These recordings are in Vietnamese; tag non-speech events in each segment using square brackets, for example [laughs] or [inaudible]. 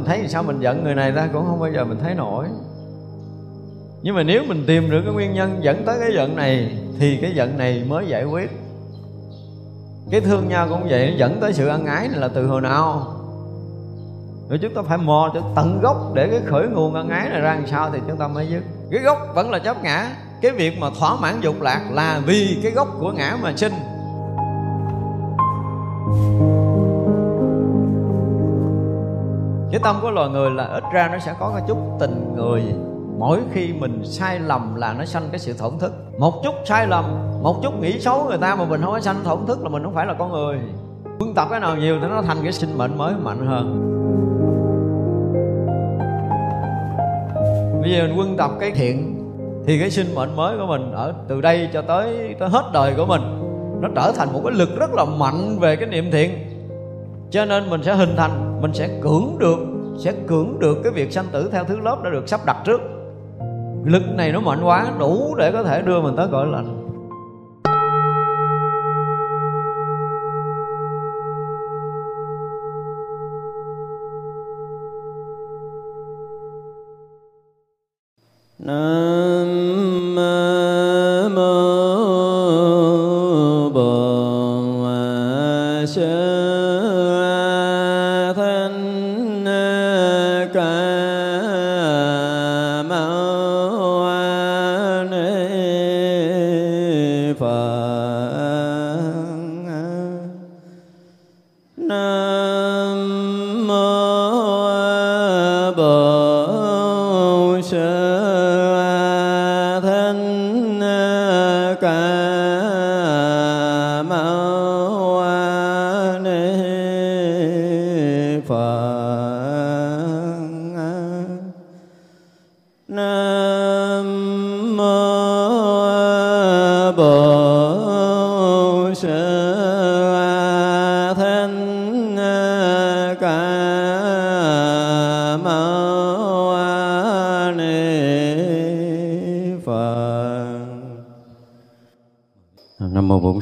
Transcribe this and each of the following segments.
mình thấy sao mình giận người này ra cũng không bao giờ mình thấy nổi. Nhưng mà nếu mình tìm được cái nguyên nhân dẫn tới cái giận này, thì cái giận này mới giải quyết. Cái thương nhau cũng vậy dẫn tới sự ân ái này là từ hồi nào? Rồi chúng ta phải mò cho tận gốc để cái khởi nguồn ân ái này ra làm sao thì chúng ta mới dứt. Cái gốc vẫn là chấp ngã. Cái việc mà thỏa mãn dục lạc là vì cái gốc của ngã mà sinh cái tâm của loài người là ít ra nó sẽ có cái chút tình người. Mỗi khi mình sai lầm là nó sanh cái sự thổn thức. Một chút sai lầm, một chút nghĩ xấu người ta mà mình không có sanh thổn thức là mình không phải là con người. Quân tập cái nào nhiều thì nó thành cái sinh mệnh mới mạnh hơn. Bây giờ mình quân tập cái thiện thì cái sinh mệnh mới của mình ở từ đây cho tới tới hết đời của mình, nó trở thành một cái lực rất là mạnh về cái niệm thiện. Cho nên mình sẽ hình thành mình sẽ cưỡng được, sẽ cưỡng được cái việc sanh tử theo thứ lớp đã được sắp đặt trước. Lực này nó mạnh quá, đủ để có thể đưa mình tới cõi lành. Nam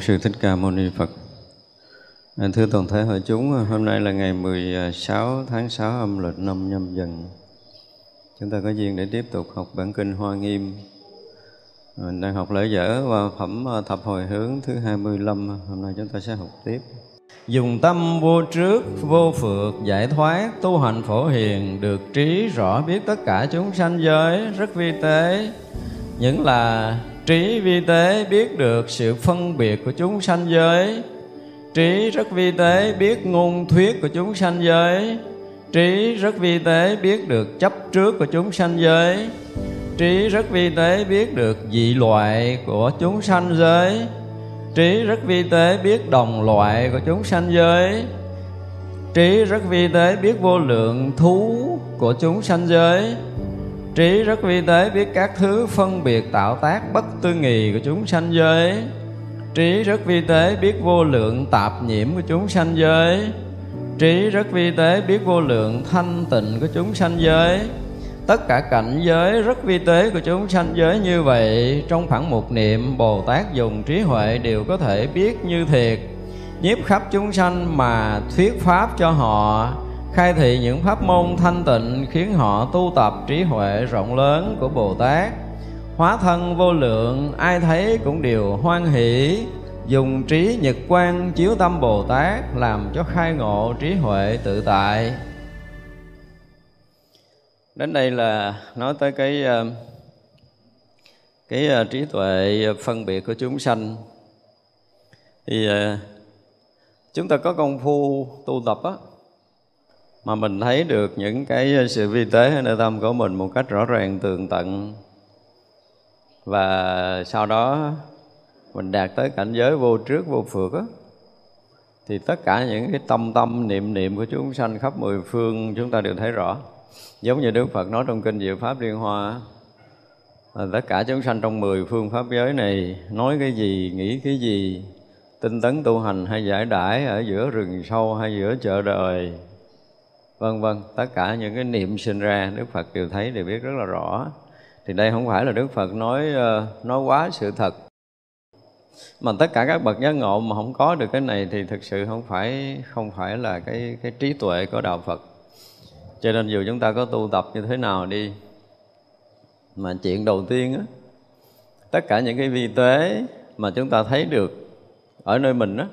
Sư Thích Ca Mâu Ni Phật. À, thưa toàn thể hội chúng, hôm nay là ngày 16 tháng 6 âm lịch năm nhâm dần. Chúng ta có duyên để tiếp tục học bản kinh Hoa Nghiêm. À, mình đang học lễ dở và phẩm à, thập hồi hướng thứ 25. Hôm nay chúng ta sẽ học tiếp. Dùng tâm vô trước, vô phượt, giải thoát, tu hành phổ hiền, được trí rõ biết tất cả chúng sanh giới, rất vi tế. Những là trí vi tế biết được sự phân biệt của chúng sanh giới. Trí rất vi tế biết ngôn thuyết của chúng sanh giới. Trí rất vi tế biết được chấp trước của chúng sanh giới. Trí rất vi tế biết được dị loại của chúng sanh giới. Trí rất vi tế biết đồng loại của chúng sanh giới. Trí rất vi tế biết vô lượng thú của chúng sanh giới trí rất vi tế, biết các thứ phân biệt, tạo tác bất tư nghì của chúng sanh giới. Trí rất vi tế, biết vô lượng tạp nhiễm của chúng sanh giới. Trí rất vi tế, biết vô lượng thanh tịnh của chúng sanh giới. Tất cả cảnh giới rất vi tế của chúng sanh giới như vậy, trong khoảng một niệm, bồ tát dùng trí huệ đều có thể biết như thiệt. Nhiếp khắp chúng sanh mà thuyết pháp cho họ khai thị những pháp môn thanh tịnh khiến họ tu tập trí huệ rộng lớn của Bồ Tát. Hóa thân vô lượng, ai thấy cũng đều hoan hỷ. Dùng trí nhật quan chiếu tâm Bồ Tát làm cho khai ngộ trí huệ tự tại. Đến đây là nói tới cái ờ, cái ờ, trí tuệ phân biệt của chúng sanh. Thì ờ, chúng ta có công phu tu tập á mà mình thấy được những cái sự vi tế ở nơi tâm của mình một cách rõ ràng, tường tận. Và sau đó mình đạt tới cảnh giới vô trước, vô phượt á, thì tất cả những cái tâm tâm, niệm niệm của chúng sanh khắp mười phương, chúng ta đều thấy rõ. Giống như Đức Phật nói trong kinh Diệu Pháp Liên Hoa là tất cả chúng sanh trong mười phương pháp giới này nói cái gì, nghĩ cái gì, tinh tấn tu hành hay giải đãi ở giữa rừng sâu hay giữa chợ đời vân vân tất cả những cái niệm sinh ra, đức phật đều thấy, đều biết rất là rõ. Thì đây không phải là đức phật nói ờ, nói quá sự thật. Mà tất cả các bậc giác ngộ mà không có được cái này thì thực sự không phải không phải là cái cái trí tuệ của đạo phật. Cho nên dù chúng ta có tu tập như thế nào đi, mà chuyện đầu tiên á, tất cả những cái vi tế mà chúng ta thấy được ở nơi mình á,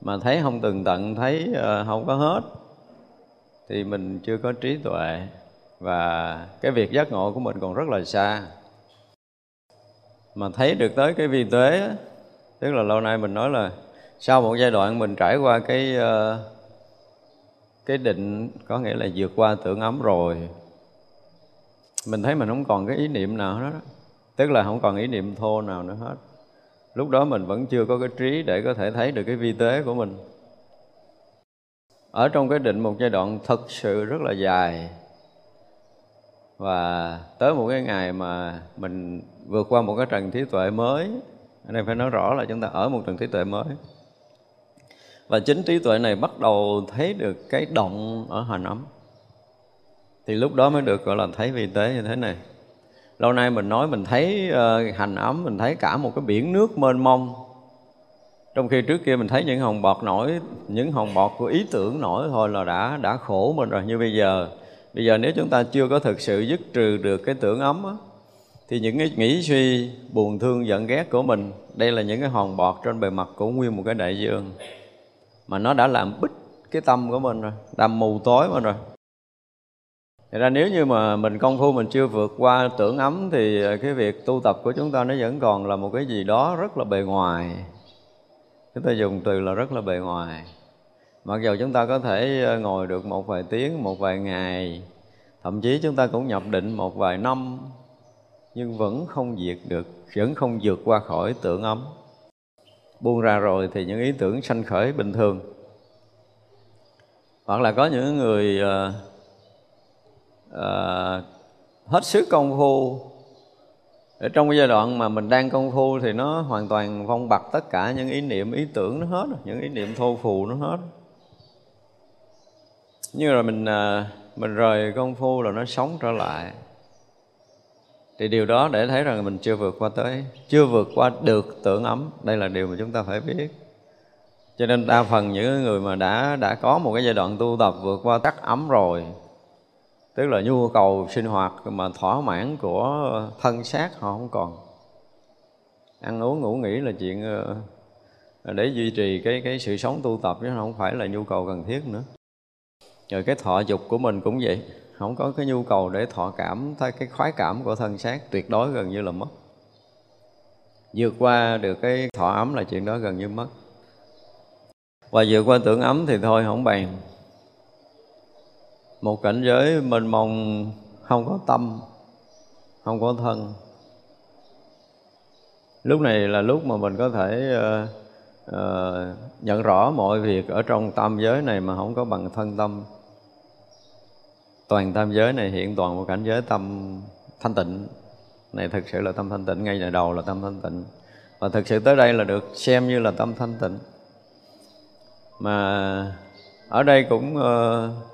mà thấy không từng tận, thấy ờ, không có hết thì mình chưa có trí tuệ và cái việc giác ngộ của mình còn rất là xa. Mà thấy được tới cái vi tế tức là lâu nay mình nói là sau một giai đoạn mình trải qua cái ờ, cái định, có nghĩa là vượt qua tưởng ấm rồi, mình thấy mình không còn cái ý niệm nào hết đó. tức là không còn ý niệm thô nào nữa hết. Lúc đó mình vẫn chưa có cái trí để có thể thấy được cái vi tế của mình ở trong cái định một giai đoạn thật sự rất là dài. Và tới một cái ngày mà mình vượt qua một cái trần trí tuệ mới ở đây phải nói rõ là chúng ta ở một trần trí tuệ mới. Và chính trí tuệ này bắt đầu thấy được cái động ở hành ấm thì lúc đó mới được gọi là thấy vi tế như thế này. Lâu nay mình nói mình thấy uh, hành ấm mình thấy cả một cái biển nước mênh mông trong khi trước kia mình thấy những hòn bọt nổi những hòn bọt của ý tưởng nổi thôi là đã đã khổ mình rồi. Như bây giờ bây giờ nếu chúng ta chưa có thực sự dứt trừ được cái tưởng ấm á, thì những cái nghĩ suy buồn thương giận ghét của mình đây là những cái hòn bọt trên bề mặt của nguyên một cái đại dương. Mà nó đã làm bích cái tâm của mình rồi làm mù tối mình rồi. Thật ra nếu như mà mình công phu mình chưa vượt qua tưởng ấm thì cái việc tu tập của chúng ta nó vẫn còn là một cái gì đó rất là bề ngoài. Chúng ta dùng từ là rất là bề ngoài. Mặc dù chúng ta có thể ờ, ngồi được một vài tiếng, một vài ngày, thậm chí chúng ta cũng nhập định một vài năm, nhưng vẫn không diệt được, vẫn không vượt qua khỏi tưởng ấm. Buông ra rồi thì những ý tưởng sanh khởi bình thường. Hoặc là có những người uh, uh, hết sức công phu ở trong cái giai đoạn mà mình đang công phu thì nó hoàn toàn vong bặt tất cả những ý niệm, ý tưởng nó hết những ý niệm thô phù nó hết như rồi mình à, mình rời công phu là nó sống trở lại. Thì điều đó để thấy rằng mình chưa vượt qua tới, chưa vượt qua được tưởng ấm. Đây là điều mà chúng ta phải biết. Cho nên đa phần những người mà đã đã có một cái giai đoạn tu tập vượt qua tắt ấm rồi tức là nhu cầu sinh hoạt mà thỏa mãn của thân xác họ không còn. Ăn uống, ngủ, nghỉ là chuyện ờ, để duy trì cái cái sự sống tu tập chứ không phải là nhu cầu cần thiết nữa. Rồi cái thọ dục của mình cũng vậy, không có cái nhu cầu để thọ cảm thấy cái khoái cảm của thân xác tuyệt đối gần như là mất. Vượt qua được cái thọ ấm là chuyện đó gần như mất. Và vượt qua tưởng ấm thì thôi, không bàn một cảnh giới mênh mông không có tâm không có thân. Lúc này là lúc mà mình có thể uh, uh, nhận rõ mọi việc ở trong tam giới này mà không có bằng thân tâm. Toàn tam giới này hiện toàn một cảnh giới tâm thanh tịnh. Này thực sự là tâm thanh tịnh ngay từ đầu là tâm thanh tịnh. Và thực sự tới đây là được xem như là tâm thanh tịnh. Mà ở đây cũng uh,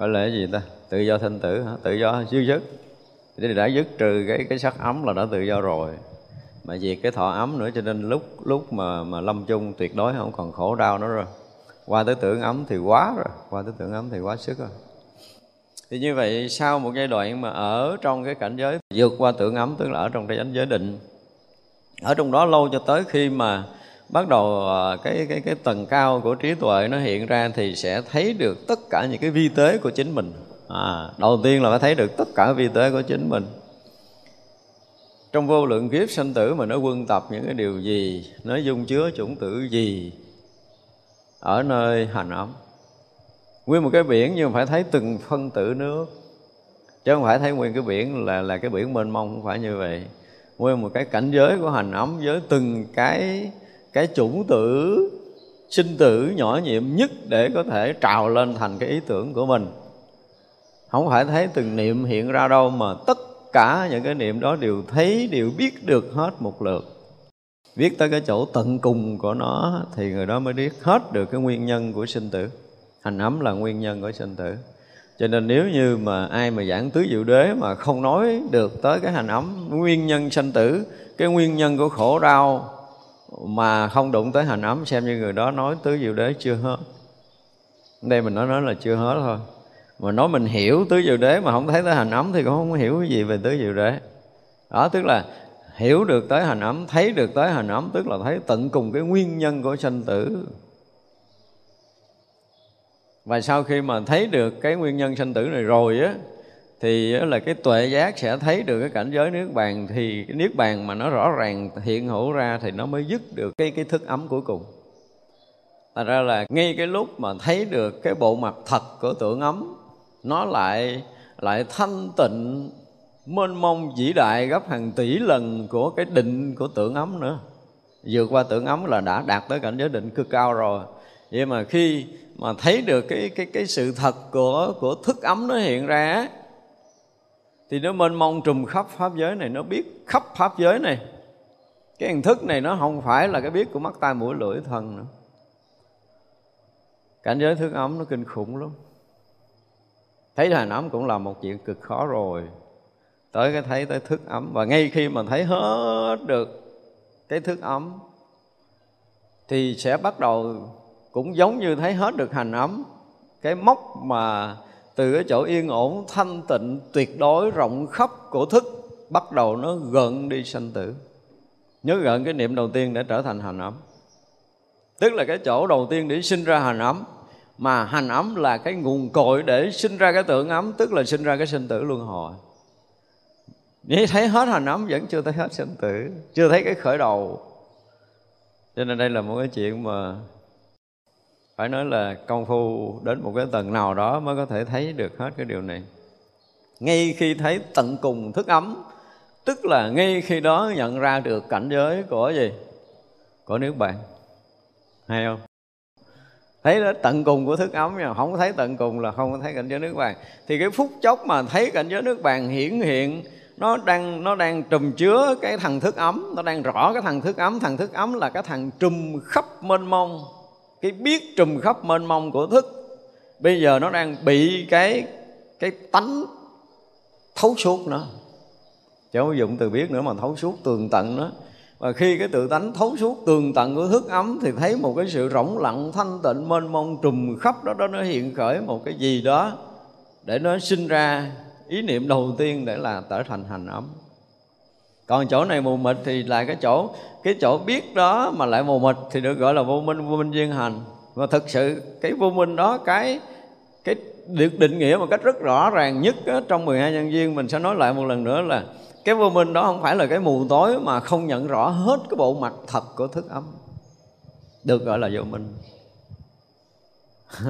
gọi là cái gì ta? Tự do thanh tử hả? Tự do siêu dứt thì đã dứt trừ cái cái sắc ấm là đã tự do rồi. Mà vì cái thọ ấm nữa cho nên lúc lúc mà mà lâm chung tuyệt đối không còn khổ đau nữa rồi. Qua tới tưởng ấm thì quá rồi. Qua tới tưởng ấm thì quá sức rồi. Thì như vậy sau một giai đoạn mà ở trong cái cảnh giới vượt qua tưởng ấm, tức là ở trong cái cảnh giới định, ở trong đó lâu cho tới khi mà bắt đầu ờ, cái cái cái tầng cao của trí tuệ nó hiện ra thì sẽ thấy được tất cả những cái vi tế của chính mình. À, đầu tiên là phải thấy được tất cả vi tế của chính mình. Trong vô lượng kiếp sanh tử mà nó quân tập những cái điều gì nó dung chứa chủng tử gì ở nơi hành ấm. Nguyên một cái biển nhưng mà phải thấy từng phân tử nước chứ không phải thấy nguyên cái biển là là cái biển mênh mông không phải như vậy. Nguyên một cái cảnh giới của hành ấm với từng cái cái chủng tử, sinh tử nhỏ nhiệm nhất để có thể trào lên thành cái ý tưởng của mình. Không phải thấy từng niệm hiện ra đâu mà tất cả những cái niệm đó đều thấy, đều biết được hết một lượt. Viết tới cái chỗ tận cùng của nó thì người đó mới biết hết được cái nguyên nhân của sinh tử. Hành ấm là nguyên nhân của sinh tử. Cho nên nếu như mà ai mà giảng tứ diệu đế mà không nói được tới cái hành ấm nguyên nhân sanh tử, cái nguyên nhân của khổ đau mà không đụng tới hành ấm, xem như người đó nói tứ diệu đế chưa hết. Đây mình nói nói là chưa hết thôi. Mà nói mình hiểu tứ diệu đế mà không thấy tới hành ấm thì cũng không hiểu cái gì về tứ diệu đế. Đó, tức là hiểu được tới hành ấm, thấy được tới hành ấm, tức là thấy tận cùng cái nguyên nhân của sanh tử. Và sau khi mà thấy được cái nguyên nhân sanh tử này rồi á thì là cái tuệ giác sẽ thấy được cái cảnh giới nước bàn. Thì cái niết bàn mà nó rõ ràng hiện hữu ra thì nó mới dứt được cái cái thức ấm cuối cùng. Thành ra là ngay cái lúc mà thấy được cái bộ mặt thật của tưởng ấm, nó lại lại thanh tịnh, mênh mông, vĩ đại gấp hàng tỷ lần của cái định của tưởng ấm nữa. Vượt qua tưởng ấm là đã đạt tới cảnh giới định cực cao rồi. Vậy mà khi mà thấy được cái cái cái sự thật của của thức ấm nó hiện ra thì nó mênh mông trùm khắp pháp giới này, nó biết khắp pháp giới này. Cái hình thức này nó không phải là cái biết của mắt tai mũi lưỡi thần nữa. Cảnh giới thức ấm nó kinh khủng lắm. Thấy hành ấm cũng là một chuyện cực khó rồi. Tới cái thấy, tới thức ấm. Và ngay khi mà thấy hết được cái thức ấm, thì sẽ bắt đầu cũng giống như thấy hết được hành ấm. Cái mốc mà từ cái chỗ yên ổn, thanh tịnh, tuyệt đối, rộng khắp của thức, bắt đầu nó gần đi sanh tử. Nhớ gần cái niệm đầu tiên để trở thành hành ấm tức là cái chỗ đầu tiên để sinh ra hành ấm mà hành ấm là cái nguồn cội để sinh ra cái tưởng ấm, tức là sinh ra cái sinh tử luân hồi. Nếu thấy hết hành ấm vẫn chưa thấy hết sinh tử, chưa thấy cái khởi đầu. Cho nên đây là một cái chuyện mà phải nói là công phu đến một cái tầng nào đó mới có thể thấy được hết cái điều này. Ngay khi thấy tận cùng thức ấm tức là ngay khi đó nhận ra được cảnh giới của gì? Của nước bạn hay không? Thấy đó tận cùng của thức ấm nha, không thấy tận cùng là không có thấy cảnh giới nước bàn. Thì cái phút chốc mà thấy cảnh giới nước bàn hiển hiện nó đang nó đang trùm chứa cái thằng thức ấm nó đang rõ cái thằng thức ấm. Thằng thức ấm là cái thằng trùm khắp mênh mông cái biết trùm khắp mênh mông của thức. Bây giờ nó đang bị cái cái tánh thấu suốt nữa. Chứ không dụng từ biết nữa mà thấu suốt tường tận đó và khi cái tự tánh thấu suốt tường tận của thức ấm thì thấy một cái sự rỗng lặng, thanh tịnh, mênh mông, trùm khắp đó đó nó hiện khởi một cái gì đó để nó sinh ra ý niệm đầu tiên để là trở thành hành ấm còn chỗ này mù mịt thì là cái chỗ cái chỗ biết đó mà lại mù mịt thì được gọi là vô minh vô minh duyên hành. Và thực sự cái vô minh đó cái cái được định nghĩa một cách rất rõ ràng nhất đó, trong 12 nhân duyên mình sẽ nói lại một lần nữa là cái vô minh đó không phải là cái mù tối mà không nhận rõ hết cái bộ mặt thật của thức âm. Được gọi là vô minh. [laughs]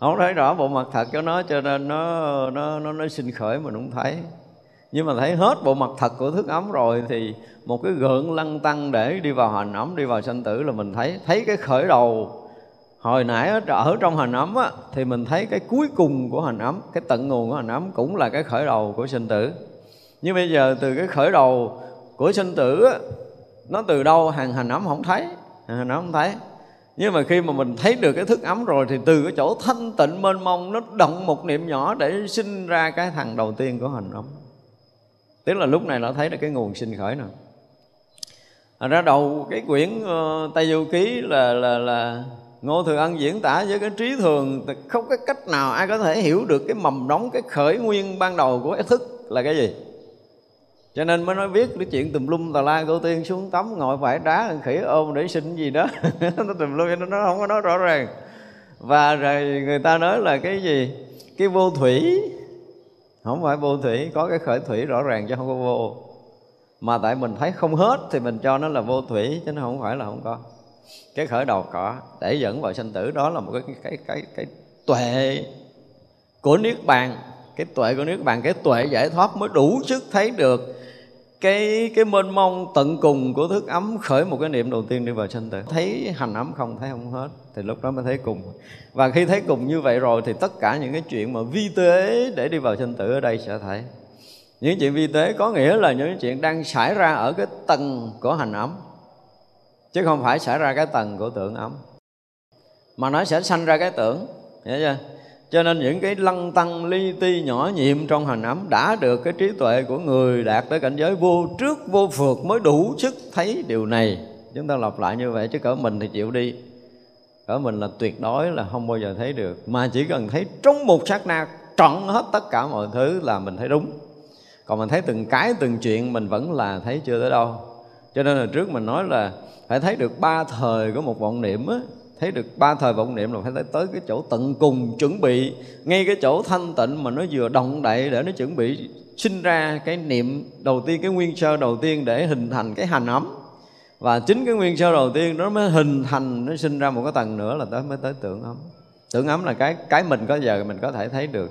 Không thấy rõ bộ mặt thật cho nó cho nên nó nó nó nó sinh khởi mình cũng thấy nhưng mà thấy hết bộ mặt thật của thức ấm rồi thì một cái gượng lăng tăng để đi vào hành ấm đi vào sanh tử là mình thấy thấy cái khởi đầu. Hồi nãy ở, ở trong hành ấm á, thì mình thấy cái cuối cùng của hành ấm cái tận nguồn của hành ấm cũng là cái khởi đầu của sinh tử. Nhưng bây giờ từ cái khởi đầu của sinh tử á, nó từ đâu hàng hành ấm không thấy hàng hành ấm không thấy. Nhưng mà khi mà mình thấy được cái thức ấm rồi thì từ cái chỗ thanh tịnh mênh mông nó động một niệm nhỏ để sinh ra cái thằng đầu tiên của hành ấm tức là lúc này nó thấy được cái nguồn sinh khởi nè ra đầu cái quyển uh, tây du ký là là là ngô thừa ân diễn tả với cái trí thường. Không có cách nào ai có thể hiểu được cái mầm đóng cái khởi nguyên ban đầu của ý thức là cái gì. Cho nên mới nói viết cái chuyện tùm lum tà la cô tiên xuống tắm ngồi phải đá khỉ ôm để sinh gì đó. [laughs] Nó tùm lum nó không có nói rõ ràng. Và rồi người ta nói là cái gì? Cái vô thủy không phải vô thủy có cái khởi thủy rõ ràng chứ không có vô. Mà tại mình thấy không hết thì mình cho nó là vô thủy chứ nó không phải là không có. Cái khởi đầu có để dẫn vào sanh tử đó là một cái cái cái cái, cái tuệ của niết bàn. Cái tuệ của niết bàn cái tuệ giải thoát mới đủ sức thấy được cái cái mênh mông tận cùng của thức ấm khởi một cái niệm đầu tiên đi vào sanh tử. Thấy hành ấm không, thấy không hết. Thì lúc đó mới thấy cùng. Và khi thấy cùng như vậy rồi thì tất cả những cái chuyện mà vi tế để đi vào sanh tử ở đây sẽ thấy. Những chuyện vi tế có nghĩa là những chuyện đang xảy ra ở cái tầng của hành ấm. Chứ không phải xảy ra cái tầng của tưởng ấm. Mà nó sẽ sanh ra cái tưởng hiểu chưa? Cho nên những cái lăng tăng, ly ti nhỏ nhiệm trong hành ấm đã được cái trí tuệ của người đạt tới cảnh giới vô trước, vô phượt mới đủ sức thấy điều này. Chúng ta lặp lại như vậy chứ cỡ mình thì chịu đi. Cỡ mình là tuyệt đối là không bao giờ thấy được. Mà chỉ cần thấy trong một sát na, trọn hết tất cả mọi thứ là mình thấy đúng. Còn mình thấy từng cái, từng chuyện mình vẫn là thấy chưa tới đâu. Cho nên là trước mình nói là phải thấy được ba thời của một vọng niệm á thấy được ba thời vọng niệm là phải tới, tới cái chỗ tận cùng chuẩn bị. Ngay cái chỗ thanh tịnh mà nó vừa động đậy để nó chuẩn bị sinh ra cái niệm đầu tiên cái nguyên sơ đầu tiên để hình thành cái hành ấm. Và chính cái nguyên sơ đầu tiên nó mới hình thành nó sinh ra một cái tầng nữa là tới mới tới tưởng ấm. Tưởng ấm là cái cái mình có giờ mình có thể thấy được.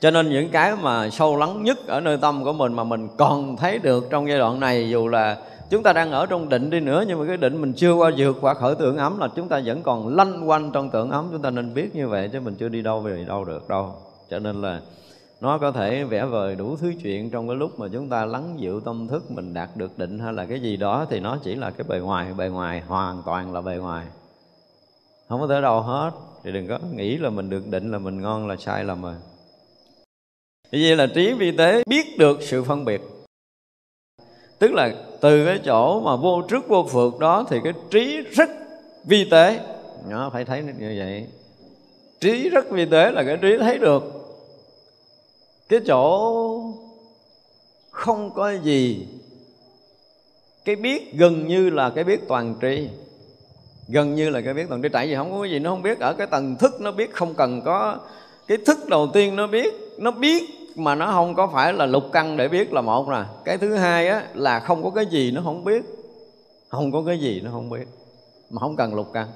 Cho nên những cái mà sâu lắng nhất ở nơi tâm của mình mà mình còn thấy được trong giai đoạn này dù là chúng ta đang ở trong định đi nữa, nhưng mà cái định mình chưa qua vượt qua khởi tưởng ấm là chúng ta vẫn còn lanh quanh trong tưởng ấm. Chúng ta nên biết như vậy chứ mình chưa đi đâu về đâu được đâu. Cho nên là nó có thể vẽ vời đủ thứ chuyện trong cái lúc mà chúng ta lắng dịu tâm thức mình đạt được định hay là cái gì đó thì nó chỉ là cái bề ngoài bề ngoài, hoàn toàn là bề ngoài. Không có tới đâu hết. Thì đừng có nghĩ là mình được định là mình ngon là sai lầm rồi vì vậy là trí vi tế biết được sự phân biệt tức là từ cái chỗ mà vô trước vô phượt đó thì cái trí rất vi tế. Nó phải thấy như vậy. Trí rất vi tế là cái trí thấy được. Cái chỗ không có gì. Cái biết gần như là cái biết toàn tri gần như là cái biết toàn tri tại vì không có cái gì nó không biết. Ở cái tầng thức nó biết không cần có. Cái thức đầu tiên nó biết nó biết mà nó không có phải là lục căn để biết là một nè. Cái thứ hai á, là không có cái gì nó không biết. Không có cái gì nó không biết. Mà không cần lục căn.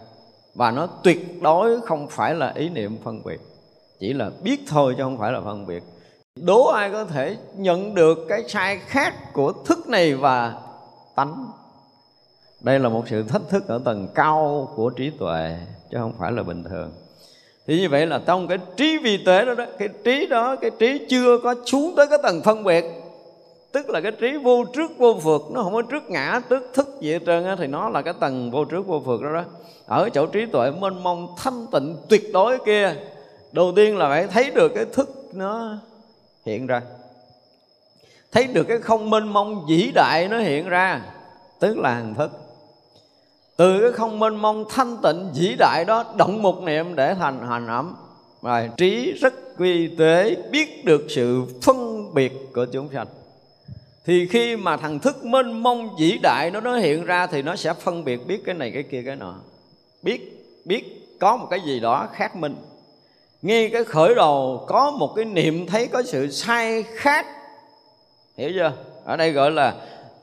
Và nó tuyệt đối không phải là ý niệm phân biệt. Chỉ là biết thôi chứ không phải là phân biệt. Đố ai có thể nhận được cái sai khác của thức này và tánh? Đây là một sự thách thức ở tầng cao của trí tuệ, chứ không phải là bình thường thì như vậy là trong cái trí vi tế đó đó, cái trí đó, cái trí chưa có xuống tới cái tầng phân biệt, tức là cái trí vô trước vô phượt nó không có trước ngã trước thức gì hết trơn á, thì nó là cái tầng vô trước vô phượt đó đó. Ở chỗ trí tuệ mênh mông, thanh tịnh, tuyệt đối kia, đầu tiên là phải thấy được cái thức nó hiện ra. Thấy được cái không mênh mông vĩ đại nó hiện ra, tức là hành thức từ cái không mênh mông thanh tịnh vĩ đại đó, động một niệm để thành hành ẩm. Rồi trí rất quy tế, biết được sự phân biệt của chúng sanh. Thì khi mà thằng thức mênh mông vĩ đại nó nó hiện ra thì nó sẽ phân biệt biết cái này, cái kia, cái nọ. Biết biết có một cái gì đó khác mình. Ngay cái khởi đầu có một cái niệm thấy có sự sai khác. Hiểu chưa? Ở đây gọi là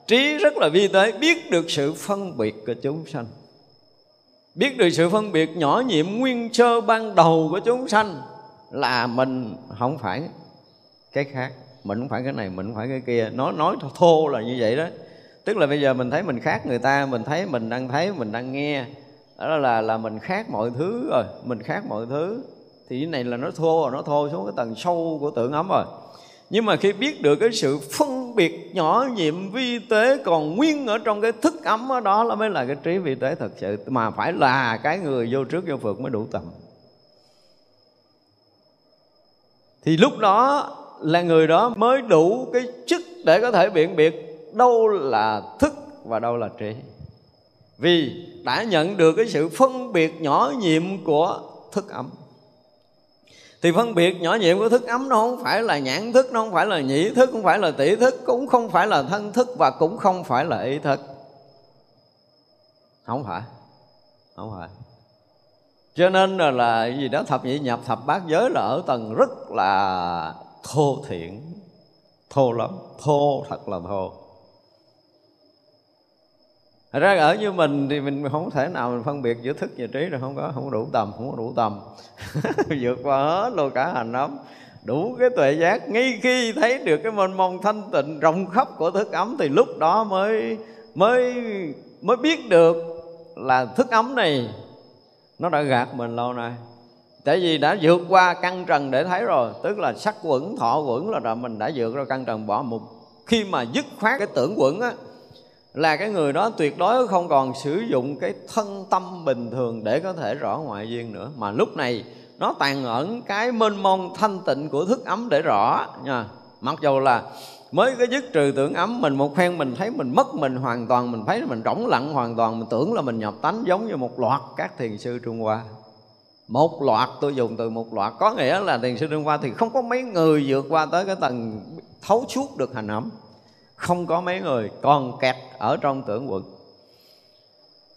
trí rất là vi tế, biết được sự phân biệt của chúng sanh. Biết được sự phân biệt nhỏ nhiệm nguyên sơ ban đầu của chúng sanh là mình không phải cái khác. Mình không phải cái này, mình không phải cái kia. Nó nói thô là như vậy đó. Tức là bây giờ mình thấy mình khác người ta, mình thấy mình đang thấy, mình đang nghe. Đó là là mình khác mọi thứ rồi. Mình khác mọi thứ. Thì cái này là nó thô rồi nó thô xuống cái tầng sâu của tưởng ấm rồi nhưng mà khi biết được cái sự phân biệt nhỏ nhiệm vi tế còn nguyên ở trong cái thức ấm đó, đó là mới là cái trí vi tế thật sự. Mà phải là cái người vô trước vô phượt mới đủ tầm. Thì lúc đó là người đó mới đủ cái chức để có thể biện biệt đâu là thức và đâu là trí. Vì đã nhận được cái sự phân biệt nhỏ nhiệm của thức ấm thì phân biệt nhỏ nhiệm của thức ấm nó không phải là nhãn thức nó không phải là nhĩ thức không phải là tỷ thức cũng không phải là thân thức và cũng không phải là ý thức không phải không phải. Cho nên là, là gì đó thập nhị nhập thập bát giới là ở tầng rất là thô thiện thô lắm thô thật là thô. Thật ra ở như mình thì mình không thể nào mình phân biệt giữa thức và trí rồi không có không có đủ tầm, không có đủ tầm. [laughs] Vượt qua hết luôn cả hành ấm. Đủ cái tuệ giác, ngay khi thấy được cái mênh mông thanh tịnh rộng khắp của thức ấm thì lúc đó mới mới mới biết được là thức ấm này nó đã gạt mình lâu nay. Tại vì đã vượt qua căn trần để thấy rồi, tức là sắc quẩn, thọ quẩn là mình đã vượt ra căn trần bỏ một. Khi mà dứt khoát cái tưởng quẩn á là cái người đó tuyệt đối không còn sử dụng cái thân tâm bình thường để có thể rõ ngoại duyên nữa. Mà lúc này, nó tàn ẩn cái mênh mông thanh tịnh của thức ấm để rõ nha. Mặc dù là mới cái dứt trừ tưởng ấm, mình một phen mình thấy mình mất mình hoàn toàn, mình thấy mình rỗng lặng hoàn toàn, mình tưởng là mình nhập tánh giống như một loạt các thiền sư trung hoa. Một loạt, tôi dùng từ một loạt, có nghĩa là thiền sư trung qua thì không có mấy người vượt qua tới cái tầng thấu suốt được hành ấm không có mấy người còn kẹt ở trong tưởng quẩn.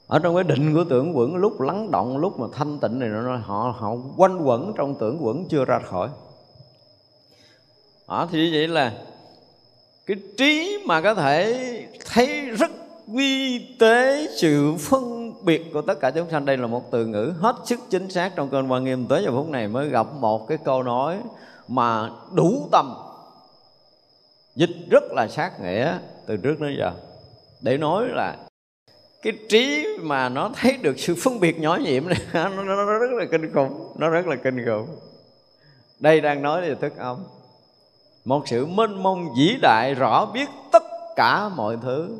Ở trong cái định của tưởng quẩn lúc lắng động lúc mà thanh tịnh này nó họ họ quanh quẩn trong tưởng quẩn chưa ra khỏi. Đó, thì vậy là cái trí mà có thể thấy rất vi tế sự phân biệt của tất cả chúng sanh đây là một từ ngữ hết sức chính xác trong cơn quan nghiêm tới giờ phút này mới gặp một cái câu nói mà đủ tầm dịch rất là sát nghĩa từ trước đến giờ. Để nói là cái trí mà nó thấy được sự phân biệt nhỏ nhiệm này [laughs] nó, nó, nó rất là kinh khủng nó rất là kinh khủng. Đây đang nói về thức âm. Một sự mênh mông vĩ đại rõ biết tất cả mọi thứ.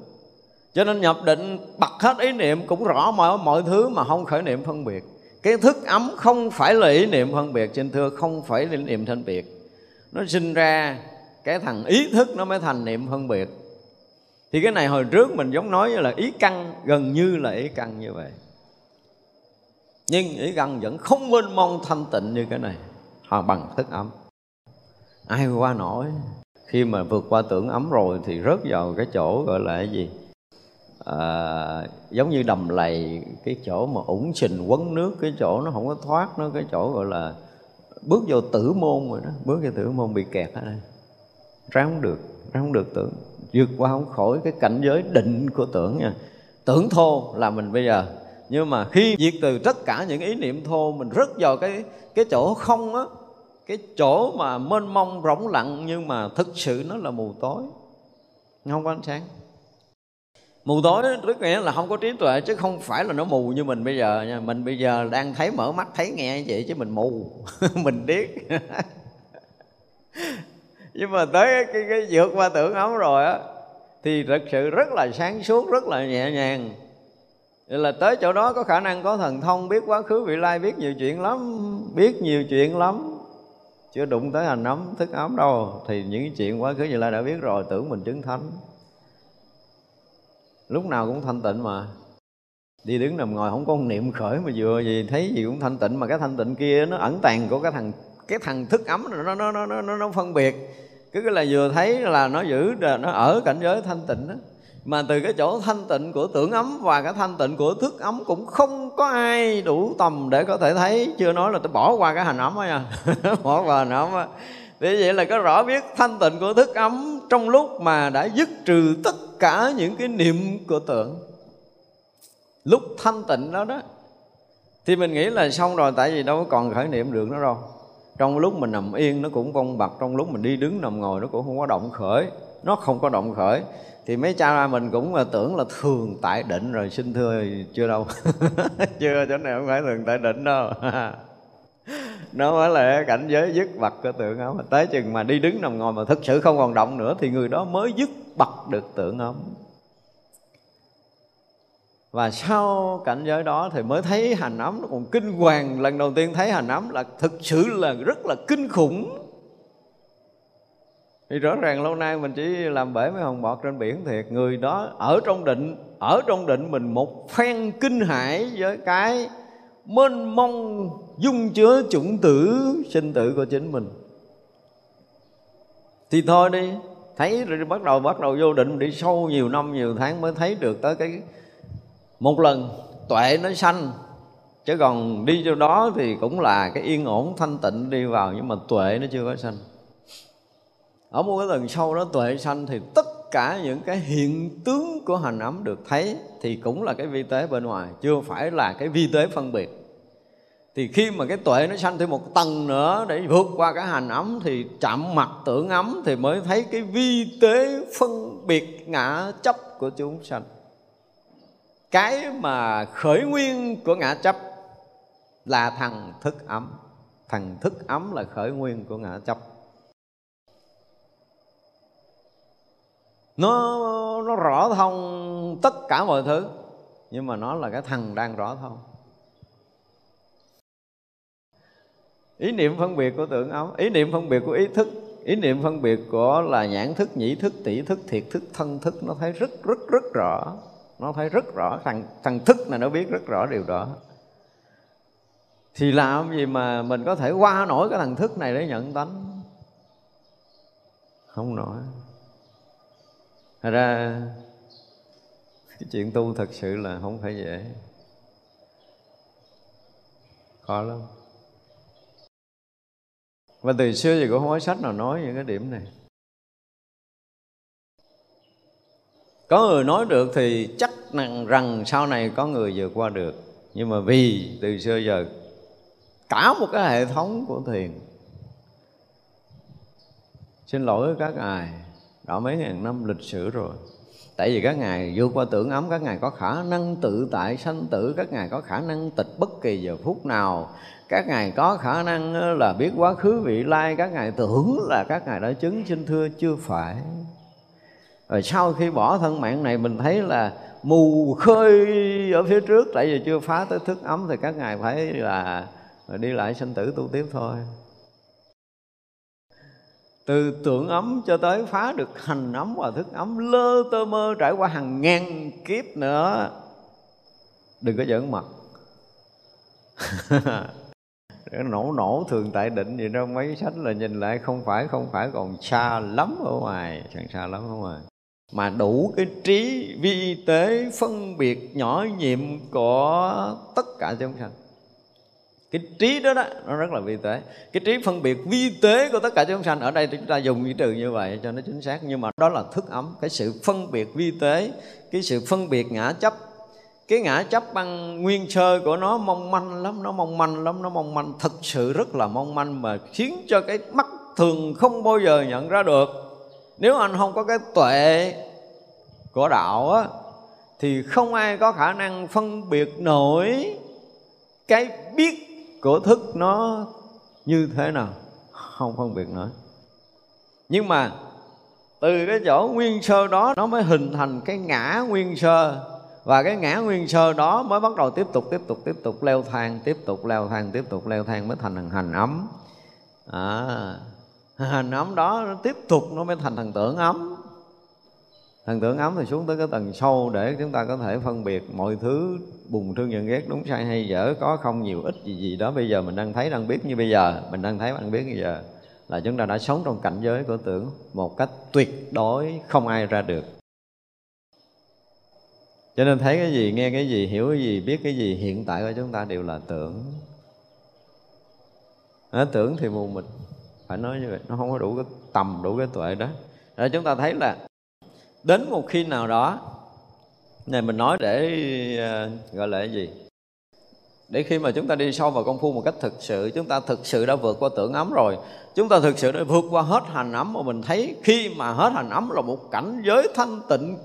Cho nên nhập định bật hết ý niệm cũng rõ mọi mọi thứ mà không khởi niệm phân biệt. Cái thức ấm không phải là ý niệm phân biệt xin thưa không phải là ý niệm phân biệt. Nó sinh ra cái thằng ý thức nó mới thành niệm phân biệt. Thì cái này hồi trước mình giống nói là ý căn gần như là ý căn như vậy. Nhưng ý căn vẫn không mênh mông thanh tịnh như cái này. Họ bằng thức ấm. Ai qua nổi. Khi mà vượt qua tưởng ấm rồi thì rớt vào cái chỗ gọi là cái gì? À, giống như đầm lầy cái chỗ mà ủng sình quấn nước cái chỗ nó không có thoát nó cái chỗ gọi là bước vô tử môn rồi đó. Bước vô tử môn bị kẹt ở đây ra không được, ra không được tưởng. Vượt qua không khỏi cái cảnh giới định của tưởng nha. Tưởng thô là mình bây giờ. Nhưng mà khi diệt từ tất cả những ý niệm thô, mình rất vào cái cái chỗ không á, cái chỗ mà mênh mông, rỗng lặng, nhưng mà thực sự nó là mù tối. Không có ánh sáng. Mù tối tức nghĩa là không có trí tuệ, chứ không phải là nó mù như mình bây giờ nha. Mình bây giờ đang thấy mở mắt, thấy nghe vậy, chứ mình mù. [laughs] Mình điếc. [laughs] nhưng mà tới cái, cái vượt qua tưởng ống rồi á thì thực sự rất là sáng suốt rất là nhẹ nhàng. Vậy là tới chỗ đó có khả năng có thần thông biết quá khứ vị lai biết nhiều chuyện lắm biết nhiều chuyện lắm. Chưa đụng tới hành ấm thức ấm đâu. Thì những chuyện quá khứ vị lai đã biết rồi tưởng mình chứng thánh. Lúc nào cũng thanh tịnh mà. Đi đứng nằm ngồi không có niệm khởi mà vừa gì thấy gì cũng thanh tịnh mà cái thanh tịnh kia nó ẩn tàng của cái thằng cái thằng thức ấm nó nó nó nó nó, nó phân biệt cứ là vừa thấy là nó giữ nó ở cảnh giới thanh tịnh đó mà từ cái chỗ thanh tịnh của tưởng ấm và cái thanh tịnh của thức ấm cũng không có ai đủ tầm để có thể thấy. Chưa nói là tôi bỏ qua cái hành ấm ấy nha à. [laughs] bỏ qua hành ấm á. Vì vậy là có rõ biết thanh tịnh của thức ấm trong lúc mà đã dứt trừ tất cả những cái niệm của tưởng. Lúc thanh tịnh đó đó, thì mình nghĩ là xong rồi, tại vì đâu còn khởi niệm được nữa đâu trong lúc mình nằm yên, nó cũng vong bật trong lúc mình đi đứng, nằm ngồi, nó cũng không có động khởi. Nó không có động khởi. Thì mấy cha ra mình cũng là tưởng là thường tại định rồi. Xin thưa, chưa đâu. [laughs] Chưa, chỗ này không phải thường tại định đâu. [laughs] Nó mới là cảnh giới dứt bật của tượng ấm. Tới chừng mà đi đứng, nằm ngồi mà thực sự không còn động nữa, thì người đó mới dứt bật được tượng ấm và sau cảnh giới đó thì mới thấy hành ấm nó còn kinh hoàng. Lần đầu tiên thấy hành ấm là thực sự là rất là kinh khủng. Thì rõ ràng lâu nay mình chỉ làm bể mấy hòn bọt trên biển thiệt. Người đó ở trong định, ở trong định mình một phen kinh hãi với cái mênh mông dung chứa chủng tử sinh tử của chính mình. Thì thôi đi. Thấy rồi bắt đầu bắt đầu vô định đi sâu nhiều năm, nhiều tháng mới thấy được tới cái một lần tuệ nó sanh, chứ còn đi cho đó thì cũng là cái yên ổn, thanh tịnh đi vào, nhưng mà tuệ nó chưa có sanh. Ở một cái lần sau đó tuệ sanh thì tất cả những cái hiện tướng của hành ấm được thấy, thì cũng là cái vi tế bên ngoài, chưa phải là cái vi tế phân biệt. Thì khi mà cái tuệ nó sanh thêm một tầng nữa để vượt qua cái hành ấm thì chạm mặt tưởng ấm thì mới thấy cái vi tế phân biệt ngã chấp của chúng sanh cái mà khởi nguyên của ngã chấp là thằng thức ấm. Thằng thức ấm là khởi nguyên của ngã chấp. Nó nó rõ thông tất cả mọi thứ, nhưng mà nó là cái thằng đang rõ thông. Ý niệm phân biệt của tưởng ấm, ý niệm phân biệt của ý thức, ý niệm phân biệt của là nhãn thức, nhĩ thức, tỷ thức, thiệt thức, thân thức, nó thấy rất rất rất rõ nó thấy rất rõ, thằng thằng thức này nó biết rất rõ điều đó. Thì làm gì mà mình có thể qua nổi cái thằng thức này để nhận tánh? Không nổi Thật ra, cái chuyện tu thật sự là không phải dễ. Khó lắm. Và từ xưa thì cũng không có sách nào nói những cái điểm này. Có người nói được thì chắc rằng, rằng sau này có người vượt qua được. Nhưng mà vì từ xưa giờ cả một cái hệ thống của thiền xin lỗi các ngài đã mấy ngàn năm lịch sử rồi. Tại vì các ngài vượt qua tưởng ấm các ngài có khả năng tự tại sanh tử các ngài có khả năng tịch bất kỳ giờ phút nào. Các ngài có khả năng ờ, là biết quá khứ vị lai các ngài tưởng là các ngài đã chứng xin thưa chưa phải rồi sau khi bỏ thân mạng này, mình thấy là mù khơi ở phía trước, tại vì chưa phá tới thức ấm, thì các ngài phải là đi lại sinh tử tu tiếp thôi. Từ tưởng ấm cho tới phá được hành ấm và thức ấm, lơ tơ mơ trải qua hàng ngàn kiếp nữa. Đừng có giỡn mặt. [laughs] Nổ nổ thường tại định gì đâu mấy sách là nhìn lại không phải không phải còn xa lắm ở ngoài, chẳng xa lắm ở ngoài mà đủ cái trí vi tế phân biệt nhỏ nhiệm của tất cả chúng sanh. Cái trí đó đó, nó rất là vi tế. Cái trí phân biệt vi tế của tất cả chúng sanh, ở đây chúng ta dùng cái từ như vậy cho nó chính xác, nhưng mà đó là thức ấm, cái sự phân biệt vi tế, cái sự phân biệt ngã chấp. Cái ngã chấp bằng nguyên sơ của nó mong manh lắm, nó mong manh lắm, nó mong manh thật sự rất là mong manh mà khiến cho cái mắt thường không bao giờ nhận ra được nếu anh không có cái tuệ của đạo á thì không ai có khả năng phân biệt nổi cái biết của thức nó như thế nào. Không phân biệt nổi. Nhưng mà từ cái chỗ nguyên sơ đó nó mới hình thành cái ngã nguyên sơ. Và cái ngã nguyên sơ đó mới bắt đầu tiếp tục tiếp tục tiếp tục leo thang tiếp tục leo thang tiếp tục leo thang mới thành hành hành ấm. À, hành ấm đó nó tiếp tục nó mới thành thần tưởng ấm. Thần tưởng ấm thì xuống tới cái tầng sâu để chúng ta có thể phân biệt mọi thứ bùng thương nhận ghét đúng sai hay dở có không nhiều ít gì gì đó. Bây giờ mình đang thấy đang biết như bây giờ mình đang thấy đang biết như giờ là chúng ta đã sống trong cảnh giới của tưởng một cách tuyệt đối không ai ra được. Cho nên thấy cái gì nghe cái gì hiểu cái gì biết cái gì hiện tại của chúng ta đều là tưởng. À, tưởng thì mù mịt phải nói như vậy nó không có đủ cái tầm đủ cái tuệ đó. Rồi chúng ta thấy là đến một khi nào đó này mình nói để uh, gọi là cái gì? Để khi mà chúng ta đi sâu vào công phu một cách thực sự chúng ta thực sự đã vượt qua tưởng ấm rồi. Chúng ta thực sự đã vượt qua hết hành ấm mà mình thấy khi mà hết hành ấm là một cảnh giới thanh tịnh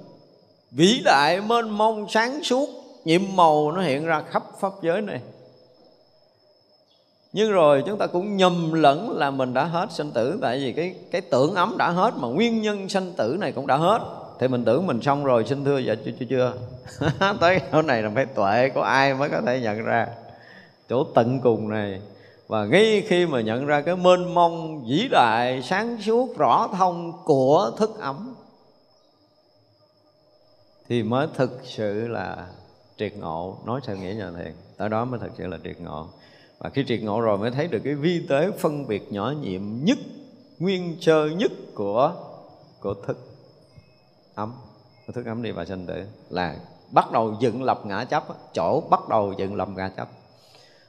vĩ đại mênh mông sáng suốt nhiệm màu nó hiện ra khắp pháp giới này nhưng rồi chúng ta cũng nhầm lẫn là mình đã hết sanh tử. Tại vì cái cái tưởng ấm đã hết mà nguyên nhân sanh tử này cũng đã hết. Thì mình tưởng mình xong rồi, xin thưa dạ chưa chưa chưa. [laughs] Tới chỗ này là phải tuệ, có ai mới có thể nhận ra? Chỗ tận cùng này. Và ngay khi mà nhận ra cái mênh mông vĩ đại, sáng suốt, rõ thông của thức ấm, thì mới thực sự là triệt ngộ. Nói theo nghĩa nhà thiền, tới đó mới thực sự là triệt ngộ và khi triệt ngộ rồi mới thấy được cái vi tế phân biệt nhỏ nhiệm nhất, nguyên sơ nhất của của thức ấm. Của thức ấm đi vào sanh tử là bắt đầu dựng lập ngã chấp chỗ bắt đầu dựng lập ngã chấp.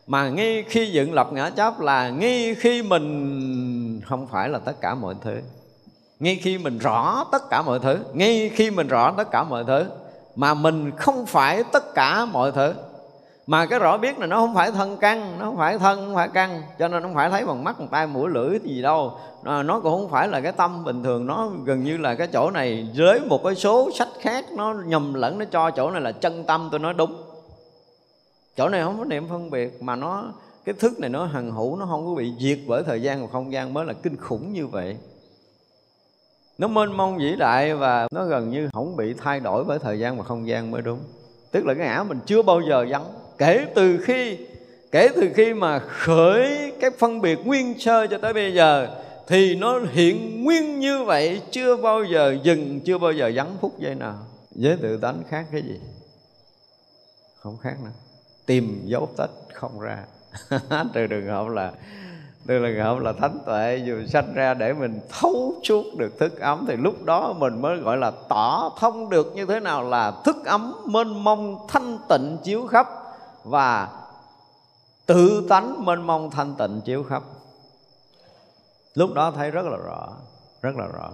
Mà ngay khi dựng lập ngã chấp là ngay khi mình, không phải là tất cả mọi thứ. Ngay khi mình rõ tất cả mọi thứ, ngay khi mình rõ tất cả mọi thứ, mà mình không phải tất cả mọi thứ mà cái rõ biết là nó không phải thân căn nó không phải thân không phải căn cho nên không phải thấy bằng mắt bằng tay, mũi, lưỡi gì đâu. Nó cũng không phải là cái tâm bình thường, nó gần như là cái chỗ này với một cái số sách khác, nó nhầm lẫn, nó cho chỗ này là chân tâm, tôi nói đúng. Chỗ này không có niệm phân biệt, mà nó, cái thức này nó hằng hữu, nó không có bị diệt bởi thời gian và không gian, mới là kinh khủng như vậy. Nó mênh mông vĩ đại và nó gần như không bị thay đổi bởi thời gian và không gian mới đúng. Tức là cái ngã mình chưa bao giờ vắng kể từ khi, kể từ khi mà khởi cái phân biệt nguyên sơ cho tới bây giờ, thì nó hiện nguyên như vậy, chưa bao giờ dừng, chưa bao giờ vắng phút giây nào. Với tự tánh khác cái gì? Không khác nữa. Tìm dấu tích không ra. [laughs] Trừ trường hợp là, từ trường hợp là thánh tuệ, dù sanh ra để mình thấu suốt được thức ấm, thì lúc đó mình mới gọi là tỏ thông được như thế nào là thức ấm, mênh mông thanh tịnh chiếu khắp và tự tánh mênh mông thanh tịnh chiếu khắp. Lúc đó thấy rất là rõ, rất là rõ.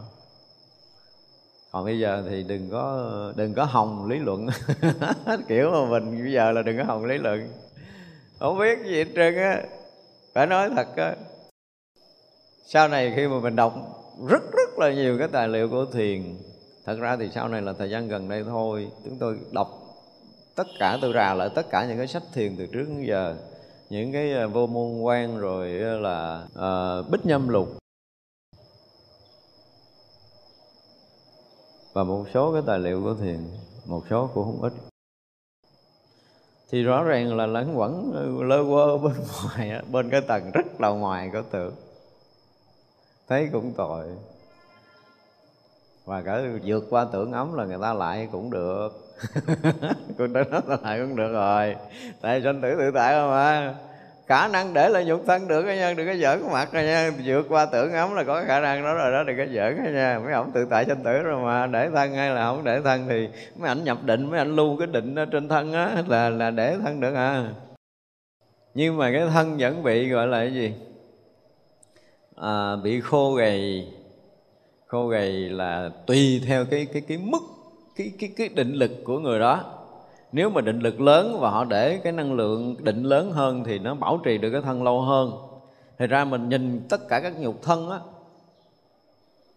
Còn bây giờ thì đừng có đừng có hồng lý luận. [laughs] Kiểu mà mình bây giờ là đừng có hồng lý luận. Không biết gì hết trơn á. Phải nói thật á. Sau này khi mà mình đọc rất rất là nhiều cái tài liệu của thiền, thật ra thì sau này là thời gian gần đây thôi. Chúng tôi đọc tất cả tôi rà lại tất cả những cái sách thiền từ trước đến giờ những cái ờ, vô môn quan rồi ờ, là uh, bích nhâm lục. Và một số cái tài liệu của thiền một số cũng không ít. Thì rõ ràng là lẫn quẩn lơ quơ bên [laughs] ngoài bên cái tầng rất là ngoài có tưởng thấy cũng tội. Và cả vượt qua tưởng ấm là người ta lại cũng được con đã nói lại cũng được rồi. Tại sanh tử tự tại không mà khả năng để lại nhục thân được nha đừng có giỡn cái mặt rồi nha. Vượt qua tưởng ấm là có khả năng đó rồi đó đừng có giỡn nha. Mấy ông tự tại sanh tử rồi mà để thân hay là không để thân thì mấy ảnh nhập định mấy ảnh lưu cái định ở trên thân á là là để thân được à. Nhưng mà cái thân vẫn bị gọi là cái gì? À, bị khô gầy. Khô gầy là tùy theo cái cái cái mức cái cái cái định lực của người đó. Nếu mà định lực lớn và họ để cái năng lượng định lớn hơn thì nó bảo trì được cái thân lâu hơn. Thì ra mình nhìn tất cả các nhục thân á,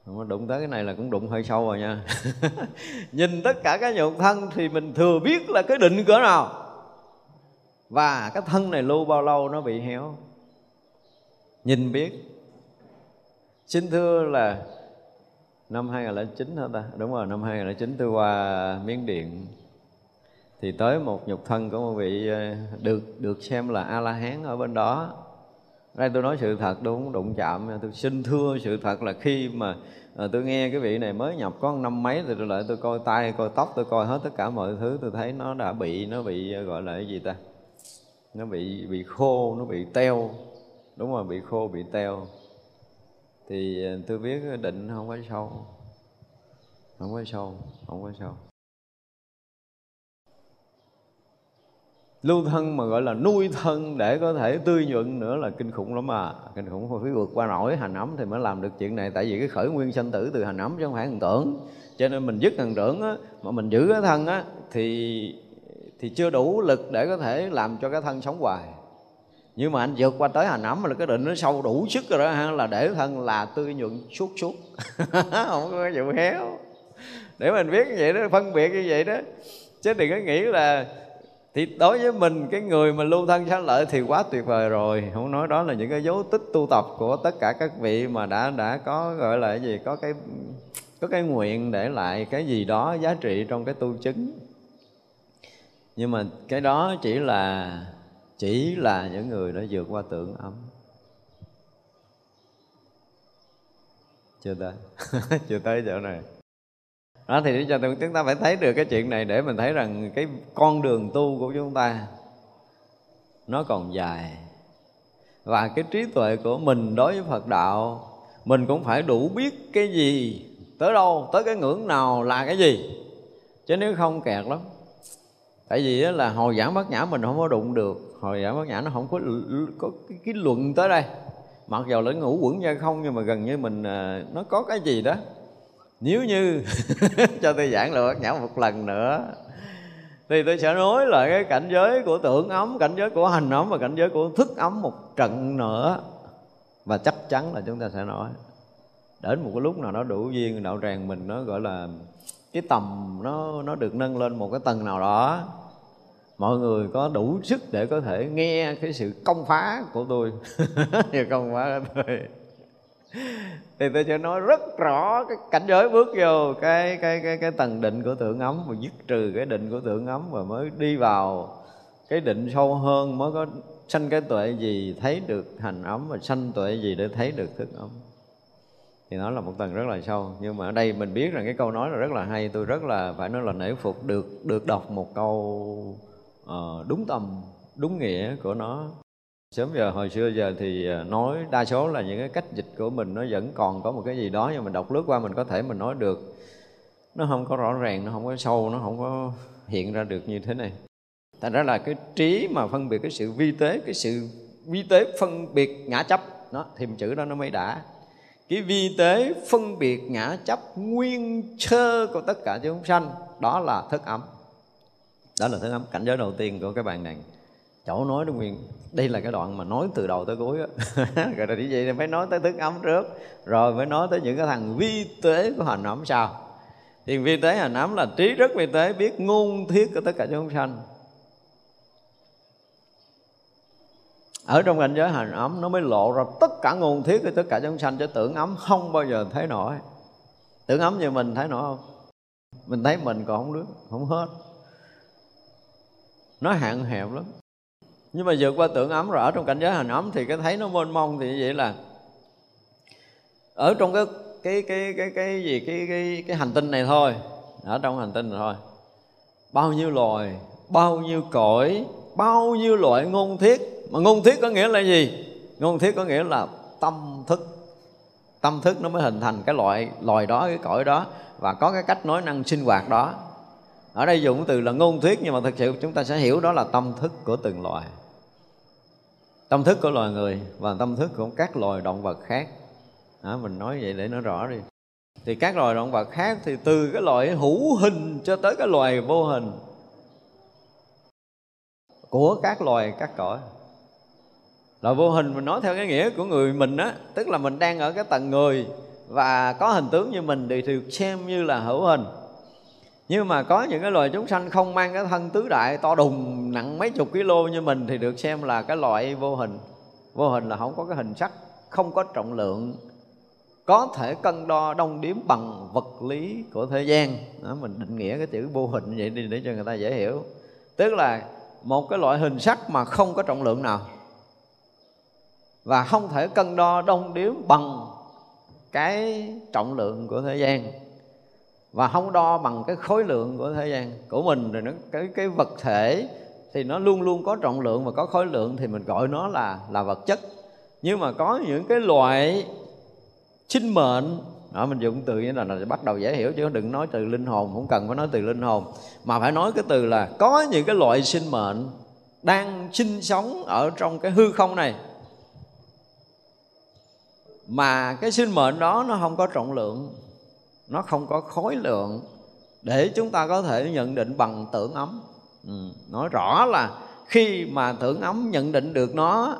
mà đụng tới cái này là cũng đụng hơi sâu rồi nha. [laughs] Nhìn tất cả các nhục thân thì mình thừa biết là cái định cỡ nào. Và cái thân này lưu bao lâu nó bị héo. Nhìn biết. Xin thưa là năm 2009 hả ta? Đúng rồi năm 2009 tôi qua Miến Điện. Thì tới một nhục thân của một vị ờ, được được xem là a la hán ở bên đó. Đây tôi nói sự thật tôi không đụng chạm. Tôi xin thưa sự thật là khi mà à, tôi nghe cái vị này mới nhập có năm mấy thì tôi lại tôi coi tay coi tóc tôi coi hết tất cả mọi thứ. Tôi thấy nó đã bị nó bị ờ, gọi là cái gì ta? Nó bị bị khô nó bị teo. Đúng rồi bị khô bị teo thì ờ, tôi biết định không có sâu. Không có sâu không có sâu. Lưu thân mà gọi là nuôi thân để có thể tươi nhuận nữa là kinh khủng lắm mà kinh khủng phải vượt qua nổi hành ấm thì mới làm được chuyện này. Tại vì cái khởi nguyên sanh tử từ hành ấm chứ không phải thần tưởng. Cho nên mình dứt thần tưởng á, mà mình giữ cái thân á thì thì chưa đủ lực để có thể làm cho cái thân sống hoài nhưng mà anh vượt qua tới hành ấm là cái định nó sâu đủ sức rồi đó, ha, là để thân là tươi nhuận suốt suốt. [laughs] Không có vụ héo. Để mình biết như vậy đó, phân biệt như vậy đó. Chứ đừng có nghĩ là thì đối với mình, cái người mà lưu thân sanh lợi thì quá tuyệt vời rồi. Không nói đó là những cái dấu tích tu tập của tất cả các vị mà đã đã có, gọi là cái gì, có cái có cái nguyện để lại cái gì đó giá trị trong cái tu chứng. Nhưng mà cái đó chỉ là chỉ là những người đã vượt qua tưởng ấm. Chưa tới. [laughs] Chưa tới chỗ này. Đó, thì cho chúng ta phải thấy được cái chuyện này để mình thấy rằng cái con đường tu của chúng ta, nó còn dài. Và cái trí tuệ của mình đối với Phật đạo, mình cũng phải đủ biết cái gì, tới đâu, tới cái ngưỡng nào là cái gì. Chứ nếu không kẹt lắm. Tại vì là hồi giảng bát nhã mình không có đụng được hồi giảng bát nhã nó không có có cái, cái luận tới đây. Mặc dầu là ngủ quẩn ra không nhưng mà gần như mình ờ, nó có cái gì đó. Nếu như [laughs] cho tôi giảng lại bát nhã một lần nữa thì tôi sẽ nói lại cái cảnh giới của tưởng ấm cảnh giới của hành ấm và cảnh giới của thức ấm một trận nữa. Và chắc chắn là chúng ta sẽ nói. Đến một cái lúc nào đó đủ duyên đạo tràng mình nó gọi là cái tầm nó nó được nâng lên một cái tầng nào đó mọi người có đủ sức để có thể nghe cái sự công phá của tôi. [laughs] Công phá của tôi. Thì tôi sẽ nói rất rõ cái cảnh giới bước vô cái cái cái cái tầng định của tượng ấm, và dứt trừ cái định của tượng ấm, và mới đi vào cái định sâu hơn, mới có sanh cái tuệ gì thấy được hành ấm, và sanh tuệ gì để thấy được thức ấm. Thì nó là một tầng rất là sâu. Nhưng mà ở đây mình biết rằng cái câu nói là rất là hay. Tôi rất là phải nói là nể phục được được đọc một câu uh, đúng tâm đúng nghĩa của nó. Sớm giờ hồi xưa giờ thì ờ, nói đa số là những cái cách dịch của mình nó vẫn còn có một cái gì đó nhưng mà đọc lướt qua mình có thể mình nói được. Nó không có rõ ràng nó không có sâu nó không có hiện ra được như thế này. Thành ra là cái trí mà phân biệt cái sự vi tế cái sự vi tế phân biệt ngã chấp nó thêm chữ đó nó mới đã. Cái vi tế phân biệt ngã chấp nguyên sơ của tất cả chúng sanh đó là thức ấm đó là thứ ấm, cảnh giới đầu tiên của cái bàn này. Chỗ nói đúng nguyên, đây là cái đoạn mà nói từ đầu tới cuối á. [laughs] Rồi là vậy thì phải nói tới thức ấm trước, rồi mới nói tới những cái thằng vi tế của hành ấm sau. Thì vi tế hành ấm là trí rất vi tế, biết ngôn thiết của tất cả chúng sanh. Ở trong cảnh giới hành ấm nó mới lộ ra tất cả ngôn thiết của tất cả chúng sanh, chứ tưởng ấm không bao giờ thấy nổi. Tưởng ấm như mình thấy nổi không? Mình thấy mình còn không được không hết nó hạn hẹp lắm. Nhưng mà vượt qua tưởng ấm rồi, ở trong cảnh giới hành ấm thì cái thấy nó mênh mông thì vậy là ở trong cái cái cái cái cái gì, cái cái cái hành tinh này thôi, ở trong hành tinh này thôi. Bao nhiêu loài, bao nhiêu cõi, bao nhiêu loại ngôn thiết mà ngôn thiết có nghĩa là gì? Ngôn thiết có nghĩa là tâm thức. Tâm thức nó mới hình thành cái loại, loài đó, cái cõi đó và có cái cách nói năng sinh hoạt đó ở đây dùng từ là ngôn thuyết nhưng mà thực sự chúng ta sẽ hiểu đó là tâm thức của từng loài. Tâm thức của loài người và tâm thức của các loài động vật khác. À, mình nói vậy để nó rõ đi. Thì các loài động vật khác thì từ cái loài hữu hình cho tới cái loài vô hình. Của các loài các cõi. Là vô hình mình nói theo cái nghĩa của người mình á tức là mình đang ở cái tầng người và có hình tướng như mình thì được xem như là hữu hình nhưng mà có những cái loài chúng sanh không mang cái thân tứ đại to đùng nặng mấy chục kg như mình thì được xem là cái loại vô hình. Vô hình là không có cái hình sắc không có trọng lượng. Có thể cân đo đong điếm bằng vật lý của thế gian. Đó, mình định nghĩa cái chữ vô hình vậy đi để cho người ta dễ hiểu. Tức là một cái loại hình sắc mà không có trọng lượng nào. Và không thể cân đo đong điếm bằng cái trọng lượng của thế gian và không đo bằng cái khối lượng của thế gian của mình rồi nó cái cái vật thể thì nó luôn luôn có trọng lượng và có khối lượng thì mình gọi nó là là vật chất. Nhưng mà có những cái loại sinh mệnh đó, mình dùng từ như là, là bắt đầu dễ hiểu chứ đừng nói từ linh hồn không cần phải nói từ linh hồn. Mà phải nói cái từ là có những cái loại sinh mệnh đang sinh sống ở trong cái hư không này. Mà cái sinh mệnh đó nó không có trọng lượng nó không có khối lượng để chúng ta có thể nhận định bằng tưởng ấm. Ừ, nói rõ là khi mà tưởng ấm nhận định được nó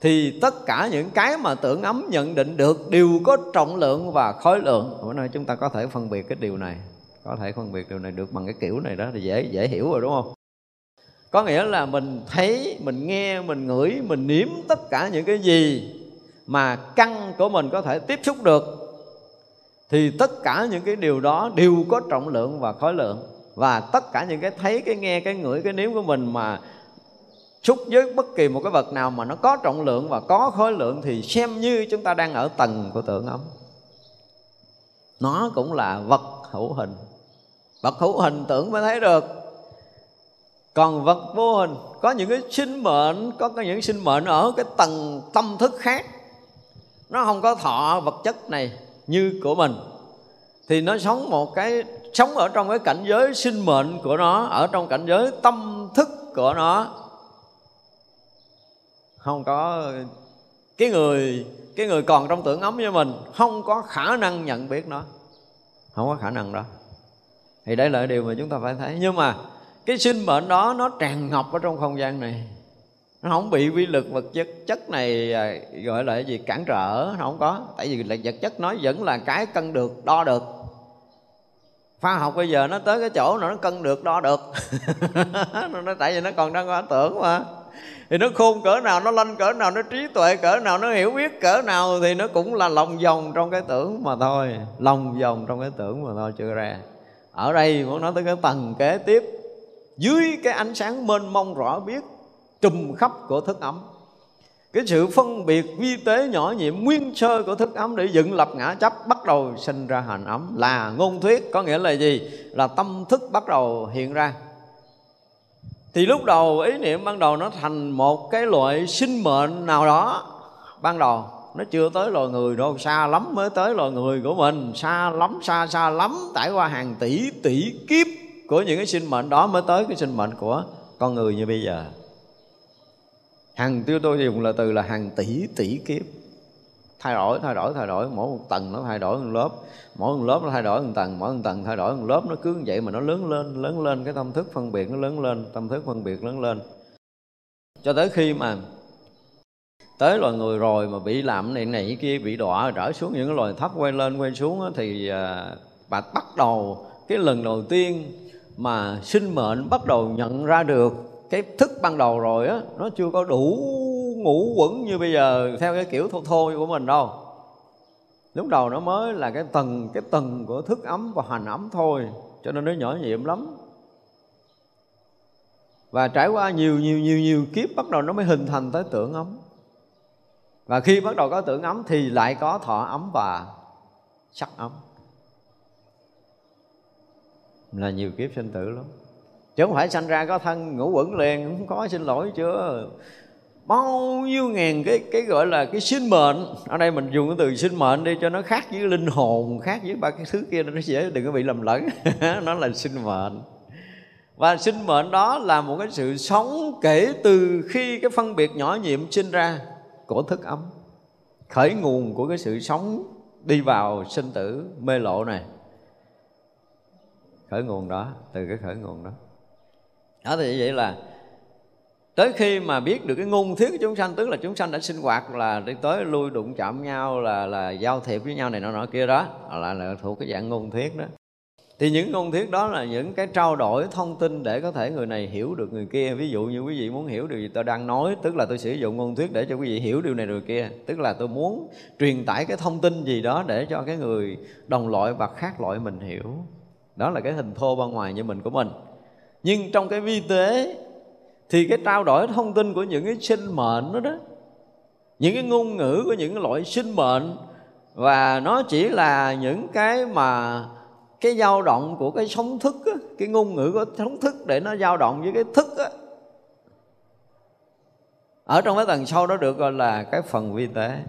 thì tất cả những cái mà tưởng ấm nhận định được đều có trọng lượng và khối lượng. Bữa nay chúng ta có thể phân biệt cái điều này có thể phân biệt điều này được bằng cái kiểu này đó thì dễ dễ hiểu rồi đúng không? Có nghĩa là mình thấy mình nghe mình ngửi mình nếm tất cả những cái gì mà căn của mình có thể tiếp xúc được thì tất cả những cái điều đó đều có trọng lượng và khối lượng. Và tất cả những cái thấy, cái nghe, cái ngửi, cái nếm của mình mà xúc với bất kỳ một cái vật nào mà nó có trọng lượng và có khối lượng thì xem như chúng ta đang ở tầng của tượng ấm. Nó cũng là vật hữu hình. Vật hữu hình tưởng mới thấy được. Còn vật vô hình, có những cái sinh mệnh, có những sinh mệnh ở cái tầng tâm thức khác. Nó không có thọ vật chất này như của mình, thì nó sống một cái, sống ở trong cái cảnh giới sinh mệnh của nó, ở trong cảnh giới tâm thức của nó. Không có cái người cái người còn trong tưởng ấm với mình, không có khả năng nhận biết nó. Không có khả năng đó. Thì đây là điều mà chúng ta phải thấy. Nhưng mà cái sinh mệnh đó nó tràn ngập ở trong không gian này nó không bị vi lực vật chất chất này à, gọi là cái gì, cản trở, nó không có. Tại vì là vật chất nó vẫn là cái cân được, đo được. Khoa học bây giờ nó tới cái chỗ nào nó cân được, đo được. [laughs] Nó tại vì nó còn đang có tưởng mà. Thì nó khôn cỡ nào, nó lanh cỡ nào, nó trí tuệ cỡ nào, nó hiểu biết cỡ nào thì nó cũng là lòng vòng trong cái tưởng mà thôi. Lòng vòng trong cái tưởng mà thôi, chưa ra. Ở đây muốn nói tới cái tầng kế tiếp. Dưới cái ánh sáng mênh mông rõ biết trùm khắp của thức ấm. Cái sự phân biệt vi tế nhỏ nhiệm nguyên sơ của thức ấm để dựng lập ngã chấp bắt đầu sinh ra hành ấm là ngôn thuyết, có nghĩa là gì? Là tâm thức bắt đầu hiện ra. Thì lúc đầu, ý niệm ban đầu nó thành một cái loại sinh mệnh nào đó. Ban đầu, nó chưa tới loài người đâu, xa lắm mới tới loài người của mình. Xa lắm, xa xa lắm, trải qua hàng tỷ tỷ kiếp của những cái sinh mệnh đó mới tới cái sinh mệnh của con người như bây giờ hàng tiêu tôi dùng là từ là hàng tỷ tỷ kiếp. Thay đổi thay đổi thay đổi. Mỗi một tầng nó thay đổi một lớp. Mỗi một lớp nó thay đổi một tầng. Mỗi một tầng thay đổi một lớp. Nó cứ như vậy mà nó lớn lên lớn lên. Cái tâm thức phân biệt nó lớn lên. Tâm thức phân biệt lớn lên. Cho tới khi mà tới loài người rồi mà bị làm này này kia, bị đọa, trở xuống những cái loài thấp, quay lên, quay xuống thì à, bà bắt đầu cái lần đầu tiên mà sinh mệnh bắt đầu nhận ra được cái thức ban đầu rồi á, nó chưa có đủ ngủ quẩn như bây giờ, theo cái kiểu thô thô của mình đâu. Lúc đầu nó mới là cái tầng cái tầng của thức ấm và hành ấm thôi, cho nên nó nhỏ nhiệm lắm. Và trải qua nhiều nhiều nhiều nhiều kiếp, bắt đầu nó mới hình thành tới tưởng ấm. Và khi bắt đầu có tưởng ấm thì lại có thọ ấm và sắc ấm. Là nhiều kiếp sinh tử lắm chứ không phải sanh ra có thân, ngủ quẩn liền, không có xin lỗi chưa? Bao nhiêu ngàn cái cái gọi là cái sinh mệnh. Ở đây mình dùng cái từ sinh mệnh đi cho nó khác với linh hồn, khác với ba cái thứ kia nó dễ, đừng có bị lầm lẫn. [laughs] Nó là sinh mệnh. Và sinh mệnh đó là một cái sự sống kể từ khi cái phân biệt nhỏ nhiệm sinh ra của thức ấm. Khởi nguồn của cái sự sống đi vào sinh tử mê lộ này. Khởi nguồn đó, từ cái khởi nguồn đó đó thì vậy là tới khi mà biết được cái ngôn thuyết của chúng sanh tức là chúng sanh đã sinh hoạt là đi tới lui đụng chạm nhau là là giao thiệp với nhau này nọ nọ kia đó là, là thuộc cái dạng ngôn thuyết đó. Thì những ngôn thuyết đó là những cái trao đổi thông tin để có thể người này hiểu được người kia. Ví dụ như quý vị muốn hiểu điều gì tôi đang nói tức là tôi sử dụng ngôn thuyết để cho quý vị hiểu điều này điều kia. Tức là tôi muốn truyền tải cái thông tin gì đó để cho cái người đồng loại và khác loại mình hiểu. Đó là cái hình thô bên ngoài như mình của mình nhưng trong cái vi tế thì cái trao đổi thông tin của những cái sinh mệnh đó đó những cái ngôn ngữ của những cái loại sinh mệnh và nó chỉ là những cái mà cái dao động của cái sống thức á, cái ngôn ngữ của sống thức để nó dao động với cái thức á. Ở trong cái tầng sâu đó được gọi là cái phần vi tế.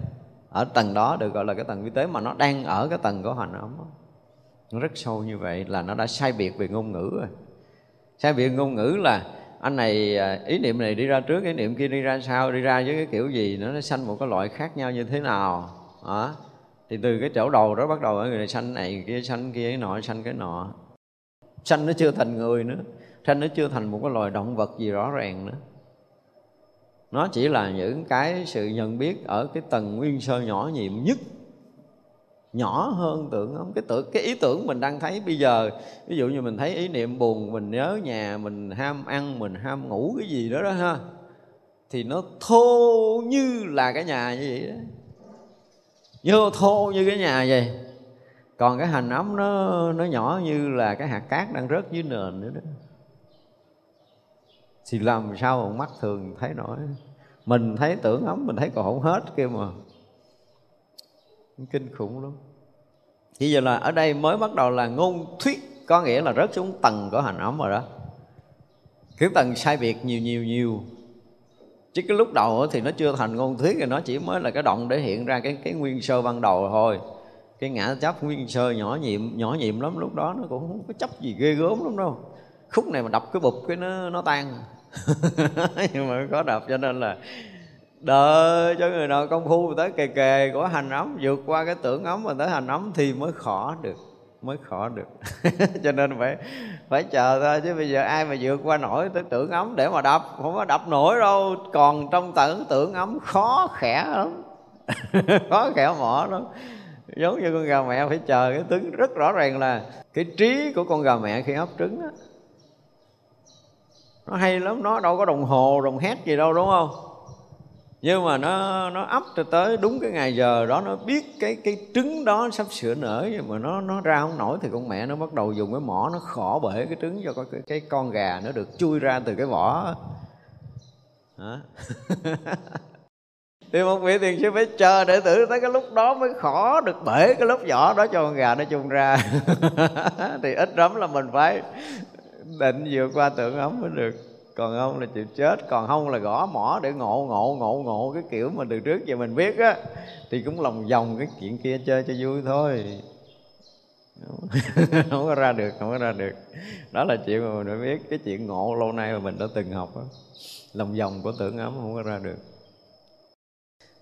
Ở tầng đó được gọi là cái tầng vi tế mà nó đang ở cái tầng của hành ấm nó rất sâu như vậy là nó đã sai biệt về ngôn ngữ rồi sai biệt ngôn ngữ là anh này à, ý niệm này đi ra trước, ý niệm kia đi ra sau, đi ra với cái kiểu gì nó nó sanh một cái loại khác nhau như thế nào đó thì từ cái chỗ đầu đó bắt đầu người này sanh này kia, sanh kia cái nọ, sanh cái nọ. Sanh nó chưa thành người nữa, sanh nó chưa thành một cái loài động vật gì rõ ràng nữa. Nó chỉ là những cái sự nhận biết ở cái tầng nguyên sơ nhỏ nhiệm nhất nhỏ hơn tưởng không? Cái tưởng, cái ý tưởng mình đang thấy bây giờ, ví dụ như mình thấy ý niệm buồn, mình nhớ nhà, mình ham ăn, mình ham ngủ cái gì đó đó ha, thì nó thô như là cái nhà như vậy đó. Như thô như cái nhà vậy. Còn cái hành ấm nó nó nhỏ như là cái hạt cát đang rớt dưới nền nữa đó. Thì làm sao mà mắt thường thấy nổi? Mình thấy tưởng ấm, mình thấy còn không hết kia mà kinh khủng lắm. Bây giờ là ở đây mới bắt đầu là ngôn thuyết, có nghĩa là rớt xuống tầng của hành ấm rồi đó. Kiểu tầng sai biệt nhiều nhiều nhiều. Chứ cái lúc đầu thì nó chưa thành ngôn thuyết thì nó chỉ mới là cái động để hiện ra cái cái nguyên sơ ban đầu thôi. Cái ngã chấp nguyên sơ nhỏ nhiệm nhỏ nhiệm lắm, lúc đó nó cũng không có chấp gì ghê gớm lắm đâu. Khúc này mà đập cái bụp cái nó nó tan. [laughs] Nhưng mà có đập cho nên là đợi cho người nào công phu tới kề kề của hành ấm vượt qua cái tưởng ấm mà tới hành ấm thì mới khó được mới khó được. [laughs] Cho nên phải phải chờ thôi chứ bây giờ ai mà vượt qua nổi tới tưởng ấm để mà đập không có đập nổi đâu. Còn trong tưởng tưởng ấm khó khẽ lắm. [laughs] Khó khẽ mỏ lắm. Giống như con gà mẹ phải chờ cái tướng rất rõ ràng là cái trí của con gà mẹ khi ấp trứng đó, nó hay lắm nó đâu có đồng hồ đồng hét gì đâu đúng không? Nhưng mà nó nó ấp cho tới đúng cái ngày giờ đó nó biết cái cái trứng đó sắp sửa nở nhưng mà nó nó ra không nổi thì con mẹ nó bắt đầu dùng cái mỏ nó khỏ bể cái trứng cho cái, cái con gà nó được chui ra từ cái vỏ. [laughs] Thì một vị thiền sư phải chờ để tử tới cái lúc đó mới khó được bể cái lớp vỏ đó cho con gà nó chung ra. [laughs] Thì ít lắm là mình phải định vượt qua tượng ấm mới được còn không là chịu chết, còn không là gõ mỏ để ngộ ngộ ngộ ngộ cái kiểu mà từ trước giờ mình biết á, thì cũng lòng vòng cái chuyện kia chơi cho vui thôi. [laughs] Không có ra được, không có ra được. Đó là chuyện mà mình phải biết, cái chuyện ngộ lâu nay mà mình đã từng học đó. lòng vòng của tưởng ấm không có ra được.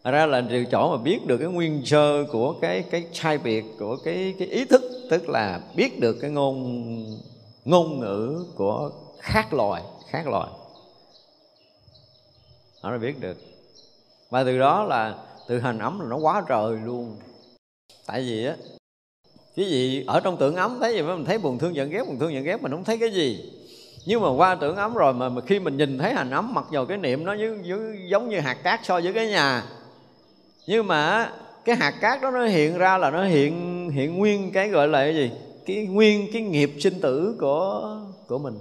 Ra là từ chỗ mà biết được cái nguyên sơ của cái cái sai biệt, của cái cái ý thức, tức là biết được cái ngôn ngôn ngữ của khác loài khác loài. Họ mới biết được. Và từ đó là từ hành ấm là nó quá trời luôn. Tại vì á cái gì ở trong tưởng ấm thấy gì mình thấy buồn thương giận ghét buồn thương giận ghét mình không thấy cái gì. Nhưng mà qua tưởng ấm rồi mà, mà khi mình nhìn thấy hành ấm mặc dù cái niệm nó như, như, giống như hạt cát so với cái nhà. Nhưng mà cái hạt cát đó nó hiện ra là nó hiện hiện nguyên cái gọi là cái gì? Cái nguyên cái nghiệp sinh tử của của mình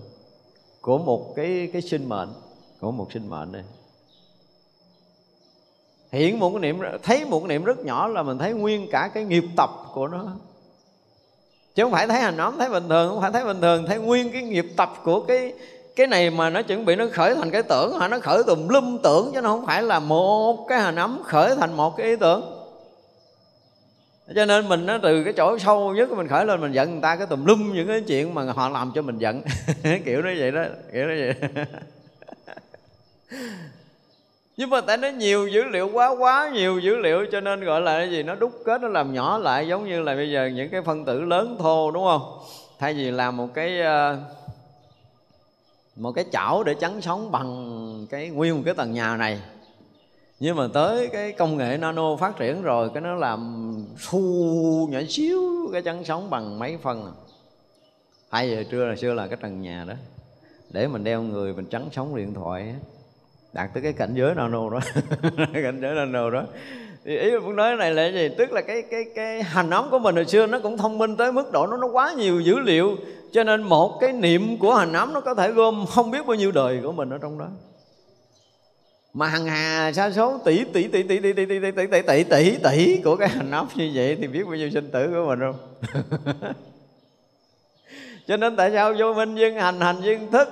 của một cái cái sinh mệnh của một sinh mệnh này hiện một cái niệm, thấy một cái niệm rất nhỏ là mình thấy nguyên cả cái nghiệp tập của nó. Chứ không phải thấy hành ấm thấy bình thường, không phải thấy bình thường, thấy nguyên cái nghiệp tập của cái cái này mà nó chuẩn bị nó khởi thành cái tưởng hả? Nó khởi tùm lum tưởng chứ nó không phải là một cái hành ấm khởi thành một cái ý tưởng cho nên mình nó từ cái chỗ sâu nhất mình khởi lên, mình giận người ta, cái tùm lum những cái chuyện mà họ làm cho mình giận. [laughs] Kiểu nó vậy đó, kiểu nó vậy. [laughs] Nhưng mà tại nó nhiều dữ liệu, quá quá nhiều dữ liệu, cho nên gọi là cái gì, nó đúc kết, nó làm nhỏ lại, giống như là bây giờ những cái phân tử lớn thô, đúng không? Thay vì làm một cái ờ, một cái chảo để chắn sóng bằng cái nguyên một cái tầng nhà này nhưng mà tới cái công nghệ nano phát triển rồi, cái nó làm thu nhỏ xíu, cái chắn sóng bằng mấy phân hai giờ trưa là xưa là cái trần nhà đó, để mình đeo người, mình chắn sóng điện thoại đạt tới cái cảnh giới nano đó. [laughs] Cảnh giới nano đó. Thì ý mình muốn nói này là gì? Tức là cái cái cái hành ống của mình hồi xưa nó cũng thông minh tới mức độ nó nó quá nhiều dữ liệu. Cho nên một cái niệm của hành ấm nó có thể gom không biết bao nhiêu đời của mình ở trong đó mà hằng hà sa số tỷ tỷ tỷ tỷ tỷ tỷ tỷ tỷ tỷ tỷ tỷ tỷ tỷ của cái hành ốc như vậy thì biết bao nhiêu sinh tử của mình không cho nên tại sao vô minh duyên hành hành duyên thức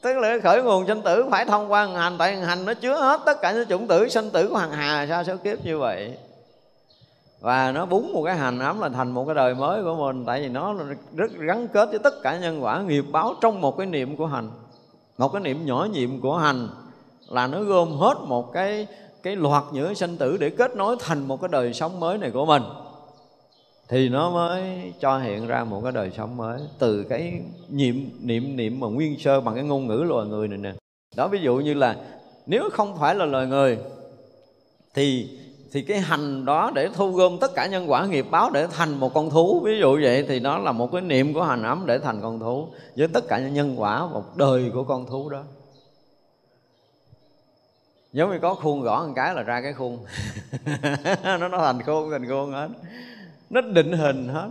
tức là khởi nguồn sinh tử phải thông qua hành tại hành nó chứa hết tất cả những chủng tử sinh tử của hằng hà sa số kiếp như vậy và nó búng một cái hành ấm là thành một cái đời mới của mình tại vì nó rất gắn kết với tất cả nhân quả nghiệp báo trong một cái niệm của hành một cái niệm nhỏ nhiệm của hành là nó gom hết một cái cái loạt những sinh tử để kết nối thành một cái đời sống mới này của mình. Thì nó mới cho hiện ra một cái đời sống mới từ cái niệm niệm niệm mà nguyên sơ bằng cái ngôn ngữ loài người này nè. Đó, ví dụ như là nếu không phải là loài người, thì thì cái hành đó để thu gom tất cả nhân quả nghiệp báo để thành một con thú, ví dụ vậy, thì nó là một cái niệm của hành ấm để thành con thú với tất cả những nhân quả một đời của con thú đó giống như có khuôn gõ một cái là ra cái khuôn. [laughs] Nó nó thành khuôn thành khuôn hết. Nó định hình hết.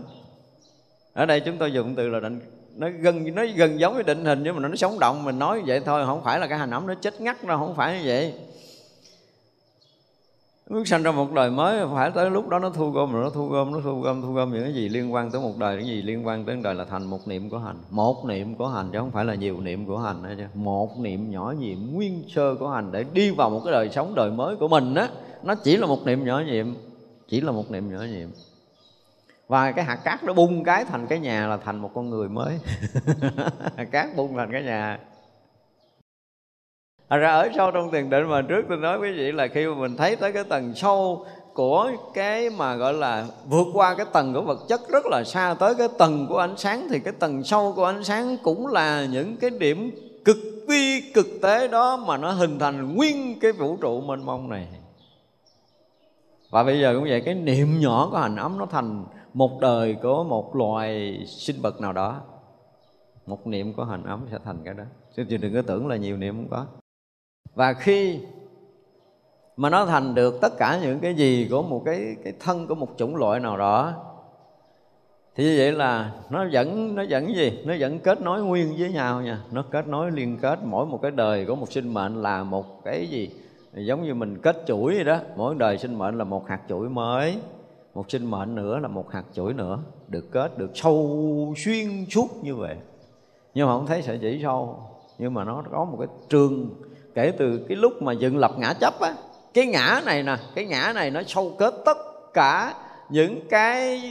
Ở đây chúng tôi dùng từ là định, nó gần nó gần giống với định hình nhưng mà nó sống động, mình nói vậy thôi, không phải là cái hành ấm nó chết ngắt đâu, không phải như vậy. Bước sanh ra một đời mới, phải tới lúc đó nó thu gom rồi, nó thu gom, nó thu gom thu gom những cái gì liên quan tới một đời, những gì liên quan tới một đời là thành một niệm của hành. Một niệm của hành chứ không phải là nhiều niệm của hành nữa chứ. Một niệm nhỏ nhiệm nguyên sơ của hành để đi vào một cái đời sống đời mới của mình á, nó chỉ là một niệm nhỏ nhiệm, chỉ là một niệm nhỏ nhiệm. Và cái hạt cát nó bung cái thành cái nhà là thành một con người mới. [laughs] Hạt cát bung thành cái nhà à, ra ở sâu trong tiền định mà trước tôi nói quý vị là khi mà mình thấy tới cái tầng sâu của cái mà gọi là vượt qua cái tầng của vật chất rất là xa tới cái tầng của ánh sáng thì cái tầng sâu của ánh sáng cũng là những cái điểm cực vi cực tế đó mà nó hình thành nguyên cái vũ trụ mênh mông này. Và bây giờ cũng vậy cái niệm nhỏ của hành ấm nó thành một đời của một loài sinh vật nào đó. Một niệm của hành ấm sẽ thành cái đó. Chứ đừng có tưởng là nhiều niệm không có và khi mà nó thành được tất cả những cái gì của một cái cái thân của một chủng loại nào đó, thì như vậy là nó vẫn nó vẫn gì? Nó vẫn kết nối nguyên với nhau nha. Nó kết nối liên kết mỗi một cái đời của một sinh mệnh là một cái gì? Giống như mình kết chuỗi vậy đó. Mỗi đời sinh mệnh là một hạt chuỗi mới. Một sinh mệnh nữa là một hạt chuỗi nữa. Được kết, được sâu xuyên suốt như vậy. Nhưng mà không thấy sợi chỉ sâu. Nhưng mà nó có một cái trường kể từ cái lúc mà dựng lập ngã chấp á cái ngã này nè cái ngã này nó sâu kết tất cả những cái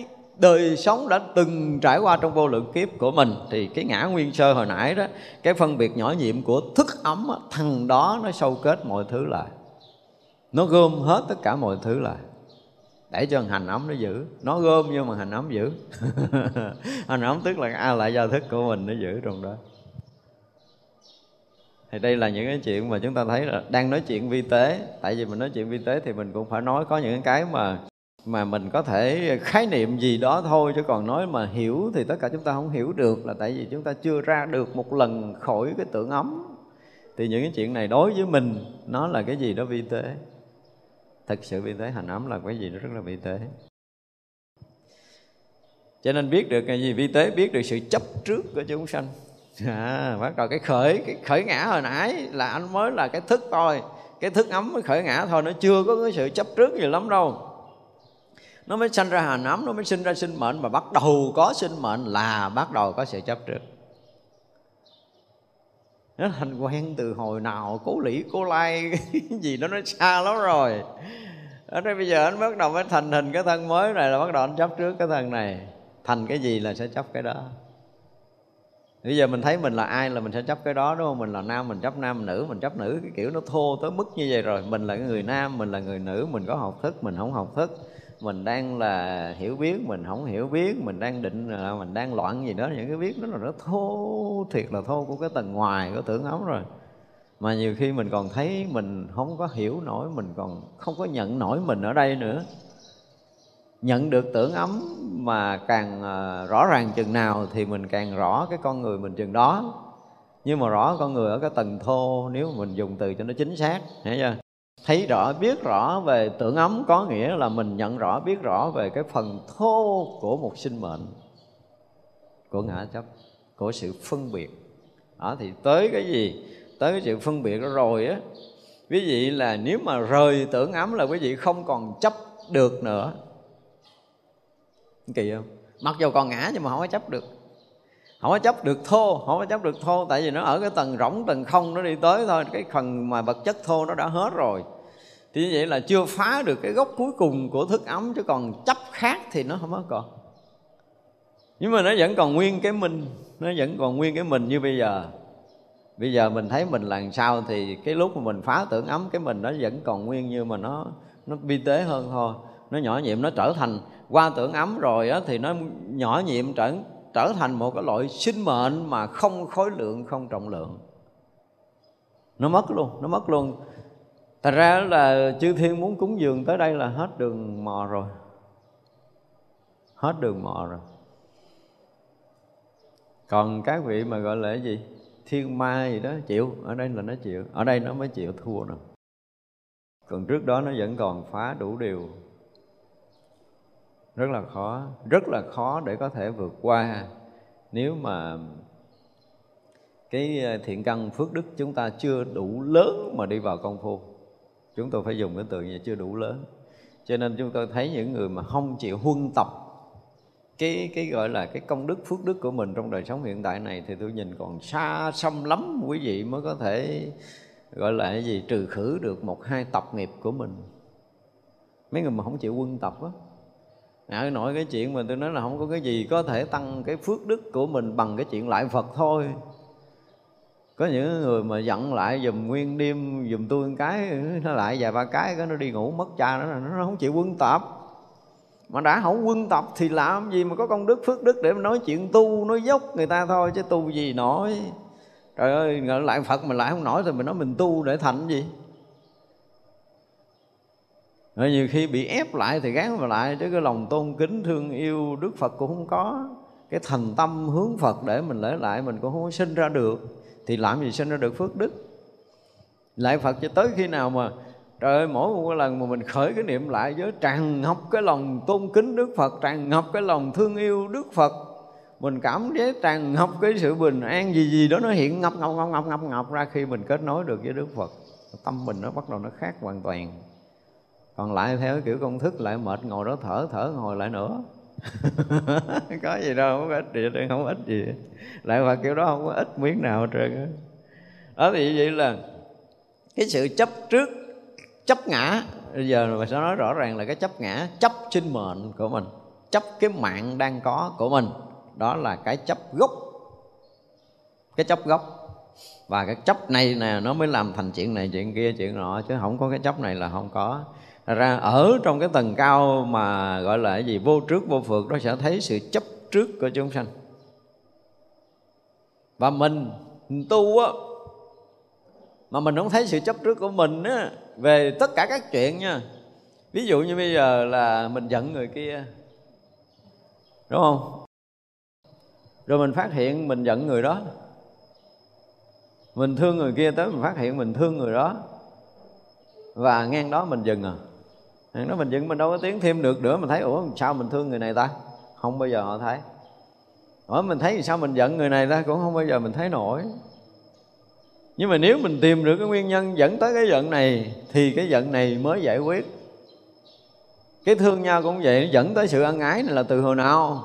đời sống đã từng trải qua trong vô lượng kiếp của mình. Thì cái ngã nguyên sơ hồi nãy đó cái phân biệt nhỏ nhiệm của thức ấm á, thằng đó nó sâu kết mọi thứ lại. Nó gom hết tất cả mọi thứ lại. Để cho hành ấm nó giữ. Nó gom nhưng mà hành ấm giữ. [laughs] Hành ấm tức là à, a lại do thức của mình nó giữ trong đó thì đây là những cái chuyện mà chúng ta thấy là đang nói chuyện vi tế. Tại vì mình nói chuyện vi tế thì mình cũng phải nói có những cái mà mà mình có thể khái niệm gì đó thôi. Chứ còn nói mà hiểu thì tất cả chúng ta không hiểu được là tại vì chúng ta chưa ra được một lần khỏi cái tưởng ấm. Thì những cái chuyện này đối với mình, nó là cái gì đó vi tế? Thật sự vi tế hành ấm là cái gì đó rất là vi tế. Cho nên biết được cái gì vi tế, biết được sự chấp trước của chúng sanh à, bắt đầu cái khởi cái khởi ngã hồi nãy là anh mới là cái thức thôi. Cái thức ấm mới khởi ngã thôi nó chưa có cái sự chấp trước gì lắm đâu. Nó mới sanh ra hành ấm nó mới sinh ra sinh mệnh mà bắt đầu có sinh mệnh là bắt đầu có sự chấp trước. Nó thành quen từ hồi nào cố lĩ cố lai [laughs] gì đó nó xa lắm rồi. Ở đây bây giờ anh bắt đầu mới thành hình cái thân mới này là bắt đầu anh chấp trước cái thân này. Thành cái gì là sẽ chấp cái đó bây giờ mình thấy mình là ai là mình sẽ chấp cái đó, đúng không? Mình là nam, mình chấp nam mình nữ, mình chấp nữ, cái kiểu nó thô tới mức như vậy rồi. Mình là người nam, mình là người nữ, mình có học thức, mình không học thức. Mình đang là hiểu biết, mình không hiểu biết, mình đang định là mình đang loạn gì đó. Những cái biết đó là nó thô, thiệt là thô của cái tầng ngoài, của tưởng ống rồi. Mà nhiều khi mình còn thấy mình không có hiểu nổi, mình còn không có nhận nổi mình ở đây nữa nhận được tưởng ấm mà càng ờ, rõ ràng chừng nào thì mình càng rõ cái con người mình chừng đó. Nhưng mà rõ con người ở cái tầng thô, nếu mà mình dùng từ cho nó chính xác, hiểu chưa? Thấy rõ, biết rõ về tưởng ấm có nghĩa là mình nhận rõ, biết rõ về cái phần thô của một sinh mệnh, của ngã chấp, của sự phân biệt. Đó, thì tới cái gì? Tới cái sự phân biệt đó rồi á. Quý vị là nếu mà rời tưởng ấm là quý vị không còn chấp được nữa kỳ không? Mặc dù còn ngã nhưng mà không có chấp được. Không có chấp được thô, không có chấp được thô, tại vì nó ở cái tầng rỗng, tầng không nó đi tới thôi. Cái phần mà vật chất thô nó đã hết rồi. Thì như vậy là chưa phá được cái gốc cuối cùng của thức ấm, chứ còn chấp khác thì nó không có còn. Nhưng mà nó vẫn còn nguyên cái mình, nó vẫn còn nguyên cái mình như bây giờ. Bây giờ mình thấy mình làm sao thì cái lúc mà mình phá tưởng ấm, cái mình nó vẫn còn nguyên như mà nó nó vi tế hơn thôi. Nó nhỏ nhiệm, nó trở thành qua tưởng ấm rồi á, thì nó nhỏ nhiệm trở trở thành một cái loại sinh mệnh mà không khối lượng không trọng lượng. Nó mất luôn nó mất luôn. Thật ra là chư thiên muốn cúng dường tới đây là hết đường mò rồi. Hết đường mò rồi. Còn các vị mà gọi là cái gì? Thiên ma gì đó chịu. Ở đây là nó chịu. Ở đây nó mới chịu thua rồi còn trước đó nó vẫn còn phá đủ điều rất là khó, rất là khó để có thể vượt qua. Nếu mà cái ờ, thiện căn phước đức chúng ta chưa đủ lớn mà đi vào công phu, chúng tôi phải dùng cái từ như chưa đủ lớn. Cho nên chúng tôi thấy những người mà không chịu huân tập cái cái gọi là cái công đức, phước đức của mình trong đời sống hiện tại này thì tôi nhìn còn xa xăm lắm. Quý vị mới có thể gọi là cái gì, trừ khử được một hai tập nghiệp của mình. Mấy người mà không chịu quân tập á ngại nói cái chuyện mà tôi nói là không có cái gì có thể tăng cái phước đức của mình bằng cái chuyện lại Phật thôi. Có những người mà giận lại dùm nguyên đêm dùm tôi một cái, nó lại vài ba cái cái nó đi ngủ mất cha nó nó không chịu quân tập. Mà đã không quân tập thì làm gì mà có công đức phước đức để mà nói chuyện tu, nói dốc người ta thôi, chứ tu gì nổi. Trời ơi lại phật mình lại không nổi thì mình nói mình tu để thành gì? Rồi nhiều khi bị ép lại thì gán vào lại, chứ cái lòng tôn kính, thương yêu đức phật cũng không có. Cái thành tâm hướng phật để mình lấy lại, mình cũng không có sinh ra được. Thì làm gì sinh ra được phước đức? Lại phật cho tới khi nào mà trời ơi, mỗi một lần mà mình khởi cái niệm lại với tràn ngập cái lòng tôn kính đức phật, tràn ngập cái lòng thương yêu đức phật, mình cảm thấy tràn ngập cái sự bình an gì gì đó nó hiện ngập ngập ngập ngập ngập ngập ra khi mình kết nối được với đức phật. Tâm mình nó bắt đầu nó khác hoàn toàn còn lại theo kiểu công thức lại mệt ngồi đó thở thở ngồi lại nữa. [laughs] Có gì đâu, không có ích gì không ít gì lại và kiểu đó không có ít miếng nào hết trơn đó, thì vậy là cái sự chấp trước, chấp ngã, bây giờ mà sẽ nói rõ ràng là cái chấp ngã, chấp sinh mệnh của mình, chấp cái mạng đang có của mình, đó là cái chấp gốc. Cái chấp gốc. Và cái chấp này nè, nó mới làm thành chuyện này, chuyện kia, chuyện nọ, chứ không có cái chấp này là không có ra ở trong cái tầng cao mà gọi là cái gì vô trước vô phượt đó sẽ thấy sự chấp trước của chúng sanh. Và mình, mình tu á mà mình không thấy sự chấp trước của mình á về tất cả các chuyện nha. Ví dụ như bây giờ là mình giận người kia đúng không? Rồi mình phát hiện mình giận người đó. Mình thương người kia tới mình phát hiện mình thương người đó. Và ngang đó mình dừng à nó mình dừng mình đâu có tiến thêm được nữa, mình thấy, ủa, sao mình thương người này ta? Không bao giờ họ thấy. Ủa, mình thấy sao mình giận người này ta? Cũng không bao giờ mình thấy nổi. Nhưng mà nếu mình tìm được cái nguyên nhân dẫn tới cái giận này, thì cái giận này mới giải quyết. Cái thương nhau cũng vậy dẫn tới sự ân ái này là từ hồi nào?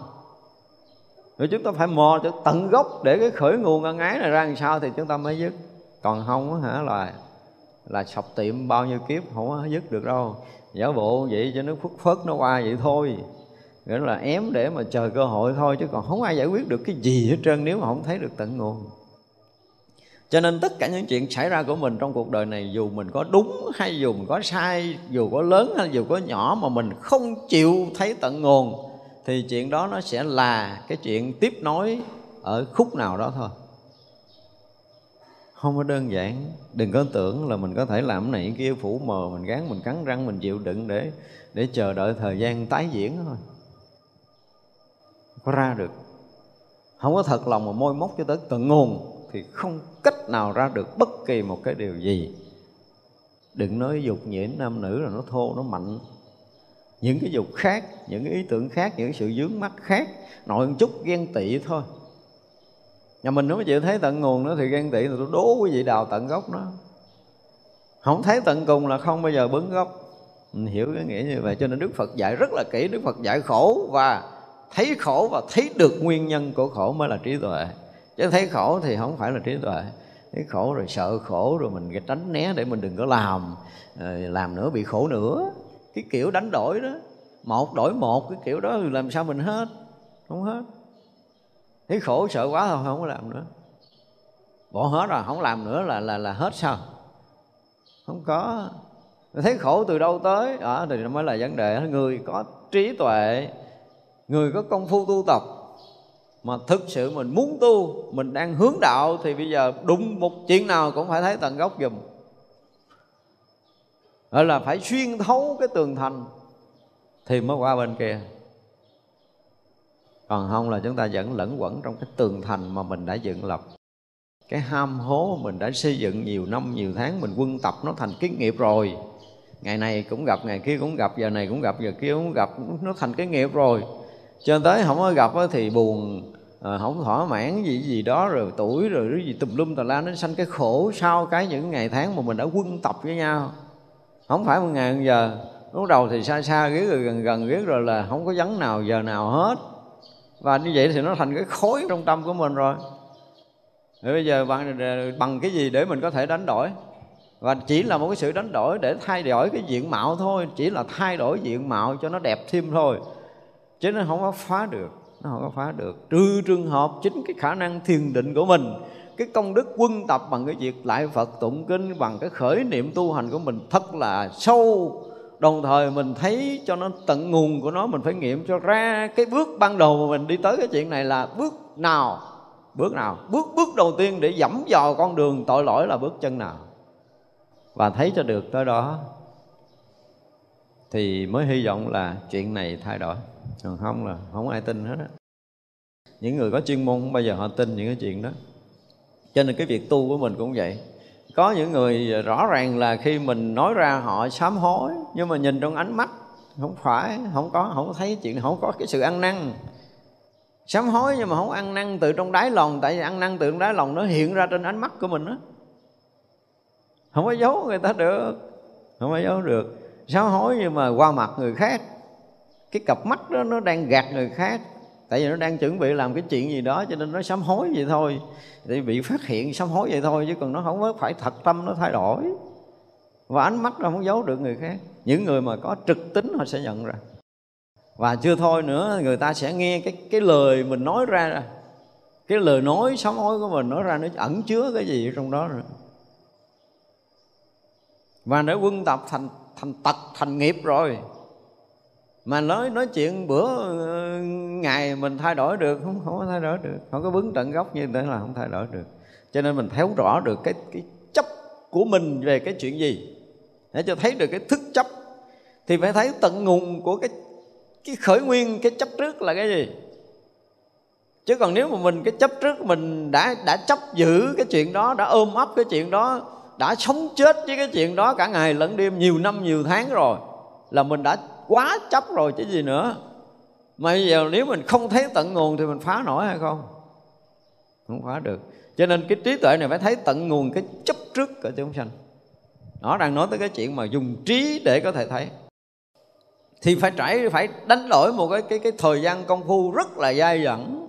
Rồi chúng ta phải mò cho tận gốc để cái khởi nguồn ân ái này ra làm sao thì chúng ta mới dứt. Còn không hả, là là sọc tiệm bao nhiêu kiếp không có dứt được đâu giả bộ vậy cho nó phất phất nó qua vậy thôi. Nghĩa là ém để mà chờ cơ hội thôi, chứ còn không ai giải quyết được cái gì hết trơn nếu mà không thấy được tận nguồn. Cho nên tất cả những chuyện xảy ra của mình trong cuộc đời này, dù mình có đúng hay dù mình có sai, dù có lớn hay dù có nhỏ mà mình không chịu thấy tận nguồn, thì chuyện đó nó sẽ là cái chuyện tiếp nối ở khúc nào đó thôi không có đơn giản. Đừng có tưởng là mình có thể làm này kia, phủ mờ, mình gán, mình cắn răng, mình chịu đựng để để chờ đợi thời gian tái diễn thôi. Có ra được. Không có thật lòng mà môi móc cho tới tận nguồn thì không cách nào ra được bất kỳ một cái điều gì. Đừng nói dục nhiễm nam nữ là nó thô, nó mạnh. Những cái dục khác, những cái ý tưởng khác, những cái sự dướng mắt khác, nội một chút ghen tị thôi nhà mình nếu mà chịu thấy tận nguồn nữa thì ghen tị là tôi đố quý vị đào tận gốc nó không thấy tận cùng là không bao giờ bứng gốc. Mình hiểu cái nghĩa như vậy, cho nên đức phật dạy rất là kỹ. Đức phật dạy khổ và thấy khổ và thấy được nguyên nhân của khổ mới là trí tuệ. Chứ thấy khổ thì không phải là trí tuệ. Thấy khổ rồi sợ khổ rồi mình tránh né để mình đừng có làm ờ, làm nữa, bị khổ nữa. Cái kiểu đánh đổi đó, một đổi một cái kiểu đó làm sao mình hết? Không hết thấy khổ sợ quá thôi, không có làm nữa. Bỏ hết rồi, không làm nữa là là là hết sao? Không có. Thấy khổ từ đâu tới? Đó, thì nó mới là vấn đề. Người có trí tuệ, người có công phu tu tập, mà thực sự mình muốn tu, mình đang hướng đạo, thì bây giờ đụng một chuyện nào cũng phải thấy tận gốc dùm. Gọi là phải xuyên thấu cái tường thành, thì mới qua bên kia còn không là chúng ta vẫn lẫn quẩn trong cái tường thành mà mình đã dựng lập. Cái ham hố mình đã xây dựng nhiều năm, nhiều tháng, mình quân tập nó thành cái nghiệp rồi. Ngày này cũng gặp, ngày kia cũng gặp, giờ này cũng gặp, giờ kia cũng gặp, nó thành cái nghiệp rồi. Cho tới không có gặp thì buồn ờ, không thỏa mãn gì gì đó, rồi tuổi, rồi cái gì tùm lum tà la, nó sanh cái khổ sau cái những ngày tháng mà mình đã quân tập với nhau. Không phải một ngày, một giờ. Lúc đầu thì xa xa ghế rồi, gần gần ghế rồi là không có vắng nào, giờ nào hết và như vậy thì nó thành cái khối trong tâm của mình rồi. Thì bây giờ bằng ờ, bằng cái gì để mình có thể đánh đổi? Và chỉ là một cái sự đánh đổi để thay đổi cái diện mạo thôi, chỉ là thay đổi diện mạo cho nó đẹp thêm thôi. Chứ nó không có phá được, nó không có phá được. Trừ trường hợp chính cái khả năng thiền định của mình, cái công đức quân tập bằng cái việc lại Phật tụng kinh, bằng cái khởi niệm tu hành của mình thật là sâu đồng thời mình thấy cho nó tận nguồn của nó, mình phải nghiệm cho ra cái bước ban đầu mà mình đi tới cái chuyện này là bước nào? Bước nào? Bước bước đầu tiên để dẫm vào con đường tội lỗi là bước chân nào? Và thấy cho được tới đó, thì mới hy vọng là chuyện này thay đổi. Còn không là không ai tin hết á. Những người có chuyên môn không bao giờ họ tin những cái chuyện đó. Cho nên cái việc tu của mình cũng vậy có những người rõ ràng là khi mình nói ra họ sám hối, nhưng mà nhìn trong ánh mắt, không phải, không có, không thấy chuyện, không có cái sự ăn năn. Sám hối nhưng mà không ăn năn từ trong đáy lòng, tại vì ăn năn từ trong đáy lòng nó hiện ra trên ánh mắt của mình đó không có giấu người ta được, không có giấu được. Sám hối nhưng mà qua mặt người khác, cái cặp mắt đó nó đang gạt người khác tại vì nó đang chuẩn bị làm cái chuyện gì đó cho nên nó sám hối vậy thôi. Thì bị phát hiện sám hối vậy thôi chứ còn nó không có phải thật tâm nó thay đổi. Và ánh mắt nó không giấu được người khác. Những người mà có trực tính họ sẽ nhận ra. Và chưa thôi nữa, người ta sẽ nghe cái cái lời mình nói ra. Cái lời nói sám hối của mình nói ra nó ẩn chứa cái gì trong đó rồi và để quân tập thành thành tật, thành nghiệp rồi mà nói nói chuyện bữa ờ, ngày mình thay đổi được, không không có thay đổi được. Không có bứng tận gốc như thế là không thay đổi được. Cho nên mình thấu rõ được cái cái chấp của mình về cái chuyện gì. Để cho thấy được cái thức chấp. Thì phải thấy tận nguồn của cái cái khởi nguyên, cái chấp trước là cái gì? Chứ còn nếu mà mình, cái chấp trước mình đã đã chấp giữ cái chuyện đó, đã ôm ấp cái chuyện đó, đã sống chết với cái chuyện đó cả ngày lẫn đêm, nhiều năm, nhiều tháng rồi, là mình đã quá chấp rồi chứ gì nữa. Mà bây giờ nếu mình không thấy tận nguồn thì mình phá nổi hay không? Không phá được. Cho nên cái trí tuệ này phải thấy tận nguồn cái chấp trước của chúng sanh. Nó đang nói tới cái chuyện mà dùng trí để có thể thấy. Thì phải trải, phải đánh đổi một cái cái cái thời gian công phu rất là dai dẳng.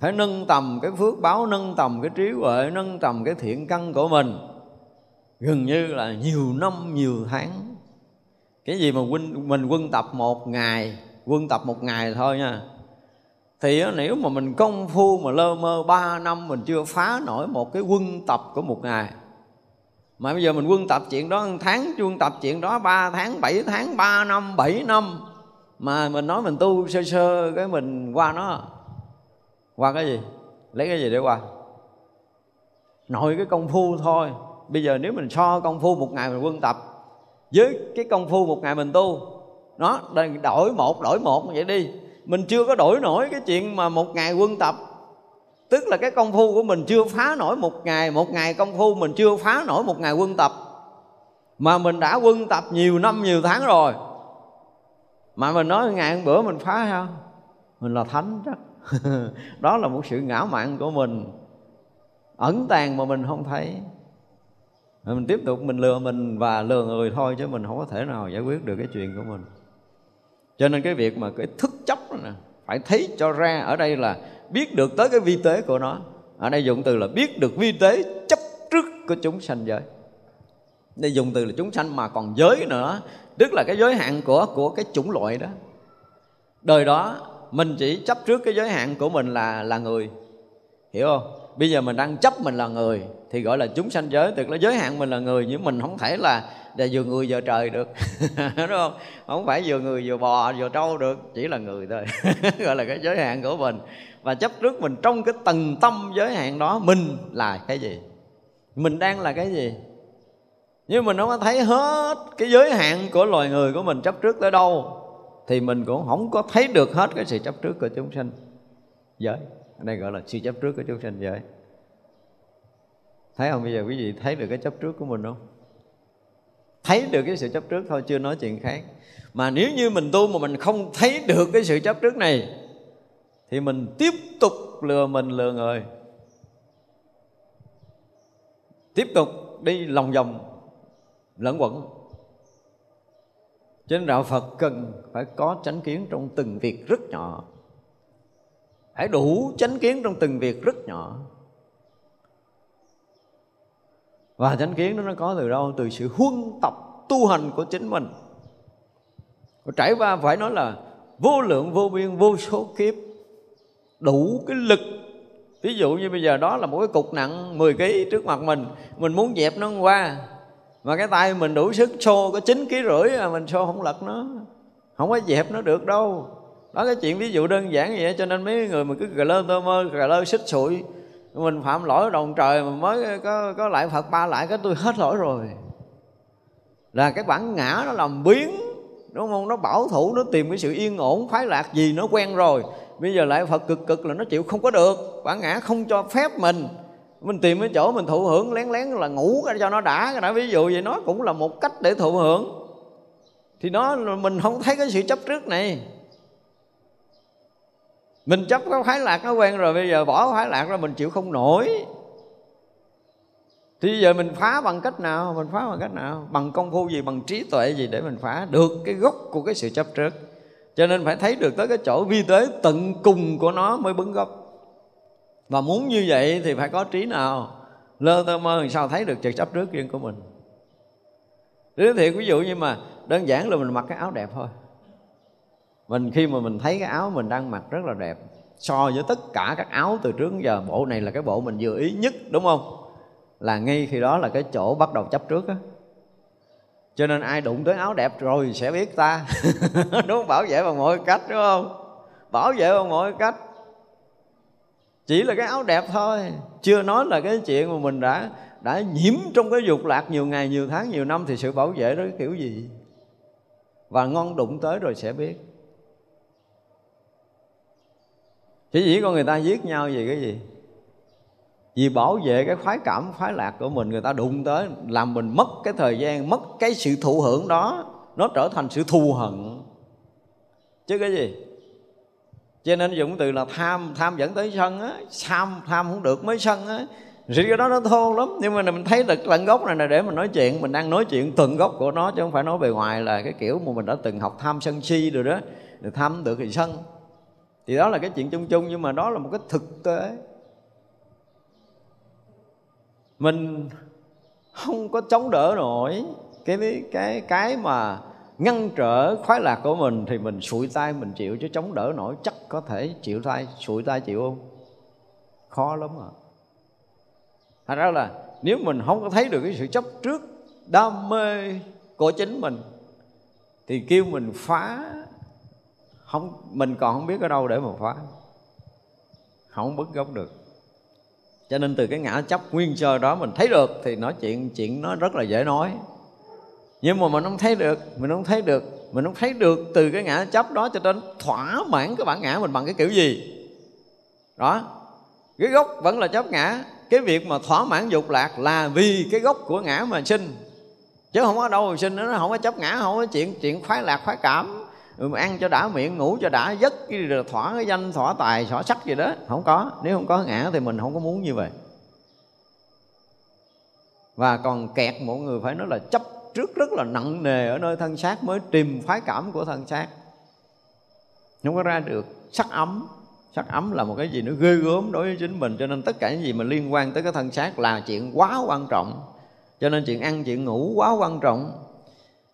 Phải nâng tầm cái phước báo, nâng tầm cái trí huệ, nâng tầm cái thiện căn của mình. Gần như là nhiều năm, nhiều tháng cái gì mà quân mình quân tập một ngày, quân tập một ngày thôi nha. Thì nếu mà mình công phu mà lơ mơ ba năm, mình chưa phá nổi một cái quân tập của một ngày. Mà bây giờ mình quân tập chuyện đó, một tháng quân tập chuyện đó, ba tháng, bảy tháng, ba năm, bảy năm. Mà mình nói mình tu sơ sơ cái mình qua nó. Qua cái gì? Lấy cái gì để qua? Nội cái công phu thôi. Bây giờ nếu mình so công phu một ngày mình quân tập với cái công phu một ngày mình tu. Nó đổi một đổi một vậy đi. Mình chưa có đổi nổi cái chuyện mà một ngày quân tập. Tức là cái công phu của mình chưa phá nổi một ngày một ngày công phu mình chưa phá nổi một ngày quân tập. Mà mình đã quân tập nhiều năm, nhiều tháng rồi. Mà mình nói ngày hôm bữa mình phá không mình là thánh đó. [laughs] Đó là một sự ngã mạn của mình. Ẩn tàng mà mình không thấy mình tiếp tục, mình lừa mình và lừa người thôi chứ mình không có thể nào giải quyết được cái chuyện của mình. Cho nên cái việc mà cái thức chấp nè, phải thấy cho ra ở đây là biết được tới cái vi tế của nó. Ở đây dùng từ là biết được vi tế chấp trước của chúng sanh giới. Đây dùng từ là chúng sanh mà còn giới nữa, tức là cái giới hạn của của cái chủng loại đó. Đời đó, mình chỉ chấp trước cái giới hạn của mình là là người. Hiểu không? Bây giờ mình đang chấp mình là người, thì gọi là chúng sanh giới. Tức là giới hạn mình là người, nhưng mình không thể là là vừa người vừa trời được. [laughs] Đúng không? Không phải vừa người vừa bò vừa trâu được, chỉ là người thôi. [laughs] Gọi là cái giới hạn của mình. Và chấp trước mình trong cái tầng tâm giới hạn đó, mình là cái gì? Mình đang là cái gì? Nhưng mình không có thấy hết cái giới hạn của loài người của mình chấp trước tới đâu, thì mình cũng không có thấy được hết cái sự chấp trước của chúng sanh giới ở đây gọi là sự chấp trước của chúng sanh giới. Thấy không? Bây giờ quý vị thấy được cái chấp trước của mình không? Thấy được cái sự chấp trước thôi, chưa nói chuyện khác. Mà nếu như mình tu mà mình không thấy được cái sự chấp trước này, thì mình tiếp tục lừa mình lừa người. Tiếp tục đi lòng vòng, lẫn quẩn. Cho nên đạo Phật cần phải có chánh kiến trong từng việc rất nhỏ. Phải đủ chánh kiến trong từng việc rất nhỏ. Và chánh kiến đó nó có từ đâu? Từ sự huân tập tu hành của chính mình. Trải qua phải nói là vô lượng, vô biên, vô số kiếp, Đủ cái lực. Ví dụ như bây giờ đó là một cái cục nặng 10 kg trước mặt mình Mình muốn dẹp nó qua, mà cái tay mình đủ sức xô, có chín ký rưỡi mà mình xô không lật nó. Không có dẹp nó được đâu đó cái chuyện ví dụ đơn giản vậy cho nên mấy người mà cứ cà lơ tơ mơ cà lơ xích sụi. Mình phạm lỗi đồng trời mà mới có có lại phật, ba lại cái tôi hết lỗi rồi. Là cái bản ngã nó làm biến, đúng không? Nó bảo thủ, nó tìm cái sự yên ổn, khoái lạc gì nó quen rồi. Bây giờ lại phật cực cực là nó chịu không có được. Bản ngã không cho phép mình. Mình tìm cái chỗ mình thụ hưởng, lén lén là ngủ cho nó đã. Cái đã ví dụ vậy, nó cũng là một cách để thụ hưởng. Thì nó, mình không thấy cái sự chấp trước này mình chấp cái khoái lạc nó quen rồi, bây giờ bỏ khoái lạc ra mình chịu không nổi. Thì giờ mình phá bằng cách nào? Mình phá bằng cách nào? Bằng công phu gì, bằng trí tuệ gì để mình phá được cái gốc của cái sự chấp trước. Cho nên phải thấy được tới cái chỗ vi tế tận cùng của nó mới bứng gốc. Và muốn như vậy thì phải có trí nào? Lơ tơ mơ sao thấy được sự chấp trước riêng của mình? Giới thì ví dụ như mà đơn giản là mình mặc cái áo đẹp thôi. Mình khi mà mình thấy cái áo mình đang mặc rất là đẹp, So với tất cả các áo từ trước đến giờ, Bộ này là cái bộ mình vừa ý nhất, đúng không? Là ngay khi đó là cái chỗ bắt đầu chấp trước á. Cho nên ai đụng tới áo đẹp rồi sẽ biết ta. [laughs] Đúng không bảo vệ bằng mọi cách, đúng không? Bảo vệ bằng mọi cách. Chỉ là cái áo đẹp thôi. Chưa nói là cái chuyện mà mình đã đã nhiễm trong cái dục lạc nhiều ngày, nhiều tháng, nhiều năm thì sự bảo vệ đó kiểu gì? Và ngon đụng tới rồi sẽ biết. Chỉ dĩ con người ta giết nhau vì cái gì? Vì bảo vệ cái khoái cảm, khoái lạc của mình, người ta đụng tới, làm mình mất cái thời gian, mất cái sự thụ hưởng đó. Nó trở thành sự thù hận. Chứ cái gì? Cho nên dùng từ là tham tham dẫn tới sân á, tham tham không được mới sân á. Thì cái đó nó thô lắm. Nhưng mà mình thấy được tận gốc này là để mình nói chuyện, mình đang nói chuyện tận gốc của nó, chứ không phải nói bề ngoài là cái kiểu mà mình đã từng học tham sân si rồi đó. Rồi tham được thì sân thì đó là cái chuyện chung chung, nhưng mà đó là một cái thực tế. Mình không có chống đỡ nổi cái cái cái mà ngăn trở khoái lạc của mình thì mình sụi tay mình chịu, chứ chống đỡ nổi chắc có thể chịu tay, sụi tay chịu không? Khó lắm à thật ra là nếu mình không có thấy được cái sự chấp trước đam mê của chính mình, thì kêu mình phá không, mình còn không biết ở đâu để mà phá. Không bứt gốc được. Cho nên từ cái ngã chấp nguyên sơ đó mình thấy được, thì nói chuyện chuyện nó rất là dễ nói. Nhưng mà mình không thấy được, mình không thấy được, mình không thấy được từ cái ngã chấp đó cho đến thỏa mãn cái bản ngã mình bằng cái kiểu gì. Đó. Cái gốc vẫn là chấp ngã. Cái việc mà thỏa mãn dục lạc là vì cái gốc của ngã mà sinh. Chứ không có đâu mà sinh nó không có chấp ngã, không có chuyện chuyện khoái lạc, khoái cảm ăn cho đã miệng, ngủ cho đã, giấc rồi, thỏa cái danh, thỏa tài, thỏa sắc gì đó. Không có. Nếu không có ngã thì mình không có muốn như vậy. Và còn kẹt mọi người phải nói là chấp trước rất là nặng nề ở nơi thân xác mới tìm phái cảm của thân xác. Không có ra được. Sắc ấm. Sắc ấm là một cái gì nó ghê gớm đối với chính mình. Cho nên tất cả những gì mà liên quan tới cái thân xác là chuyện quá quan trọng. Cho nên chuyện ăn, chuyện ngủ quá quan trọng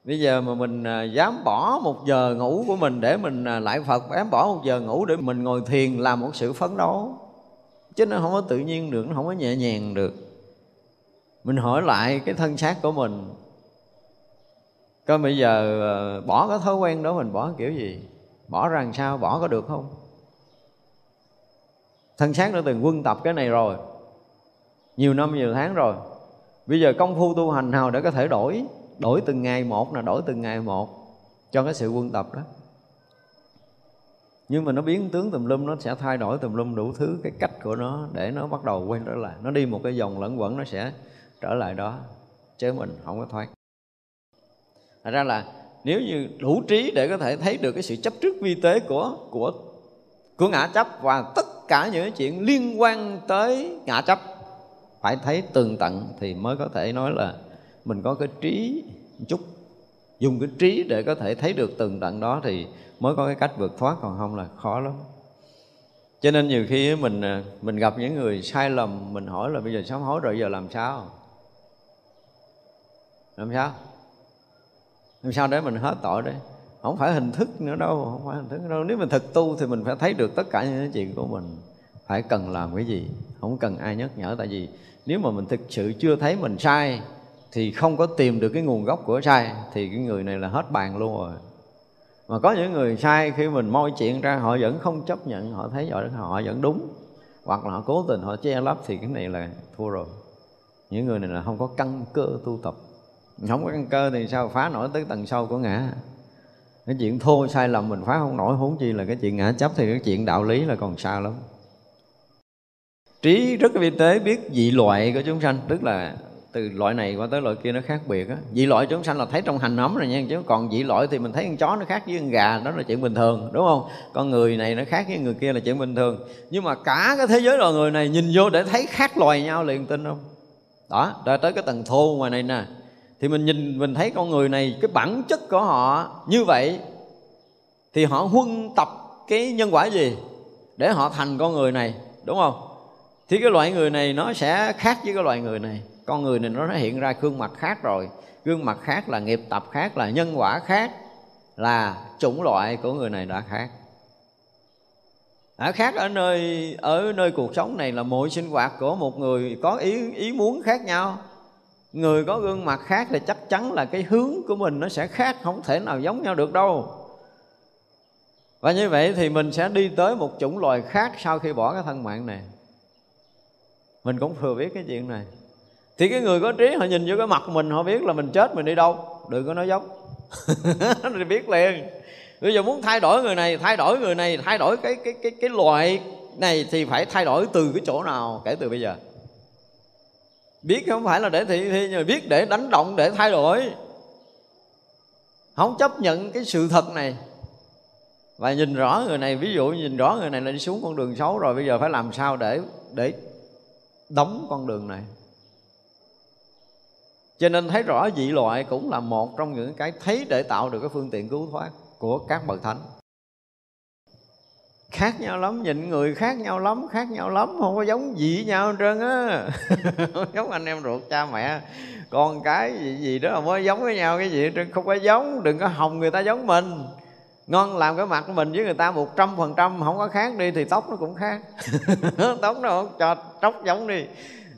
bây giờ mà mình à, dám bỏ một giờ ngủ của mình để mình à, lại phật, dám bỏ một giờ ngủ để mình ngồi thiền làm một sự phấn đấu. Chứ nó không có tự nhiên được, nó không có nhẹ nhàng được. Mình hỏi lại cái thân xác của mình. Coi bây giờ à, bỏ cái thói quen đó mình bỏ kiểu gì? Bỏ ra làm sao? Bỏ có được không? Thân xác đã từng quân tập cái này rồi. Nhiều năm, nhiều tháng rồi. Bây giờ công phu tu hành nào để có thể đổi? Đổi từng ngày một là đổi từng ngày một cho cái sự quân tập đó. Nhưng mà nó biến tướng tùm lum, nó sẽ thay đổi tùm lum đủ thứ cái cách của nó để nó bắt đầu quay trở lại. Nó đi một cái vòng lẫn quẩn, nó sẽ trở lại đó, chứ mình không có thoát. Thật ra là nếu như đủ trí để có thể thấy được cái sự chấp trước vi tế của của của ngã chấp và tất cả những cái chuyện liên quan tới ngã chấp, phải thấy tường tận thì mới có thể nói là mình có cái trí một chút, dùng cái trí để có thể thấy được từng đoạn đó thì mới có cái cách vượt thoát, còn không là khó lắm. Cho nên nhiều khi mình à, mình gặp những người sai lầm, mình hỏi là bây giờ sám hối rồi giờ làm sao? Làm sao? Làm sao để mình hết tội đấy không phải hình thức nữa đâu, không phải hình thức nữa đâu. Nếu mình thực tu thì mình phải thấy được tất cả những chuyện của mình. Phải cần làm cái gì? Không cần ai nhắc nhở, tại vì nếu mà mình thực sự chưa thấy mình sai thì không có tìm được cái nguồn gốc của sai, thì cái người này là hết bàn luôn rồi. Mà có những người sai, khi mình moi chuyện ra, họ vẫn không chấp nhận, họ thấy họ họ vẫn đúng. Hoặc là họ cố tình, họ che lấp, thì cái này là thua rồi. Những người này là không có căn cơ tu tập. Không có căn cơ thì sao, phá nổi tới tầng sâu của ngã. Cái chuyện thô sai lầm mình phá không nổi, huống chi là cái chuyện ngã chấp thì cái chuyện đạo lý là còn xa lắm. Trí rất vi tế biết dị loại của chúng sanh, tức là từ loại này qua tới loại kia nó khác biệt á. Dị loại chúng sanh là thấy trong hành ấm rồi nha, chứ còn dị loại thì mình thấy con chó nó khác với con gà, đó là chuyện bình thường, đúng không? Con người này nó khác với người kia là chuyện bình thường. Nhưng mà cả cái thế giới loài người này nhìn vô để thấy khác loài nhau liền, tin không? Đó rồi tới cái tầng thô ngoài này nè. Thì mình nhìn, mình thấy con người này, cái bản chất của họ như vậy, thì họ huân tập cái nhân quả gì để họ thành con người này, đúng không? Thì cái loại người này nó sẽ khác với cái loại người này con người này nó hiện ra gương mặt khác rồi. Gương mặt khác là nghiệp tập khác, là nhân quả khác, là chủng loại của người này đã khác. Đã khác ở nơi ở nơi cuộc sống này là mọi sinh hoạt của một người có ý ý muốn khác nhau. Người có gương mặt khác thì chắc chắn là cái hướng của mình nó sẽ khác, không thể nào giống nhau được đâu. Và như vậy thì mình sẽ đi tới một chủng loài khác sau khi bỏ cái thân mạng này. Mình cũng thừa biết cái chuyện này thì cái người có trí họ nhìn vô cái mặt mình, họ biết là mình chết, mình đi đâu. Đừng có nói dốc. [laughs] Thì biết liền. Bây giờ muốn thay đổi người này, thay đổi người này, thay đổi cái cái cái cái loại này thì phải thay đổi từ cái chỗ nào kể từ bây giờ? Biết không phải là để thị thi nhưng mà biết để đánh động, để thay đổi. Không chấp nhận cái sự thật này. Và nhìn rõ người này, ví dụ nhìn rõ người này là đi xuống con đường xấu rồi, bây giờ phải làm sao để để đóng con đường này? Cho nên thấy rõ dị loại cũng là một trong những cái thấy để tạo được cái phương tiện cứu thoát của các bậc thánh. Khác nhau lắm nhìn người khác nhau lắm, khác nhau lắm, không có giống gì nhau hết trơn á. [laughs] Giống anh em ruột cha mẹ, con cái gì gì đó không có giống với nhau cái gì hết trơn, không có giống, đừng có hòng người ta giống mình. Ngon làm cái mặt của mình với người ta một trăm phần trăm, không có khác đi thì tóc nó cũng khác. [laughs] Tóc nó không, cho, tóc giống đi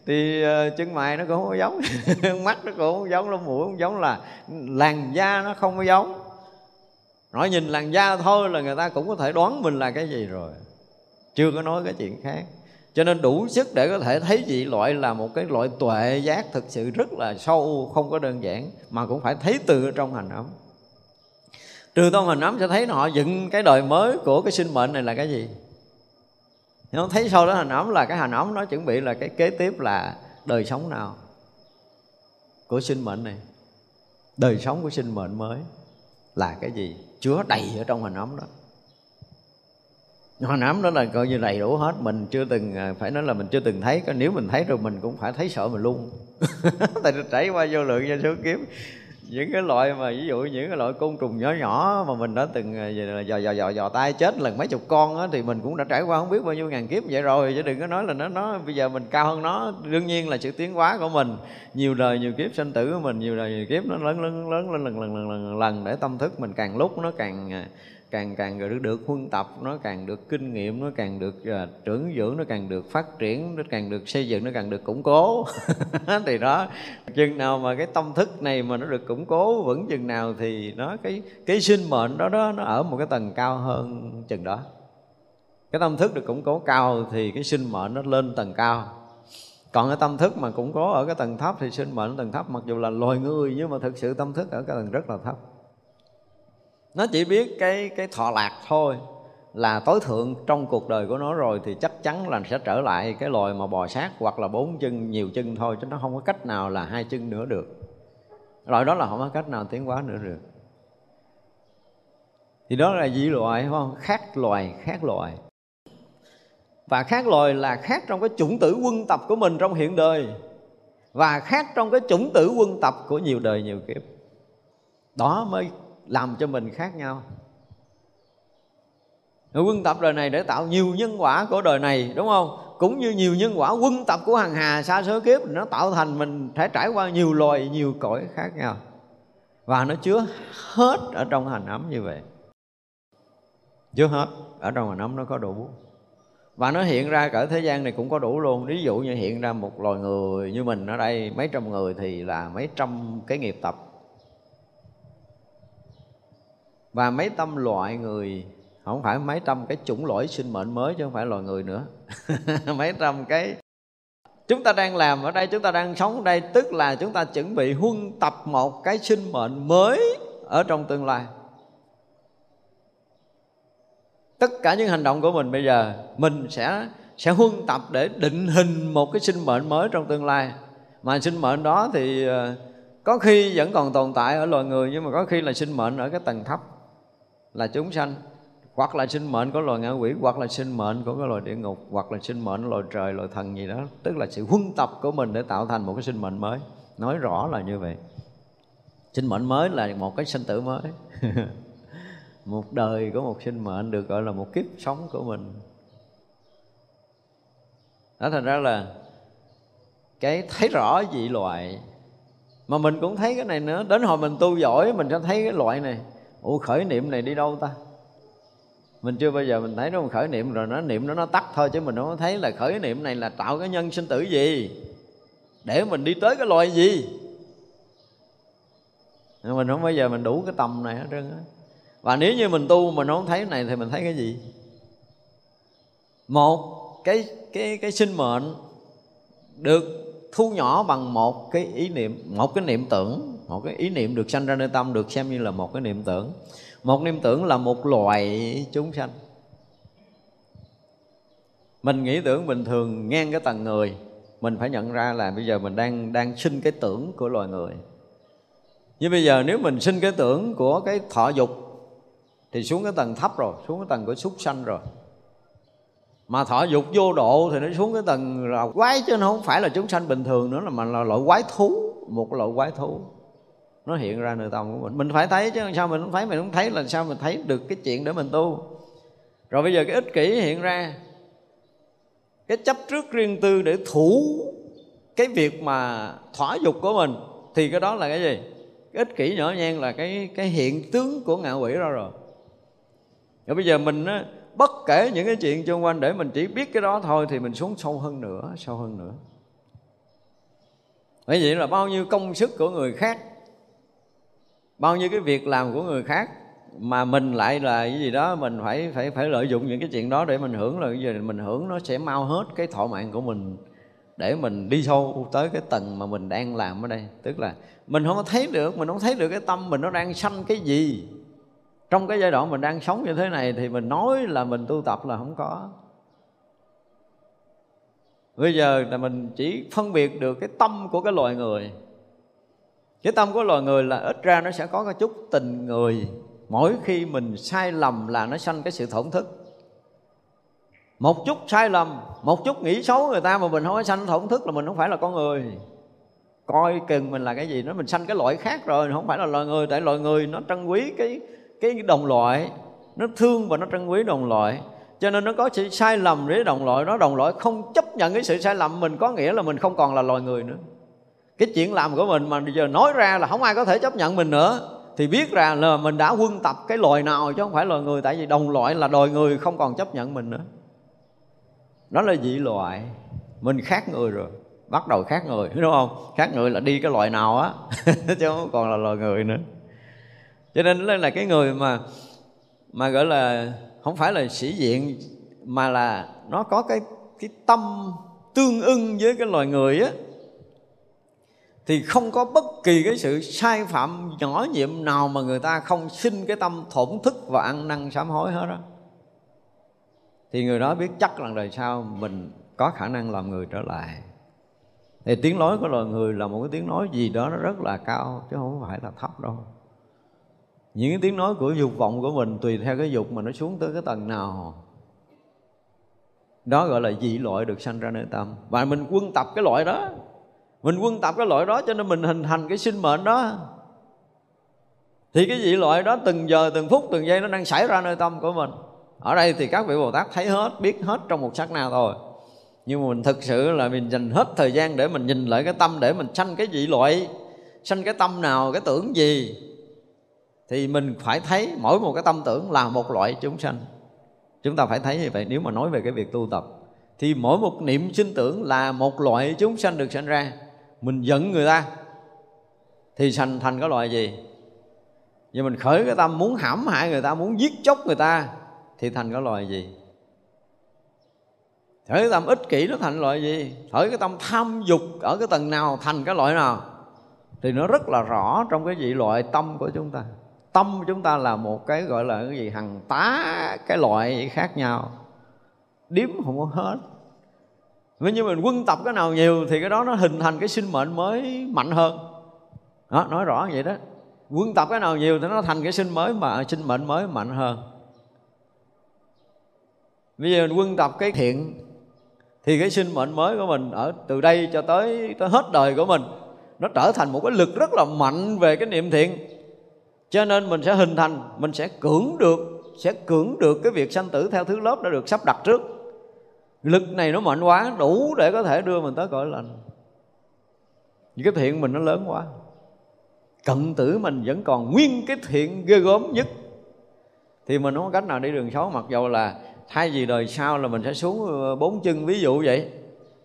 thì ờ, chân mày nó cũng không giống, [laughs] mắt nó cũng không giống, lông mũi không giống, là làn da nó không có giống. Nói nhìn làn da thôi là người ta cũng có thể đoán mình là cái gì rồi. Chưa có nói cái chuyện khác. Cho nên đủ sức để có thể thấy dị loại là một cái loại tuệ giác thực sự rất là sâu, không có đơn giản, mà cũng phải thấy từ trong hành ấm. Trừ trong hành ấm sẽ thấy họ dựng cái đời mới của cái sinh mệnh này là cái gì? Nó thấy sau đó hình ấm là, cái hình ấm nó chuẩn bị là cái kế tiếp là đời sống nào? Của sinh mệnh này. Đời sống của sinh mệnh mới là cái gì? Chứa đầy ở trong hình ấm đó. Hình ấm đó là coi như đầy đủ hết. Mình chưa từng à, phải nói là mình chưa từng thấy. Nếu mình thấy rồi mình cũng phải thấy sợ mình luôn. [laughs] Tại trải qua vô lượng vô số kiếp những cái loại mà ví dụ những cái loại côn trùng nhỏ nhỏ mà mình đã từng dò dò dò dò tay chết lần mấy chục con á thì mình cũng đã trải qua không biết bao nhiêu ngàn kiếp vậy rồi chứ đừng có nói là nó nó bây giờ mình cao hơn nó đương nhiên là sự tiến hóa của mình nhiều đời nhiều kiếp sinh tử của mình nhiều đời nhiều kiếp nó lớn lớn lớn lên lần lần lần lần lần để tâm thức mình càng lúc nó càng càng càng được, được huân tập nó càng được kinh nghiệm nó càng được uh, trưởng dưỡng nó càng được phát triển nó càng được xây dựng nó càng được củng cố. [laughs] Thì đó chừng nào mà cái tâm thức này mà nó được củng cố vững chừng nào thì nó cái cái sinh mệnh đó đó nó ở một cái tầng cao hơn chừng đó. Cái tâm thức được củng cố cao thì cái sinh mệnh nó lên tầng cao. Còn cái tâm thức mà củng cố ở cái tầng thấp thì sinh mệnh ở tầng thấp mặc dù là loài người nhưng mà thực sự tâm thức ở cái tầng rất là thấp nó chỉ biết cái cái thọ lạc thôi, là tối thượng trong cuộc đời của nó rồi thì chắc chắn là sẽ trở lại cái loài mà bò sát hoặc là bốn chân, nhiều chân thôi, chứ nó không có cách nào là hai chân nữa được. Loại đó là không có cách nào tiến hóa nữa được. Thì đó là dị loại, phải không? Khác loài khác loài. Và khác loài là khác trong cái chủng tử quân tập của mình trong hiện đời. Và khác trong cái chủng tử quân tập của nhiều đời, nhiều kiếp. Đó mới làm cho mình khác nhau. Quân tập đời này để tạo nhiều nhân quả của đời này, đúng không? Cũng như nhiều nhân quả quân tập của hàng hà xa số kiếp, nó tạo thành mình phải trải qua nhiều loài, nhiều cõi khác nhau. Và nó chứa hết ở trong hành ấm như vậy. Chứa hết ở trong hành ấm nó có đủ. Và nó hiện ra cỡ thế gian này cũng có đủ luôn. Ví dụ như hiện ra một loài người như mình ở đây, mấy trăm người thì là mấy trăm cái nghiệp tập và mấy trăm loại người, không phải mấy trăm cái chủng loại sinh mệnh mới chứ không phải loài người nữa. [laughs] Mấy trăm cái chúng ta đang làm ở đây, chúng ta đang sống ở đây, tức là chúng ta chuẩn bị huân tập một cái sinh mệnh mới ở trong tương lai. Tất cả những hành động của mình bây giờ, mình sẽ sẽ huân tập để định hình một cái sinh mệnh mới trong tương lai. Mà sinh mệnh đó thì ờ, có khi vẫn còn tồn tại ở loài người, nhưng mà có khi là sinh mệnh ở cái tầng thấp là chúng sanh, hoặc là sinh mệnh của loài ngạ quỷ, hoặc là sinh mệnh của cái loài địa ngục, hoặc là sinh mệnh loài trời, loài thần gì đó. Tức là sự huân tập của mình để tạo thành một cái sinh mệnh mới. Nói rõ là như vậy. Sinh mệnh mới là một cái sinh tử mới. [laughs] Một đời của một sinh mệnh được gọi là một kiếp sống của mình. Đó, thành ra là cái thấy rõ dị loại, mà mình cũng thấy cái này nữa. Đến hồi mình tu giỏi, mình sẽ thấy cái loại này ủa, khởi niệm này đi đâu ta? Mình chưa bao giờ mình thấy nó khởi niệm rồi, nó niệm nó nó tắt thôi chứ mình không thấy là khởi niệm này là tạo cái nhân sinh tử gì. Để mình đi tới cái loài gì? Mình không bao giờ mình đủ cái tầm này hết trơn á. Và nếu như mình tu mình không thấy này thì mình thấy cái gì? Một, cái cái cái sinh mệnh được thu nhỏ bằng một cái ý niệm, một cái niệm tưởng, một cái ý niệm được sanh ra nơi tâm được xem như là một cái niệm tưởng. Một niệm tưởng là một loại chúng sanh. Mình nghĩ tưởng bình thường ngang cái tầng người, mình phải nhận ra là bây giờ mình đang đang sinh cái tưởng của loài người. Nhưng bây giờ nếu mình sinh cái tưởng của cái thọ dục, thì xuống cái tầng thấp rồi, xuống cái tầng của súc sanh rồi mà thọ dục vô độ thì nó xuống cái tầng là quái chứ nó không phải là chúng sanh bình thường nữa là mà là loại quái thú một loại quái thú. Nó hiện ra nơi tâm của mình. Mình phải thấy chứ sao mình không thấy? Mình không thấy là sao mình thấy được cái chuyện để mình tu. Rồi bây giờ cái ích kỷ hiện ra. Cái chấp trước riêng tư để thủ cái việc mà thỏa dục của mình thì cái đó là cái gì? Cái ích kỷ nhỏ nhen là cái cái hiện tướng của ngạ quỷ ra rồi. Rồi bây giờ mình á, bất kể những cái chuyện xung quanh để mình chỉ biết cái đó thôi thì mình xuống sâu hơn nữa, sâu hơn nữa. Bởi vậy là bao nhiêu công sức của người khác, bao nhiêu cái việc làm của người khác mà mình lại là cái gì đó, mình phải phải phải lợi dụng những cái chuyện đó để mình hưởng là cái gì mình hưởng nó sẽ mau hết cái thọ mạng của mình để mình đi sâu tới cái tầng mà mình đang làm ở đây. Tức là mình không có thấy được, mình không thấy được cái tâm mình nó đang sanh cái gì trong cái giai đoạn mình đang sống như thế này thì mình nói là mình tu tập là không có. Bây giờ là mình chỉ phân biệt được cái tâm của cái loài người. Cái tâm của loài người là ít ra nó sẽ có cái chút tình người. Mỗi khi mình sai lầm là nó sanh cái sự thổn thức. Một chút sai lầm, một chút nghĩ xấu người ta mà mình không có sanh thổn thức là mình không phải là con người. Coi cần mình là cái gì nó mình sanh cái loại khác rồi, không phải là loài người. Tại loài người nó trân quý cái cái đồng loại, nó thương và nó trân quý đồng loại. Cho nên nó có sự sai lầm với đồng loại nó đồng loại không chấp nhận cái sự sai lầm mình, có nghĩa là mình không còn là loài người nữa. Cái chuyện làm của mình mà bây giờ nói ra là không ai có thể chấp nhận mình nữa. Thì biết ra là mình đã quân tập cái loài nào chứ không phải loài người. Tại vì đồng loại là đòi người không còn chấp nhận mình nữa. Đó là dị loại. Mình khác người rồi. Bắt đầu khác người, đúng không? Khác người là đi cái loại nào á, [laughs] chứ không còn là loài người nữa cho nên là cái người mà mà gọi là không phải là sĩ diện, mà là nó có cái cái tâm tương ưng với cái loài người á. Thì không có bất kỳ cái sự sai phạm nhỏ nhiệm nào mà người ta không xin cái tâm thổn thức và ăn năn sám hối hết đó thì người đó biết chắc rằng đời sau mình có khả năng làm người trở lại. Thì tiếng nói của loài người là một cái tiếng nói gì đó nó rất là cao, chứ không phải là thấp đâu những cái tiếng nói của dục vọng của mình tùy theo cái dục mà nó xuống tới cái tầng nào. Đó gọi là dị loại được sanh ra nơi tâm. Và mình quân tập cái loại đó. Mình quân tập cái loại đó cho nên mình hình thành cái sinh mệnh đó. Thì cái dị loại đó từng giờ, từng phút, từng giây nó đang xảy ra nơi tâm của mình. Ở đây thì các vị bồ tát thấy hết, biết hết trong một sát na thôi. Nhưng mà mình thực sự là mình dành hết thời gian để mình nhìn lại cái tâm, để mình sanh cái dị loại, sanh cái tâm nào, cái tưởng gì thì mình phải thấy mỗi một cái tâm tưởng là một loại chúng sanh. Chúng ta phải thấy như vậy, nếu mà nói về cái việc tu tập, thì mỗi một niệm sinh tưởng là một loại chúng sanh được sanh ra. Mình giận người ta, thì sanh thành cái loại gì? Nhưng mình khởi cái tâm muốn hãm hại người ta, muốn giết chóc người ta, thì thành cái loại gì? Khởi cái tâm ích kỷ nó thành loại gì? Khởi cái tâm tham dục ở cái tầng nào thành cái loại nào? Thì nó rất là rõ trong cái vị loại tâm của chúng ta tâm chúng ta là một cái gọi là cái gì? Hằng tá cái loại khác nhau. Điếm không có hết. Nếu như mình quân tập cái nào nhiều thì cái đó nó hình thành cái sinh mệnh mới mạnh hơn. Đó, nói rõ vậy đó. Quân tập cái nào nhiều thì nó thành cái sinh mới mà sinh mệnh mới mạnh hơn. Bây giờ mình quân tập cái thiện thì cái sinh mệnh mới của mình ở từ đây cho tới tới hết đời của mình nó trở thành một cái lực rất là mạnh về cái niệm thiện cho nên mình sẽ hình thành, mình sẽ cưỡng được, sẽ cưỡng được cái việc sanh tử theo thứ lớp đã được sắp đặt trước. Lực này nó mạnh quá, đủ để có thể đưa mình tới cõi lành. Những cái thiện mình nó lớn quá. Cận tử mình vẫn còn nguyên cái thiện ghê gớm nhất. Thì mình không có cách nào đi đường xấu, mặc dù là thay vì đời sau là mình sẽ xuống ờ, bốn chân ví dụ vậy.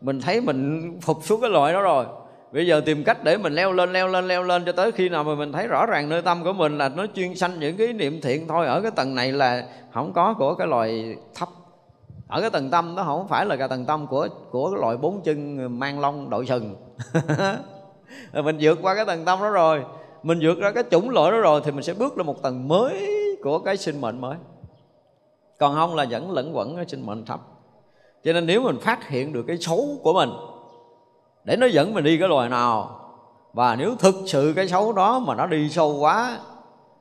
Mình thấy mình phục xuống cái loại đó rồi bây giờ tìm cách để mình leo lên leo lên leo lên cho tới khi nào mà mình thấy rõ ràng nơi tâm của mình là nó chuyên sanh những cái niệm thiện thôi. Ở cái tầng này là không có của cái loài thấp. Ở cái tầng tâm đó không phải là cái tầng tâm của của cái loại bốn chân mang lông đội sừng. [laughs] Mình vượt qua cái tầng tâm đó rồi. Mình vượt ra cái chủng loại đó rồi thì mình sẽ bước lên một tầng mới của cái sinh mệnh mới. Còn không là vẫn lẫn quẩn cái sinh mệnh thấp. Cho nên nếu mình phát hiện được cái xấu của mình để nó dẫn mình đi cái loài nào. Và nếu thực sự cái xấu đó mà nó đi sâu quá,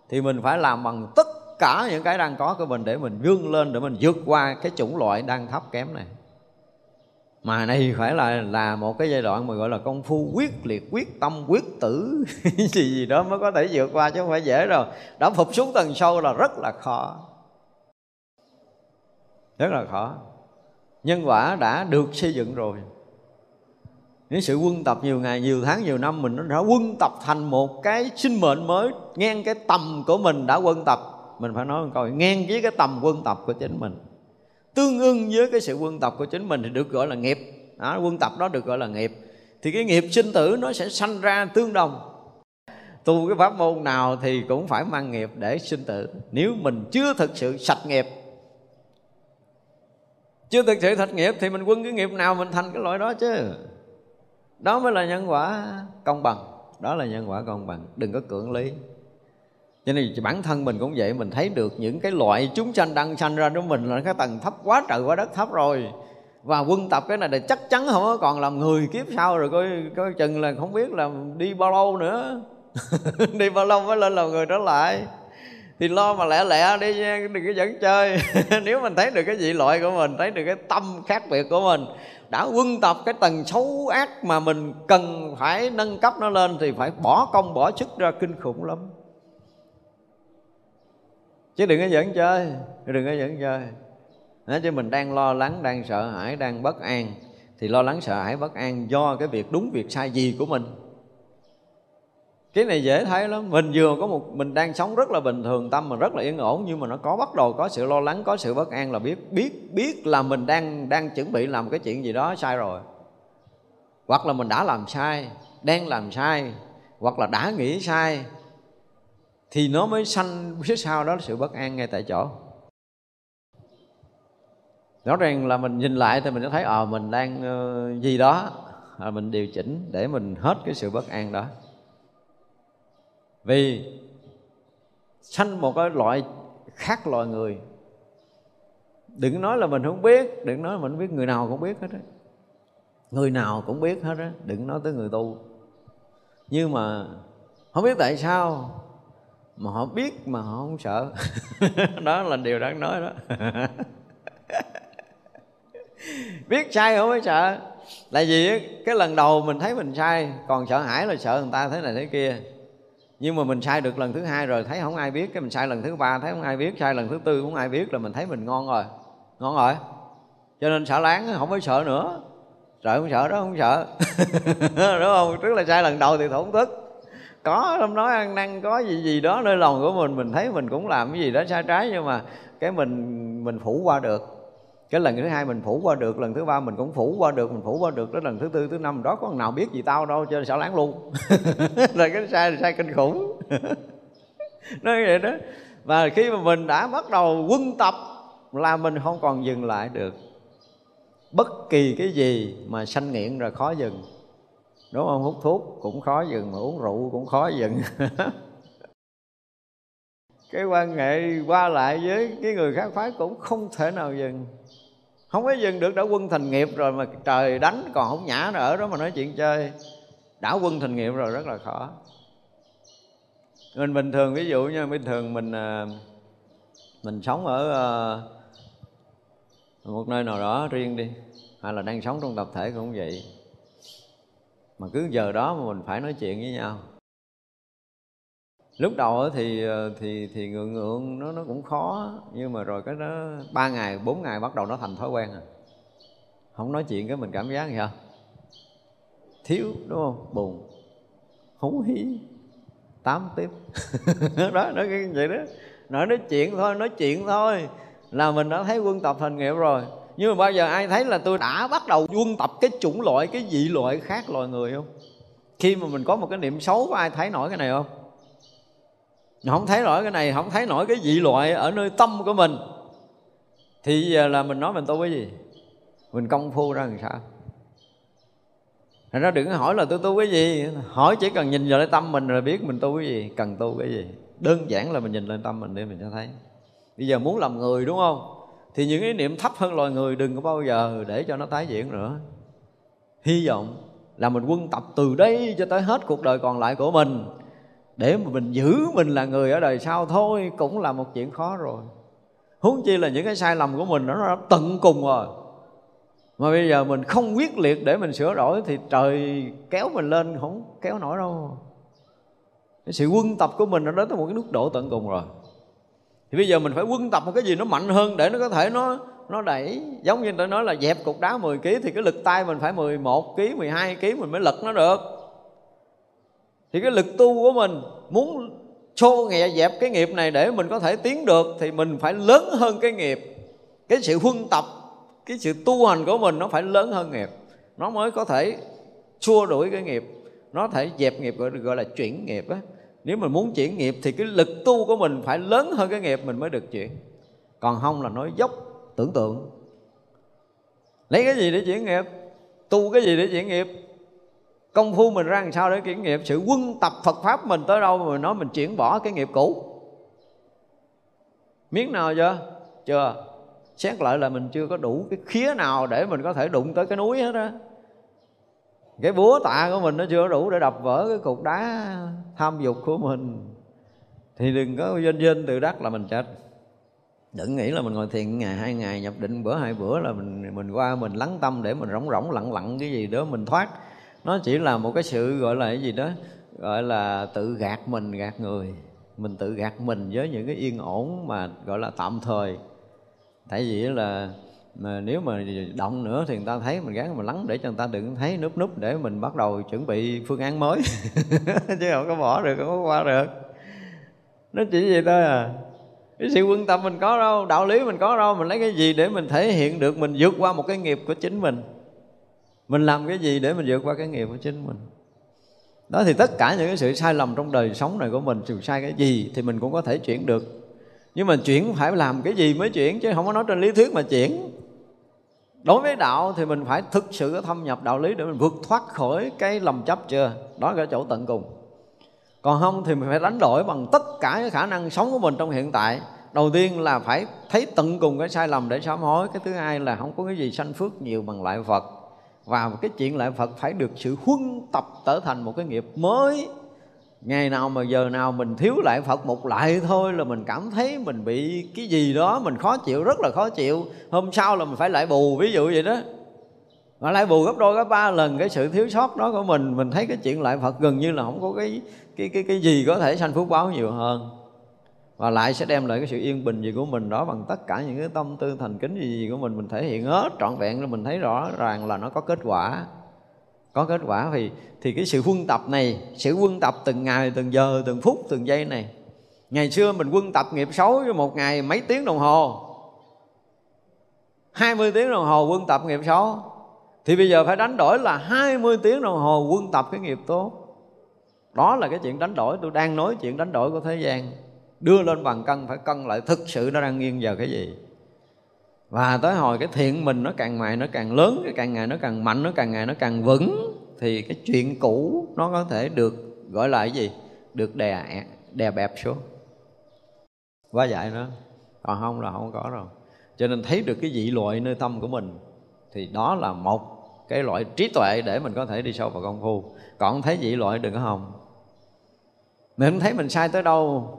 thì mình phải làm bằng tất cả những cái đang có của mình để mình vươn lên, để mình vượt qua cái chủng loại đang thấp kém này. Mà này phải là là một cái giai đoạn mà gọi là công phu quyết liệt, quyết tâm, quyết tử. [laughs] Gì gì đó mới có thể vượt qua chứ không phải dễ rồi đã phục xuống tầng sâu là rất là khó. Rất là khó. Nhân quả đã được xây dựng rồi những sự quân tập nhiều ngày nhiều tháng nhiều năm mình nó đã quân tập thành một cái sinh mệnh mới ngang cái tầm của mình đã quân tập. Mình phải nói một câu ngang với cái tầm quân tập của chính mình. Tương ưng với cái sự quân tập của chính mình thì được gọi là nghiệp. Đó, quân tập đó được gọi là nghiệp. Thì cái nghiệp sinh tử nó sẽ sanh ra tương đồng. Tu cái pháp môn nào thì cũng phải mang nghiệp để sinh tử. Nếu mình chưa thực sự sạch nghiệp chưa thực sự sạch nghiệp thì mình quân cái nghiệp nào mình thành cái loại đó chứ? Đó mới là nhân quả công bằng. Đó là nhân quả công bằng. Đừng có cưỡng lý. Cho nên bản thân mình cũng vậy. Mình thấy được những cái loại chúng sanh đang sanh ra của mình là cái tầng thấp quá trời quá đất thấp rồi. Và quân tập cái này là chắc chắn không có còn làm người kiếp sau rồi. Coi coi chừng là không biết là đi bao lâu nữa. [laughs] Đi bao lâu mới lên làm người trở lại thì lo mà lẹ lẹ đi nha đừng có dẫn chơi. [laughs] Nếu mình thấy được cái dị loại của mình thấy được cái tâm khác biệt của mình đã quân tập cái tầng xấu ác mà mình cần phải nâng cấp nó lên thì phải bỏ công bỏ sức ra kinh khủng lắm. Chứ đừng có dẫn chơi đừng có dẫn chơi. Đó, chứ mình đang lo lắng đang sợ hãi đang bất an. Thì lo lắng sợ hãi bất an do cái việc đúng việc sai gì của mình cái này dễ thấy lắm. Mình vừa có một mình đang sống rất là bình thường tâm mình rất là yên ổn nhưng mà nó có bắt đầu có sự lo lắng có sự bất an là biết biết biết là mình đang đang chuẩn bị làm cái chuyện gì đó sai rồi. Hoặc là mình đã làm sai đang làm sai hoặc là đã nghĩ sai thì nó mới sanh phía sau đó là sự bất an ngay tại chỗ. Rõ ràng là mình nhìn lại thì mình sẽ thấy ờ à, mình đang uh, gì đó à, mình điều chỉnh để mình hết cái sự bất an đó vì sanh một cái loại khác loài người. Đừng nói là mình không biết, đừng nói là mình không biết, người nào cũng biết hết á. Người nào cũng biết hết á, đừng nói tới người tu. Nhưng mà không biết tại sao mà họ biết mà họ không sợ. [laughs] Đó là điều đáng nói đó. [laughs] Biết sai không phải sợ. Là vì cái lần đầu mình thấy mình sai, còn sợ hãi là sợ người ta thế này thế kia nhưng mà mình sai được lần thứ hai rồi, thấy không ai biết, cái mình sai lần thứ ba, thấy không ai biết, sai lần thứ tư không ai biết là mình thấy mình ngon rồi. Ngon rồi. Cho nên sợ láng, không phải sợ nữa. Sợ không sợ đó, không sợ. [laughs] Đúng không? Tức là sai lần đầu thì thổn thức. Có, hôm nói ăn năn có gì gì đó nơi lòng của mình mình thấy mình cũng làm cái gì đó sai trái, nhưng mà cái mình mình phủ qua được cái lần thứ hai mình phủ qua được, lần thứ ba mình cũng phủ qua được, mình phủ qua được đến lần thứ tư, thứ năm, đó có nào biết gì tao đâu, cho nên xảo láng luôn. [laughs] Rồi cái sai sai kinh khủng. [laughs] Nói vậy đó. Và khi mà mình đã bắt đầu quân tập là mình không còn dừng lại được. Bất kỳ cái gì mà sanh nghiện rồi khó dừng. Đúng không? Hút thuốc cũng khó dừng, mà uống rượu cũng khó dừng. [laughs] Cái quan hệ qua lại với cái người khác phái cũng không thể nào dừng không có dừng được, đã quân thành nghiệp rồi mà trời đánh còn không nhã nữa, ở đó mà nói chuyện chơi. Đã quân thành nghiệp rồi, rất là khó. Mình bình thường, ví dụ như bình thường mình à, mình sống ở à, một nơi nào đó riêng đi, hay là đang sống trong tập thể cũng vậy. Mà cứ giờ đó mà mình phải nói chuyện với nhau lúc đầu thì ờ, thì thì ngượng ngượng, nó nó cũng khó, nhưng mà rồi cái đó ba ngày, bốn ngày bắt đầu nó thành thói quen rồi. Không nói chuyện cái mình cảm giác gì không? Thiếu, đúng không? Buồn, hú hí, tám tiếp. [laughs] Đó nó cái, vậy đó. Nói nói chuyện thôi, nói chuyện thôi, là mình đã thấy quân tập thành nghiệp rồi. Nhưng mà bao giờ ai thấy là tôi đã bắt đầu quân tập cái chủng loại, cái dị loại khác loài người không? Khi mà mình có một cái niệm xấu có ai thấy nổi cái này không? Không thấy nổi cái này, không thấy nổi cái dị loại ở nơi tâm của mình. Thì giờ là mình nói mình tu cái gì? Mình công phu ra làm sao? Thành ra đừng hỏi là tôi tu cái gì. Hỏi chỉ cần nhìn vào cái tâm mình rồi biết mình tu cái gì, Cần tu cái gì. Đơn giản là mình nhìn lên tâm mình để mình cho thấy. Bây giờ muốn làm người, đúng không? Thì những ý niệm thấp hơn loài người Đừng có bao giờ để cho nó tái diễn nữa. Hy vọng là mình quân tập từ đây cho tới hết cuộc đời còn lại của mình. Để mà mình giữ mình là người ở đời sau thôi, Cũng là một chuyện khó rồi. Huống chi là những cái sai lầm của mình, Nó đã tận cùng rồi. Mà bây giờ mình không quyết liệt để mình sửa đổi thì trời kéo mình lên, không kéo nổi đâu. Cái sự quân tập của mình nó đến tới một cái mức độ tận cùng rồi. Thì bây giờ mình phải quân tập một cái gì nó mạnh hơn để nó có thể nó nó đẩy. Giống như tôi nói là dẹp cục đá 10 kg thì cái lực tay mình phải 11 kg 12 kg mình mới lật nó được thì cái lực tu của mình muốn xô nhẹ dẹp cái nghiệp này để mình có thể tiến được thì mình phải lớn hơn cái nghiệp. Cái sự huân tập cái sự tu hành của mình nó phải lớn hơn nghiệp. Nó mới có thể xua đuổi cái nghiệp. Nó thể dẹp nghiệp gọi, gọi là chuyển nghiệp á. Nếu mình muốn chuyển nghiệp thì cái lực tu của mình phải lớn hơn cái nghiệp mình mới được chuyển. Còn không là nói dốc tưởng tượng. Lấy cái gì để chuyển nghiệp? Tu cái gì để chuyển nghiệp? Công phu mình ra làm sao để kiểm nghiệm? Sự quân tập Phật pháp mình tới đâu mà nói mình chuyển bỏ cái nghiệp cũ. Miếng nào chưa? Chưa. Xét lại là mình chưa có đủ cái khía nào để mình có thể đụng tới cái núi hết á. Cái búa tạ của mình nó chưa đủ để đập vỡ cái cục đá tham dục của mình. Thì đừng có doanh doanh từ đắc là mình chết. Đừng nghĩ là mình ngồi thiền ngày hai ngày, nhập định bữa hai bữa là mình mình qua mình lắng tâm để mình rỗng rỗng lặng lặng cái gì đó mình thoát nó chỉ là một cái sự gọi là cái gì đó, gọi là tự gạt mình, gạt người. Mình tự gạt mình với những cái yên ổn mà gọi là tạm thời. Tại vì là, mà nếu mà động nữa thì người ta thấy mình gắng mình lắng để cho người ta đừng thấy núp núp để mình bắt đầu chuẩn bị phương án mới. [laughs] Chứ không có bỏ được, không có qua được. Nó chỉ vậy thôi à. Cái sự quân tâm mình có đâu, đạo lý mình có đâu, mình lấy cái gì để mình thể hiện được mình vượt qua một cái nghiệp của chính mình mình làm cái gì để mình vượt qua cái nghiệp của chính mình? Đó thì tất cả những cái sự sai lầm trong đời sống này của mình, dù sai cái gì thì mình cũng có thể chuyển được. Nhưng mà chuyển phải làm cái gì mới chuyển chứ không có nói trên lý thuyết mà chuyển. Đối với đạo thì mình phải thực sự thâm nhập đạo lý để mình vượt thoát khỏi cái lầm chấp chưa? Đó là cái chỗ tận cùng. Còn không thì mình phải đánh đổi bằng tất cả cái khả năng sống của mình trong hiện tại. Đầu tiên là phải thấy tận cùng cái sai lầm để sám hối. Cái thứ hai là không có cái gì sanh phước nhiều bằng lại phật và cái chuyện lại phật phải được sự huân tập trở thành một cái nghiệp mới. Ngày nào mà giờ nào mình thiếu lại phật một lại thôi là mình cảm thấy mình bị cái gì đó mình khó chịu, rất là khó chịu. Hôm sau là mình phải lại bù, ví dụ vậy đó. Mà lại bù gấp đôi gấp ba lần cái sự thiếu sót đó của mình. Mình thấy cái chuyện lại phật gần như là không có cái cái cái cái gì có thể sanh phước báo nhiều hơn và lại sẽ đem lại cái sự yên bình gì của mình đó bằng tất cả những cái tâm tư thành kính gì, gì của mình. Mình thể hiện hết trọn vẹn là mình thấy rõ ràng là nó có kết quả. Có kết quả thì thì cái sự quân tập này sự quân tập từng ngày từng giờ từng phút từng giây này. Ngày xưa mình quân tập nghiệp xấu cho một ngày mấy tiếng đồng hồ. 20 tiếng đồng hồ quân tập nghiệp xấu. Thì bây giờ phải đánh đổi là 20 tiếng đồng hồ quân tập cái nghiệp tốt. Đó là cái chuyện đánh đổi. Tôi đang nói chuyện đánh đổi của thế gian đưa lên bằng cân, phải cân lại thực sự nó đang nghiêng vào cái gì. Và tới hồi cái thiện mình nó càng ngày nó càng lớn, cái càng ngày nó càng mạnh, nó càng ngày nó càng vững, thì cái chuyện cũ nó có thể được gọi là cái gì? Được đè đè bẹp xuống. Quá dạy nữa còn không là không có rồi. Cho nên thấy được cái dị loại nơi tâm của mình, thì đó là một cái loại trí tuệ để mình có thể đi sâu vào công phu. Còn thấy dị loại đừng có hồng mình thấy mình sai tới đâu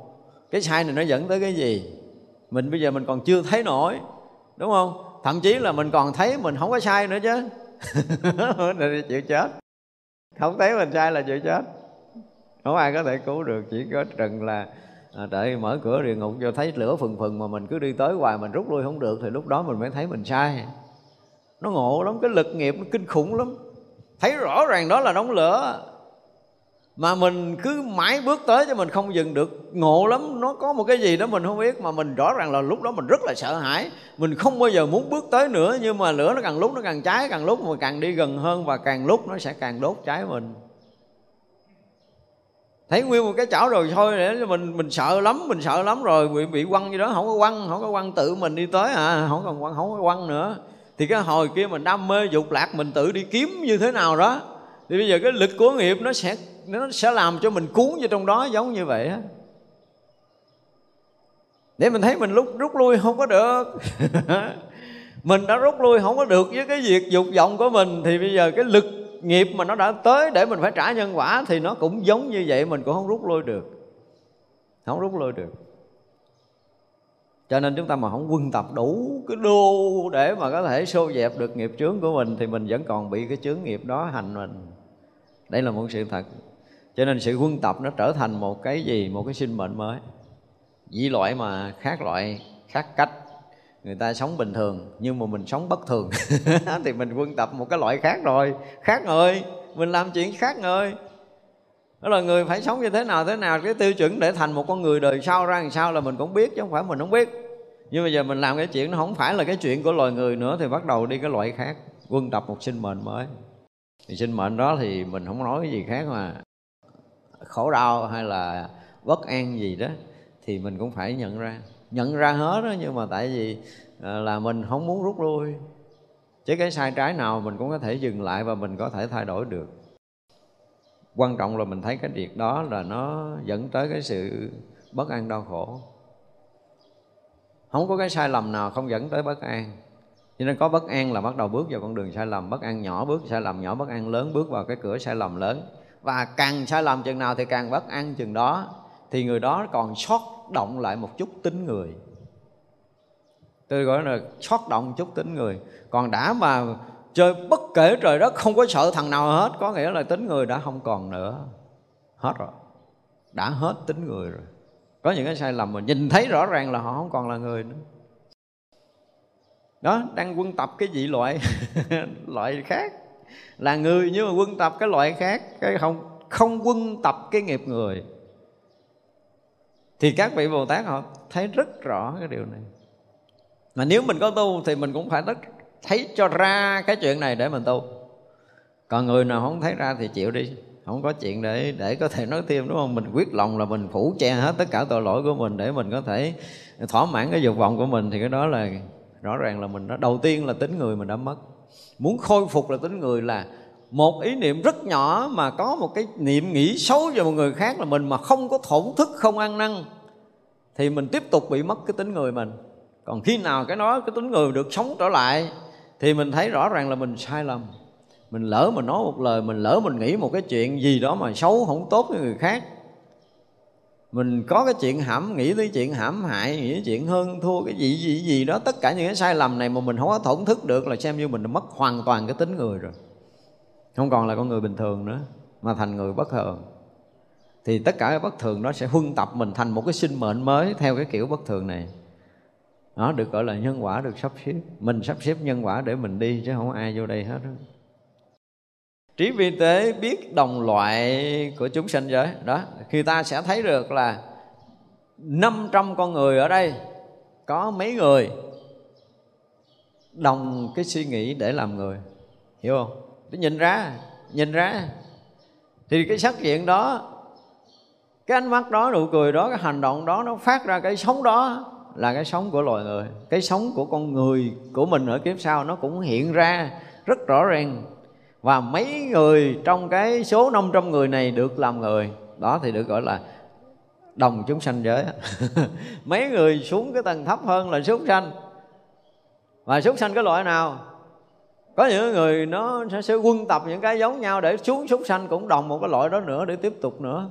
cái sai này nó dẫn tới cái gì? Mình bây giờ mình còn chưa thấy nổi đúng không? Thậm chí là mình còn thấy mình không có sai nữa chứ. [laughs] Chịu chết. Không thấy mình sai là chịu chết. Không ai có thể cứu được chỉ có trần là à, đợi mở cửa địa ngục cho thấy lửa phừng phừng mà mình cứ đi tới hoài mình rút lui không được thì lúc đó mình mới thấy mình sai. Nó ngộ lắm cái lực nghiệp nó kinh khủng lắm. Thấy rõ ràng đó là đống lửa mà mình cứ mãi bước tới cho mình không dừng được. Ngộ lắm, nó có một cái gì đó mình không biết, mà mình rõ ràng là lúc đó mình rất là sợ hãi. Mình không bao giờ muốn bước tới nữa, nhưng mà lửa nó càng lúc nó càng cháy, càng lúc mà càng đi gần hơn và càng lúc nó sẽ càng đốt cháy mình. Thấy nguyên một cái chảo rồi thôi, để mình mình sợ lắm, mình sợ lắm rồi. Bị bị quăng gì đó, không có quăng, không có quăng, tự mình đi tới à không còn quăng, không có quăng nữa. Thì cái hồi kia mình đam mê dục lạc, mình tự đi kiếm như thế nào đó. Thì bây giờ cái lực của nghiệp nó sẽ nó sẽ làm cho mình cuốn vô trong đó giống như vậy á. Để mình thấy mình lúc, rút lui không có được. [laughs] Mình đã rút lui không có được với cái việc dục vọng của mình, thì bây giờ cái lực nghiệp mà nó đã tới để mình phải trả nhân quả thì nó cũng giống như vậy, mình cũng không rút lui được. Không rút lui được. Cho nên chúng ta mà không quân tập đủ cái đô để mà có thể xô dẹp được nghiệp chướng của mình, thì mình vẫn còn bị cái chướng nghiệp đó hành mình. Đây là một sự thật cho nên sự huân tập nó trở thành một cái gì? Một cái sinh mệnh mới. Dĩ loại mà khác loại, khác cách. Người ta sống bình thường, nhưng mà mình sống bất thường. [laughs] Thì mình quân tập một cái loại khác rồi. Khác người. Mình làm chuyện khác người. Đó là người phải sống như thế nào thế nào, cái tiêu chuẩn để thành một con người đời sau ra làm sao là mình cũng biết, chứ không phải mình không biết. Nhưng bây giờ mình làm cái chuyện nó không phải là cái chuyện của loài người nữa, thì bắt đầu đi cái loại khác. Quân tập một sinh mệnh mới. Thì sinh mệnh đó thì mình không nói cái gì khác mà khổ đau hay là bất an gì đó, thì mình cũng phải nhận ra. Nhận ra hết đó, nhưng mà tại vì ờ, là mình không muốn rút lui. Chứ cái sai trái nào mình cũng có thể dừng lại và mình có thể thay đổi được. Quan trọng là mình thấy cái việc đó là nó dẫn tới cái sự bất an đau khổ. Không có cái sai lầm nào không dẫn tới bất an. Cho nên có bất an là bắt đầu bước vào con đường sai lầm. Bất an nhỏ bước, sai lầm nhỏ, bất an lớn bước vào cái cửa sai lầm lớn và càng sai lầm chừng nào thì càng bất an chừng đó. Thì người đó còn sót động lại một chút tính người. Tôi gọi là sót động chút tính người. Còn đã mà chơi bất kể trời đất, không có sợ thằng nào hết, có nghĩa là tính người đã không còn nữa. Hết rồi. Đã hết tính người rồi. Có những cái sai lầm mà nhìn thấy rõ ràng là họ không còn là người nữa. Đó, đang quân tập cái dị loại [laughs] loại khác là người nhưng mà quân tập cái loại khác, cái không không quân tập cái nghiệp người. Thì các vị bồ tát họ thấy rất rõ cái điều này. Mà nếu mình có tu thì mình cũng phải rất thấy cho ra cái chuyện này để mình tu. Còn người nào không thấy ra thì chịu đi, không có chuyện để để có thể nói thêm, đúng không? Mình quyết lòng là mình phủ che hết tất cả tội lỗi của mình để mình có thể thỏa mãn cái dục vọng của mình. Thì cái đó là rõ ràng là mình đó đầu tiên là tính người mình đã mất muốn khôi phục là tính người là một ý niệm rất nhỏ mà có một cái niệm nghĩ xấu về một người khác là mình mà không có thổn thức, không ăn năn, thì mình tiếp tục bị mất cái tính người mình. Còn khi nào cái đó, cái tính người được sống trở lại, thì mình thấy rõ ràng là mình sai lầm. Mình lỡ mình nói một lời, mình lỡ mình nghĩ một cái chuyện gì đó mà xấu không tốt với người khác mình có cái chuyện hãm, nghĩ tới chuyện hãm hại, nghĩ tới chuyện hơn thua cái gì gì gì đó, tất cả những cái sai lầm này mà mình không có thổn thức được là xem như mình đã mất hoàn toàn cái tính người rồi. Không còn là con người bình thường nữa, mà thành người bất thường. Thì tất cả cái bất thường đó sẽ huân tập mình thành một cái sinh mệnh mới theo cái kiểu bất thường này. Nó được gọi là nhân quả được sắp xếp. Mình sắp xếp nhân quả để mình đi, chứ không ai vô đây hết đó trí vi tế biết đồng loại của chúng sinh giới đó khi ta sẽ thấy được là 500 con người ở đây, có mấy người đồng cái suy nghĩ để làm người. Hiểu không? Để nhìn ra nhìn ra. Thì cái sắc diện đó, cái ánh mắt đó, nụ cười đó, cái hành động đó, nó phát ra cái sống đó là cái sống của loài người. Cái sống của con người của mình ở kiếp sau nó cũng hiện ra rất rõ ràng và mấy người trong cái số 500 người này được làm người. Đó thì được gọi là đồng chúng sanh giới. [laughs] Mấy người xuống cái tầng thấp hơn là súc sanh. Và súc sanh cái loại nào? Có những người nó sẽ quân tập những cái giống nhau để xuống súc sanh cũng đồng một cái loại đó nữa để tiếp tục nữa.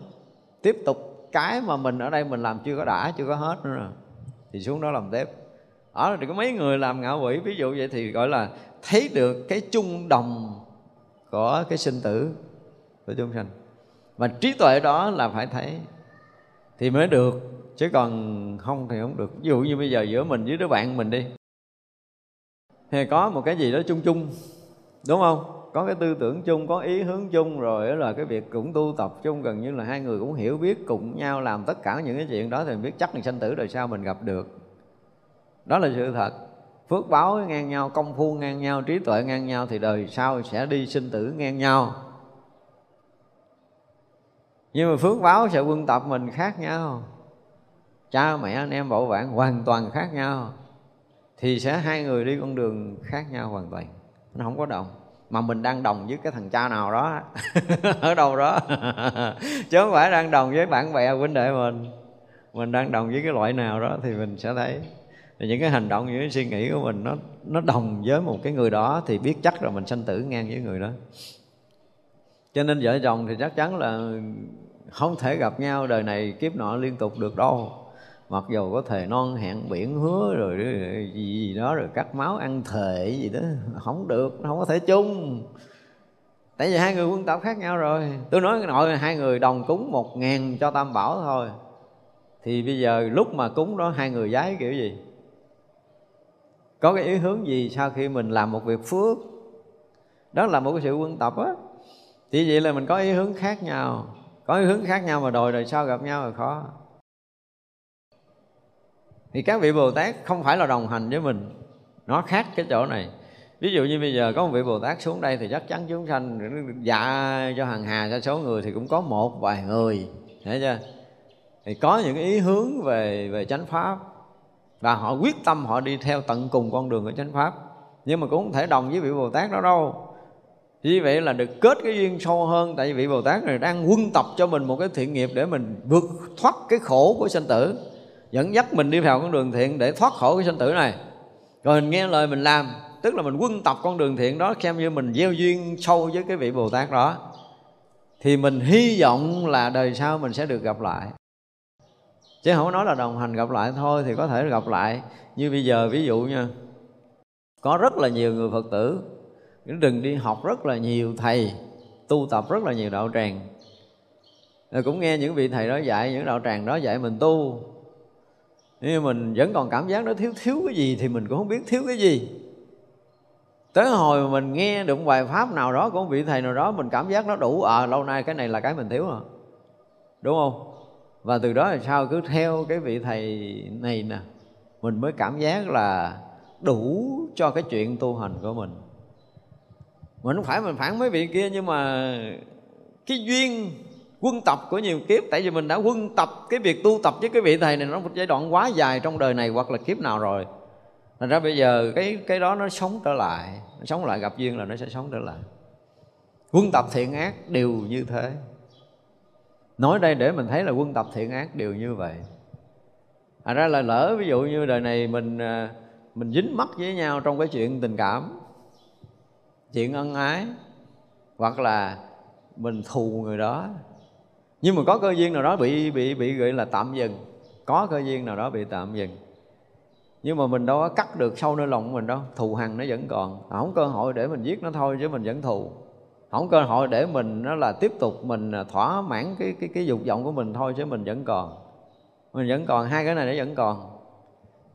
Tiếp tục cái mà mình ở đây mình làm chưa có đã, chưa có hết nữa. Rồi thì xuống đó làm tiếp. Ở thì có mấy người làm ngạo quỷ, ví dụ vậy thì gọi là thấy được cái chung đồng của cái sinh tử của chúng sanh. Và trí tuệ đó là phải thấy thì mới được, chứ còn không thì không được. Ví dụ như bây giờ giữa mình với đứa bạn mình đi. Thì có một cái gì đó chung chung, đúng không? Có cái tư tưởng chung, có ý hướng chung, rồi là cái việc cũng tu tập chung, gần như là hai người cũng hiểu biết, cùng nhau làm tất cả những cái chuyện đó thì mình biết chắc là sanh tử đời sau mình gặp được. Đó là sự thật phước báo ngang nhau, công phu ngang nhau, trí tuệ ngang nhau thì đời sau sẽ đi sinh tử ngang nhau. Nhưng mà phước báo sẽ quân tập mình khác nhau. Cha, mẹ, anh em bảo bạn hoàn toàn khác nhau. Thì sẽ hai người đi con đường khác nhau hoàn toàn. Nó không có đồng. Mà mình đang đồng với cái thằng cha nào đó, [laughs] ở đâu đó. [laughs] Chứ không phải đang đồng với bạn bè huynh đệ mình. Mình đang đồng với cái loại nào đó thì mình sẽ thấy thì những cái hành động những cái suy nghĩ của mình nó nó đồng với một cái người đó thì biết chắc là mình sanh tử ngang với người đó. Cho nên vợ chồng thì chắc chắn là không thể gặp nhau đời này kiếp nọ liên tục được đâu. Mặc dù có thề non hẹn biển hứa rồi gì, gì đó rồi cắt máu ăn thề gì đó không được không có thể chung. Tại vì hai người quân tộc khác nhau rồi. Tôi nói cái nội hai người đồng cúng một ngàn cho tam bảo thôi. Thì bây giờ lúc mà cúng đó hai người giái kiểu gì? Có cái ý hướng gì sau khi mình làm một việc phước? Đó là một cái sự quân tập á. Thì vậy là mình có ý hướng khác nhau. Có ý hướng khác nhau mà đòi đời sau gặp nhau là khó. Thì các vị bồ tát không phải là đồng hành với mình. Nó khác cái chỗ này. Ví dụ như bây giờ có một vị bồ tát xuống đây thì chắc chắn chúng sanh dạ cho hàng hà cho số người thì cũng có một vài người. Thấy chưa? Thì có những ý hướng về về chánh pháp và họ quyết tâm họ đi theo tận cùng con đường của chánh pháp. Nhưng mà cũng không thể đồng với vị bồ tát đó đâu. Vì vậy là được kết cái duyên sâu hơn, tại vì vị bồ tát này đang quân tập cho mình một cái thiện nghiệp để mình vượt thoát cái khổ của sinh tử. Dẫn dắt mình đi vào con đường thiện để thoát khổ cái sinh tử này. Rồi mình nghe lời mình làm, tức là mình quân tập con đường thiện đó xem như mình gieo duyên sâu với cái vị bồ tát đó. Thì mình hy vọng là đời sau mình sẽ được gặp lại chứ không nói là đồng hành gặp lại thôi thì có thể gặp lại. Như bây giờ, ví dụ nha, có rất là nhiều người phật tử đừng đi học rất là nhiều thầy, tu tập rất là nhiều đạo tràng. Rồi cũng nghe những vị thầy đó dạy, những đạo tràng đó dạy mình tu. Nhưng mình vẫn còn cảm giác nó thiếu thiếu cái gì thì mình cũng không biết thiếu cái gì. Tới hồi mà mình nghe được một bài pháp nào đó của một vị thầy nào đó, mình cảm giác nó đủ à lâu nay cái này là cái mình thiếu rồi đúng không? Và từ đó là sao cứ theo cái vị thầy này nè, mình mới cảm giác là đủ cho cái chuyện tu hành của mình. Mình không phải mình phản mấy vị kia, nhưng mà cái duyên quân tập của nhiều kiếp, tại vì mình đã quân tập cái việc tu tập với cái vị thầy này, nó một giai đoạn quá dài trong đời này hoặc là kiếp nào rồi. Thành ra bây giờ cái cái đó nó sống trở lại nó sống lại gặp duyên là nó sẽ sống trở lại. Quân tập thiện ác đều như thế nói đây để mình thấy là quân tập thiện ác đều như vậy. Thành ra là lỡ ví dụ như đời này mình à, mình dính mắc với nhau trong cái chuyện tình cảm, chuyện ân ái, hoặc là mình thù người đó. Nhưng mà có cơ duyên nào đó bị bị bị gọi là tạm dừng. Có cơ duyên nào đó bị tạm dừng. Nhưng mà mình đâu có cắt được sâu nơi lòng của mình đâu. Thù hằn nó vẫn còn. Không cơ hội để mình giết nó thôi chứ mình vẫn thù không cơ hội để mình nó là tiếp tục mình à, thỏa mãn cái cái cái dục vọng của mình thôi chứ mình vẫn còn. Mình vẫn còn, hai cái này nó vẫn còn.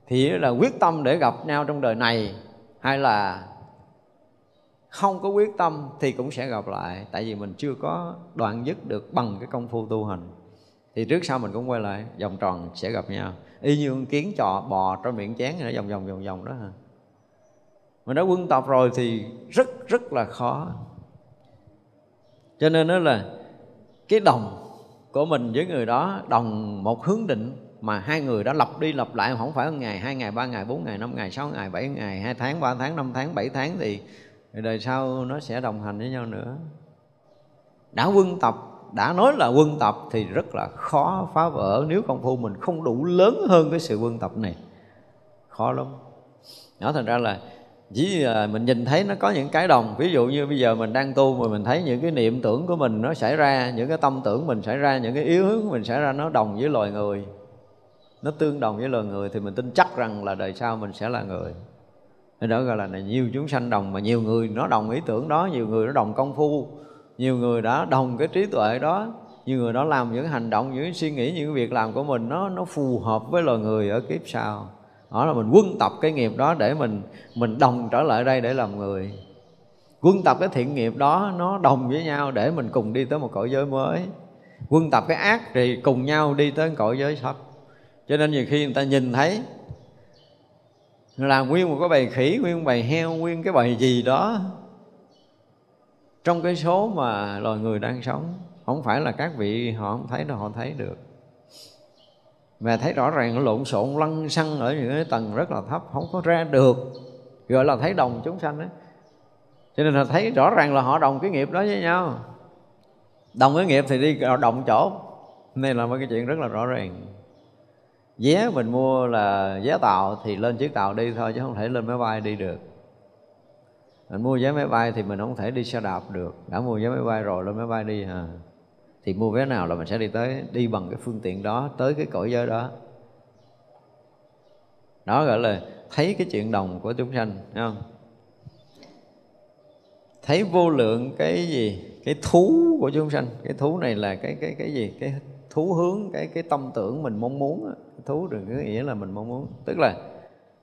Thì là quyết tâm để gặp nhau trong đời này, hay là không có quyết tâm thì cũng sẽ gặp lại, tại vì mình chưa có đoạn dứt được bằng cái công phu tu hành. Thì trước sau mình cũng quay lại, vòng tròn sẽ gặp nhau. Y như con kiến trò bò trong miệng chén nó vòng vòng vòng vòng đó hả? Mình đã quân tập rồi thì rất rất là khó cho nên đó là cái đồng của mình với người đó, đồng một hướng định mà hai người đã lặp đi lặp lại, không phải một ngày, hai ngày, ba ngày, bốn ngày, năm ngày, sáu ngày, bảy ngày, hai tháng, ba tháng, năm tháng, bảy tháng thì đời sau nó sẽ đồng hành với nhau nữa. Đã quân tập, đã nói là quân tập thì rất là khó phá vỡ. Nếu công phu mình không đủ lớn hơn cái sự quân tập này, khó lắm. Đó thành ra là chỉ à, mình nhìn thấy nó có những cái đồng. Ví dụ như bây giờ mình đang tu mà mình thấy những cái niệm tưởng của mình nó xảy ra những cái tâm tưởng mình xảy ra những cái yếu hướng của mình xảy ra nó đồng với loài người nó tương đồng với loài người thì mình tin chắc rằng là đời sau mình sẽ là người. Nên đó gọi là này, nhiều chúng sanh đồng mà nhiều người nó đồng ý tưởng đó nhiều người nó đồng công phu nhiều người đã đồng cái trí tuệ đó nhiều người đó làm những hành động những suy nghĩ những việc làm của mình nó nó phù hợp với loài người ở kiếp sau đó là mình quân tập cái nghiệp đó để mình mình đồng trở lại đây để làm người. Quân tập cái thiện nghiệp đó, nó đồng với nhau để mình cùng đi tới một cõi giới mới. Quân tập cái ác thì cùng nhau đi tới cõi giới thấp cho nên nhiều khi người ta nhìn thấy, là nguyên một cái bầy khỉ, nguyên một bầy heo, nguyên cái bầy gì đó, trong cái số mà loài người đang sống, không phải là các vị họ không thấy đâu, họ thấy được và thấy rõ ràng lộn xộn, lăn xăng ở những cái tầng rất là thấp, không có ra được. Gọi là thấy đồng chúng sanh đấy cho nên là thấy rõ ràng là họ đồng cái nghiệp đó với nhau. Đồng cái nghiệp thì đi đồng chỗ. Nên là một cái chuyện rất là rõ ràng. Vé mình mua là vé tàu thì lên chiếc tàu đi thôi, chứ không thể lên máy bay đi được. Mình mua vé máy bay thì mình không thể đi xe đạp được. Đã mua vé máy bay rồi, lên máy bay đi à thì mua vé nào là mình sẽ đi tới, đi bằng cái phương tiện đó, tới cái cõi giới đó. Đó gọi là thấy cái chuyện đồng của chúng sanh, thấy không? Thấy vô lượng cái gì? Cái thú của chúng sanh. Cái thú này là cái cái cái gì? Cái thú hướng, cái cái tâm tưởng mình mong muốn thú đừng có nghĩa là mình mong muốn. Tức là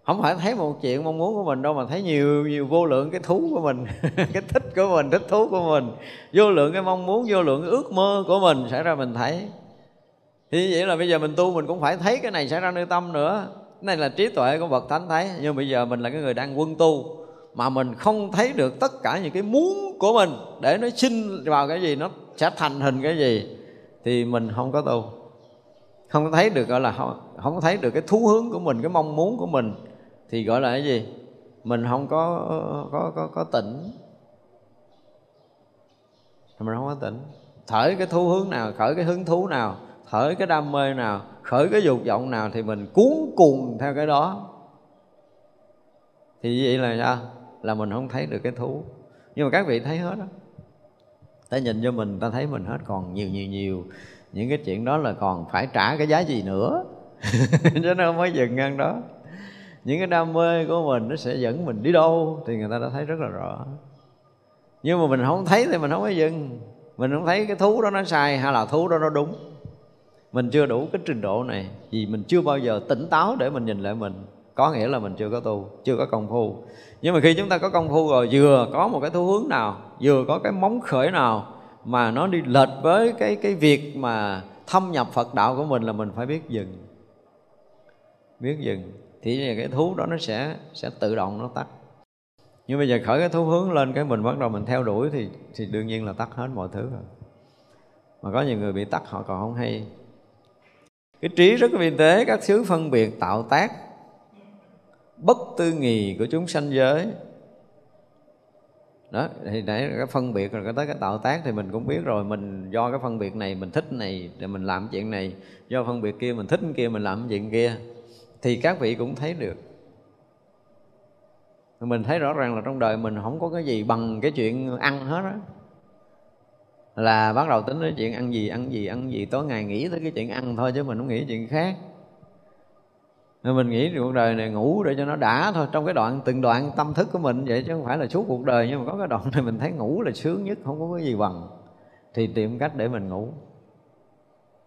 không phải thấy một chuyện mong muốn của mình đâu mà thấy nhiều nhiều vô lượng cái thú của mình. [laughs] Cái thích của mình thích thú của mình. Vô lượng cái mong muốn vô lượng cái ước mơ của mình xảy ra mình thấy. Thì vậy là bây giờ mình tu mình cũng phải thấy cái này xảy ra nơi tâm nữa. Cái này là trí tuệ của bậc thánh thấy. Nhưng bây giờ mình là cái người đang quân tu mà mình không thấy được tất cả những cái muốn của mình để nó sinh vào cái gì nó sẽ thành hình cái gì thì mình không có tu. Không thấy được gọi là không, không thấy được cái thú hướng của mình cái mong muốn của mình thì gọi là cái gì? Mình không có có có có tỉnh. Mình không có tỉnh. Thở cái thú hướng nào, khởi cái hứng thú nào, khởi cái đam mê nào, khởi cái dục vọng nào thì mình cuốn cùng theo cái đó. Thì vậy là sao? Là mình không thấy được cái thú. Nhưng mà các vị thấy hết đó ta nhìn cho mình, ta thấy mình hết. Còn nhiều nhiều nhiều. Những cái chuyện đó là còn phải trả cái giá gì nữa. [laughs] Cho nên mới dừng ngang đó những cái đam mê của mình nó sẽ dẫn mình đi đâu thì người ta đã thấy rất là rõ. Nhưng mà mình không thấy thì mình không có dừng. Mình không thấy cái thú đó nó sai hay là thú đó nó đúng. Mình chưa đủ cái trình độ này vì mình chưa bao giờ tỉnh táo để mình nhìn lại mình. Có nghĩa là mình chưa có tu, chưa có công phu. Nhưng mà khi chúng ta có công phu rồi, vừa có một cái thú hướng nào, vừa có cái móng khởi nào mà nó đi lệch với cái cái việc mà thâm nhập Phật đạo của mình là mình phải biết dừng. Biết dừng thì cái thú đó nó sẽ sẽ tự động nó tắt. Nhưng bây giờ khởi cái thú hướng lên, cái mình bắt đầu mình theo đuổi thì thì đương nhiên là tắt hết mọi thứ rồi. Mà có nhiều người bị tắt, họ còn không hay. Cái trí rất vi tế, các thứ phân biệt, tạo tác, bất tư nghì của chúng sanh giới. Đó, thì nãy cái phân biệt rồi tới cái tạo tác thì mình cũng biết rồi. Mình do cái phân biệt này, mình thích này, để mình làm chuyện này. Do phân biệt kia, mình thích kia, mình làm chuyện kia thì các vị cũng thấy được. Mình thấy rõ ràng là trong đời mình không có cái gì bằng cái chuyện ăn hết á. Là bắt đầu tính đến chuyện ăn gì ăn gì ăn gì. Tối ngày nghĩ tới cái chuyện ăn thôi chứ mình không nghĩ chuyện khác. Nên mình nghĩ cuộc đời này ngủ để cho nó đã thôi. Trong cái đoạn, từng đoạn tâm thức của mình vậy chứ không phải là suốt cuộc đời. Nhưng mà có cái đoạn này mình thấy ngủ là sướng nhất, không có cái gì bằng. Thì tìm cách để mình ngủ.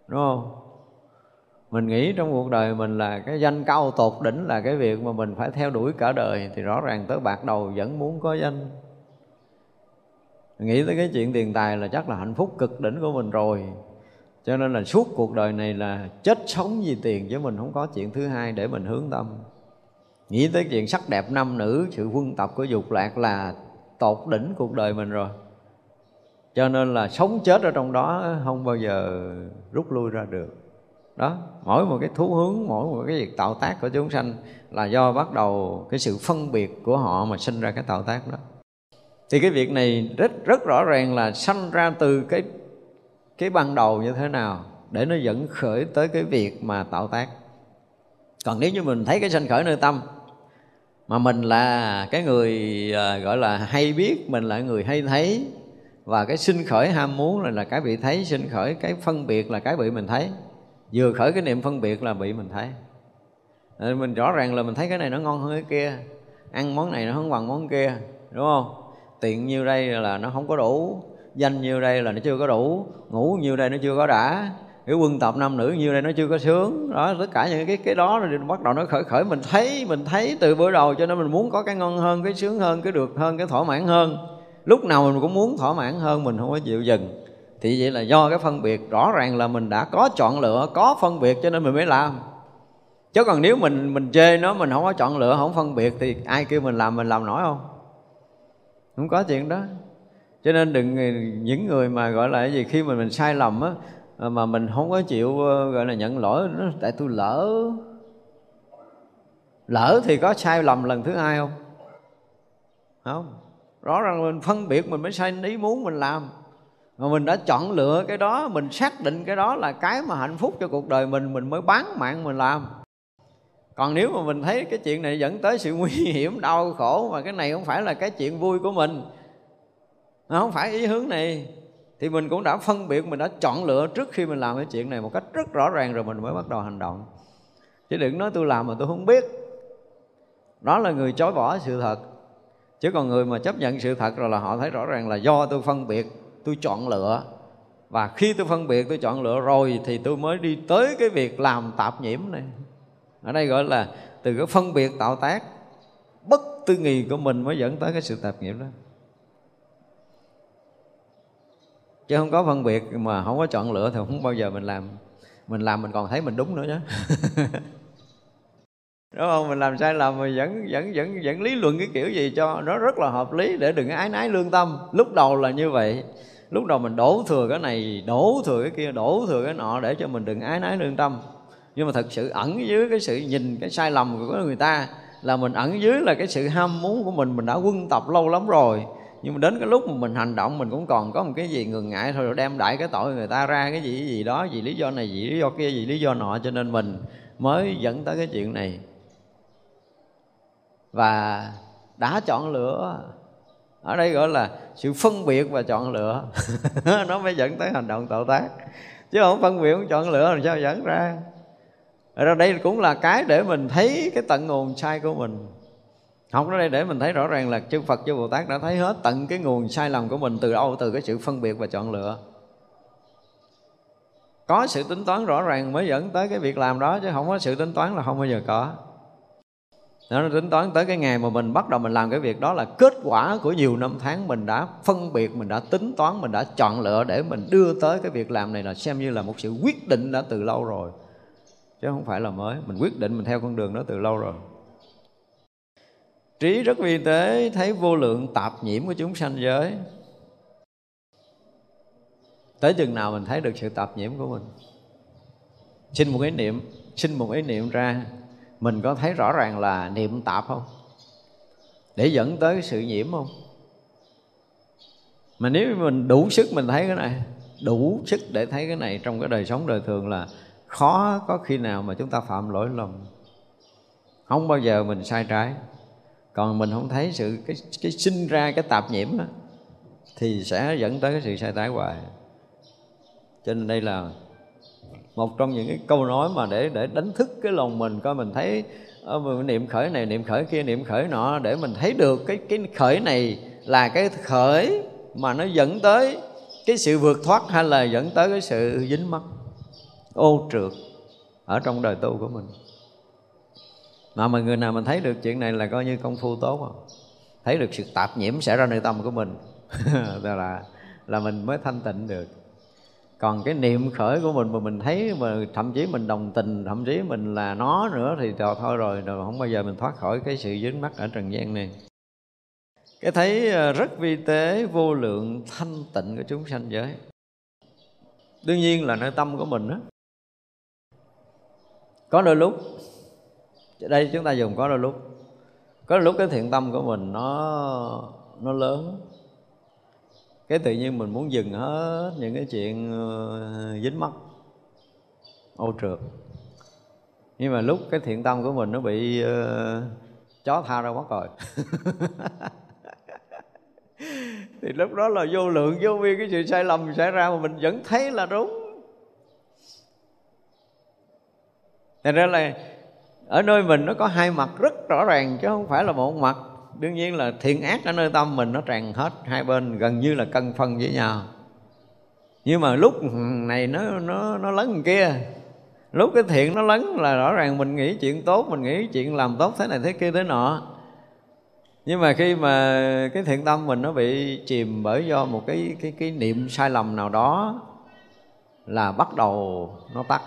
Đúng không? Mình nghĩ trong cuộc đời mình là cái danh cao tột đỉnh là cái việc mà mình phải theo đuổi cả đời, thì rõ ràng tới bạc đầu vẫn muốn có danh. Nghĩ tới cái chuyện tiền tài là chắc là hạnh phúc cực đỉnh của mình rồi. Cho nên là suốt cuộc đời này là chết sống vì tiền, chứ mình không có chuyện thứ hai để mình hướng tâm. Nghĩ tới chuyện sắc đẹp nam nữ, sự quân tập của dục lạc là tột đỉnh cuộc đời mình rồi. Cho nên là sống chết ở trong đó không bao giờ rút lui ra được đó mỗi một cái thú hướng mỗi một cái việc tạo tác của chúng sanh là do bắt đầu cái sự phân biệt của họ mà sinh ra cái tạo tác đó. Thì cái việc này rất rất rõ ràng là sanh ra từ cái cái ban đầu như thế nào để nó dẫn khởi tới cái việc mà tạo tác. Còn nếu như mình thấy cái sanh khởi nơi tâm mà mình là cái người à, gọi là hay biết mình là người hay thấy và cái sinh khởi ham muốn là, là cái bị thấy sinh khởi cái phân biệt là cái bị mình thấy vừa khởi cái niệm phân biệt là bị mình thấy. Nên mình rõ ràng là mình thấy cái này nó ngon hơn cái kia. Ăn món này nó không bằng món kia, đúng không? Tiện như đây là nó không có đủ, danh như đây là nó chưa có đủ, ngủ như đây nó chưa có đã, cái quân tập nam nữ như đây nó chưa có sướng. Đó, tất cả những cái cái đó rồi bắt đầu nó khởi khởi mình thấy mình thấy từ bữa đầu cho nên mình muốn có cái ngon hơn, cái sướng hơn, cái được hơn, cái thỏa mãn hơn. Lúc nào mình cũng muốn thỏa mãn hơn, mình không có chịu dừng thì vậy là do cái phân biệt rõ ràng là mình đã có chọn lựa, có phân biệt cho nên mình mới làm. Chứ còn nếu mình mình chê nó, mình không có chọn lựa, không phân biệt thì ai kêu mình làm mình làm nổi không? Không có chuyện đó. Cho nên đừng, những người mà gọi là cái gì, khi mà mình sai lầm á, mà mình không có chịu ờ, gọi là nhận lỗi, nó, tại tôi lỡ. Lỡ thì có sai lầm lần thứ hai không? Không. Rõ ràng mình phân biệt mình mới sai, ý muốn mình làm mà mình đã chọn lựa cái đó, mình xác định cái đó là cái mà hạnh phúc cho cuộc đời mình mình mới bán mạng mình làm. Còn nếu mà mình thấy cái chuyện này dẫn tới sự nguy [laughs] hiểm, đau khổ, mà cái này không phải là cái chuyện vui của mình nó không phải ý hướng này, thì mình cũng đã phân biệt, mình đã chọn lựa trước khi mình làm cái chuyện này một cách rất rõ ràng rồi mình mới bắt đầu hành động. Chứ đừng nói tôi làm mà tôi không biết. Đó là người chối bỏ sự thật. Chứ còn người mà chấp nhận sự thật rồi là họ thấy rõ ràng là do tôi phân biệt tôi chọn lựa. Và khi tôi phân biệt tôi chọn lựa rồi thì tôi mới đi tới cái việc làm tạp nhiễm này. Ở đây gọi là từ cái phân biệt tạo tác, bất tư nghì của mình mới dẫn tới cái sự tạp nhiễm đó. Chứ không có phân biệt mà không có chọn lựa thì không bao giờ mình làm. Mình làm mình còn thấy mình đúng nữa nhé [laughs] đúng không? Mình làm sai lầm mà vẫn vẫn vẫn vẫn lý luận cái kiểu gì cho nó rất là hợp lý để đừng ái nái lương tâm. Lúc đầu là như vậy lúc đầu mình đổ thừa cái này, đổ thừa cái kia, đổ thừa cái nọ để cho mình đừng ái nái lương tâm. Nhưng mà thật sự ẩn dưới cái sự nhìn cái sai lầm của người ta là mình ẩn dưới là cái sự ham muốn của mình mình đã quân tập lâu lắm rồi. Nhưng mà đến cái lúc mà mình hành động, mình cũng còn có một cái gì ngừng ngại thôi rồi đem đại cái tội người ta ra cái gì cái gì đó, vì lý do này, vì lý do kia, vì lý do nọ. Cho nên mình mới dẫn tới cái chuyện này. Và đã chọn lựa ở đây gọi là sự phân biệt và chọn lựa. [laughs] Nó mới dẫn tới hành động tạo tác. Chứ không phân biệt, không chọn lựa làm sao dẫn ra? Ở đây cũng là cái để mình thấy cái tận nguồn sai của mình. Học ở đây để mình thấy rõ ràng là chư Phật, chư Bồ Tát đã thấy hết tận cái nguồn sai lầm của mình từ đâu, từ cái sự phân biệt và chọn lựa. Có sự tính toán rõ ràng mới dẫn tới cái việc làm đó, chứ không có sự tính toán là không bao giờ có nó tính toán tới cái ngày mà mình bắt đầu mình làm cái việc đó là kết quả của nhiều năm tháng mình đã phân biệt, mình đã tính toán, mình đã chọn lựa để mình đưa tới cái việc làm này là xem như là một sự quyết định đã từ lâu rồi. Chứ không phải là mới. Mình quyết định mình theo con đường đó từ lâu rồi. Trí rất vi tế, thấy vô lượng tạp nhiễm của chúng sanh giới. Tới chừng nào mình thấy được sự tạp nhiễm của mình? Xin một ý niệm, xin một ý niệm ra mình có thấy rõ ràng là niệm tạp không? Để dẫn tới sự nhiễm không? Mà nếu mình đủ sức mình thấy cái này đủ sức để thấy cái này trong cái đời sống đời thường là khó có khi nào mà chúng ta phạm lỗi lầm. Không bao giờ mình sai trái. Còn mình không thấy sự cái cái sinh ra cái tạp nhiễm đó, thì sẽ dẫn tới cái sự sai trái hoài. Cho nên đây là một trong những cái câu nói mà để để đánh thức cái lòng mình, coi mình thấy ờ, mình niệm khởi này, niệm khởi kia, niệm khởi nọ, để mình thấy được cái cái khởi này là cái khởi mà nó dẫn tới cái sự vượt thoát hay là dẫn tới cái sự dính mắc, ô trượt ở trong đời tu của mình. Mà mà người nào mình thấy được chuyện này là coi như công phu tốt không? Thấy được sự tạp nhiễm xảy ra nơi tâm của mình. [laughs] Là là mình mới thanh tịnh được còn cái niệm khởi của mình mà mình thấy mà thậm chí mình đồng tình, thậm chí mình là nó nữa thì thôi rồi rồi không bao giờ mình thoát khỏi cái sự dính mắc ở trần gian này. Cái thấy ờ, rất vi tế, vô lượng, thanh tịnh của chúng sanh giới. Đương nhiên là nơi tâm của mình đó có đôi lúc, đây chúng ta dùng có đôi lúc. Có đôi lúc cái thiện tâm của mình nó nó lớn cái tự nhiên mình muốn dừng hết những cái chuyện ờ, dính mắt ô trượt. Nhưng mà lúc cái thiện tâm của mình nó bị uh, chó tha ra mất rồi. [laughs] Thì lúc đó là vô lượng vô vi cái sự sai lầm xảy ra mà mình vẫn thấy là đúng. Thành ra là ở nơi mình nó có hai mặt rất rõ ràng chứ không phải là một mặt đương nhiên là thiện ác ở nơi tâm mình nó tràn hết hai bên, gần như là cân phân với nhau. Nhưng mà lúc này nó nó nó lớn kia. Lúc cái thiện nó lớn là rõ ràng mình nghĩ chuyện tốt, mình nghĩ chuyện làm tốt thế này thế kia thế nọ. Nhưng mà khi mà cái thiện tâm mình nó bị chìm bởi do một cái cái cái niệm sai lầm nào đó là bắt đầu nó tắt.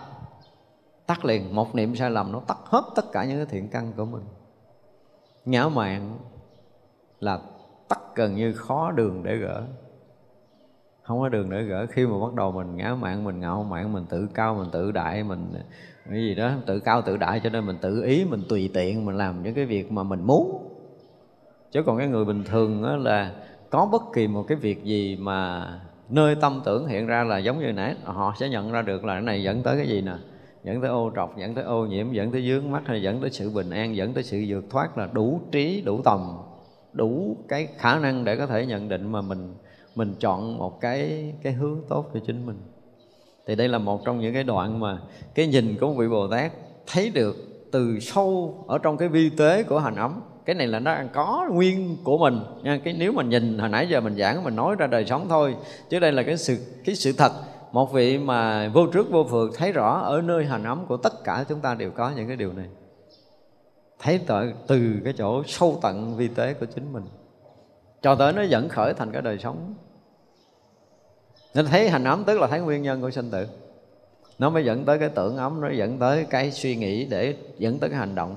Tắt liền, một niệm sai lầm nó tắt hết tất cả những cái thiện căn của mình. Ngã mạn là tắt gần như khó đường để gỡ. Không có đường để gỡ. Khi mà bắt đầu mình ngã mạng, mình ngạo mạng, mình tự cao mình tự đại mình cái gì đó tự cao tự đại cho nên mình tự ý mình tùy tiện mình làm những cái việc mà mình muốn. Chứ còn cái người bình thường đó là có bất kỳ một cái việc gì mà nơi tâm tưởng hiện ra là giống như nãy họ sẽ nhận ra được là cái này dẫn tới cái gì nè? Dẫn tới ô trọc dẫn tới ô nhiễm dẫn tới dướng mắt hay dẫn tới sự bình an dẫn tới sự vượt thoát là đủ trí đủ tầm đủ cái khả năng để có thể nhận định mà mình mình chọn một cái cái hướng tốt cho chính mình. Thì đây là một trong những cái đoạn mà cái nhìn của một vị bồ tát thấy được từ sâu ở trong cái vi tế của hành ấm. Cái này là nó đang có nguyên của mình nha. Cái nếu mà nhìn hồi nãy giờ mình giảng, mình nói ra đời sống thôi, chứ đây là cái sự cái sự thật. Một vị mà vô trước vô phượt thấy rõ ở nơi hành ấm của tất cả chúng ta đều có những cái điều này thấy tội từ cái chỗ sâu tận vi tế của chính mình. Cho tới nó dẫn khởi thành cái đời sống. Nên thấy hành ấm tức là thấy nguyên nhân của sinh tử. Nó mới dẫn tới cái tưởng ấm, nó dẫn tới cái suy nghĩ để dẫn tới cái hành động.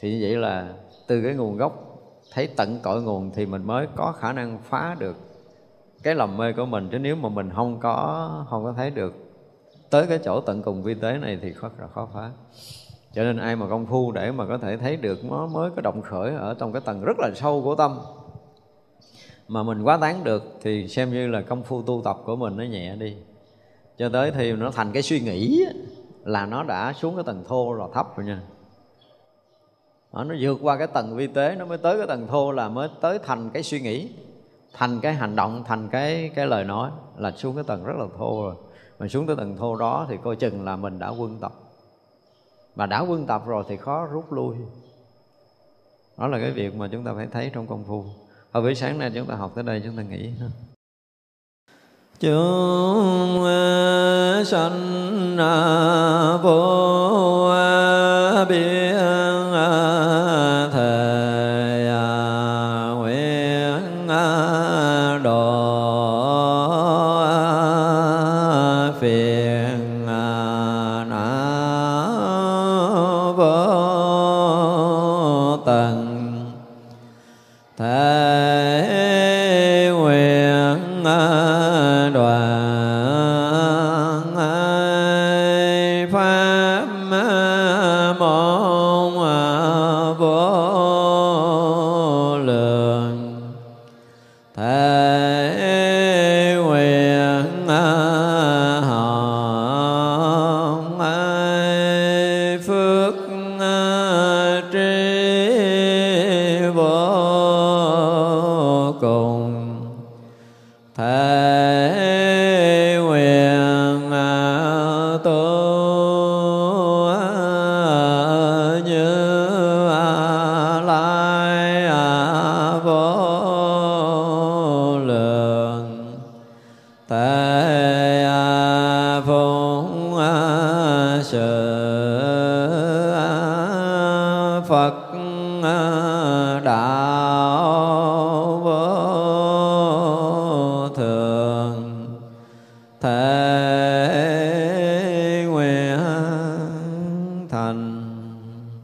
Thì như vậy là từ cái nguồn gốc, thấy tận cội nguồn thì mình mới có khả năng phá được cái lầm mê của mình. Chứ nếu mà mình không có không có thấy được, tới cái chỗ tận cùng vi tế này thì khó, là khó phá cho nên ai mà công phu để mà có thể thấy được nó mới có động khởi ở trong cái tầng rất là sâu của tâm. Mà mình quá tán được thì xem như là công phu tu tập của mình nó nhẹ đi. Cho tới thì nó thành cái suy nghĩ là nó đã xuống cái tầng thô rồi, thấp rồi nha. Nó vượt qua cái tầng vi tế, nó mới tới cái tầng thô là mới tới thành cái suy nghĩ, thành cái hành động, thành cái cái lời nói là xuống cái tầng rất là thô rồi. Mà xuống tới tầng thô đó thì coi chừng là mình đã quân tập mà đã quân tập rồi thì khó rút lui. Đó là cái việc mà chúng ta phải thấy trong công phu. Hồi buổi sáng nay chúng ta học tới đây, chúng ta nghỉ ha. Chúng sanh vô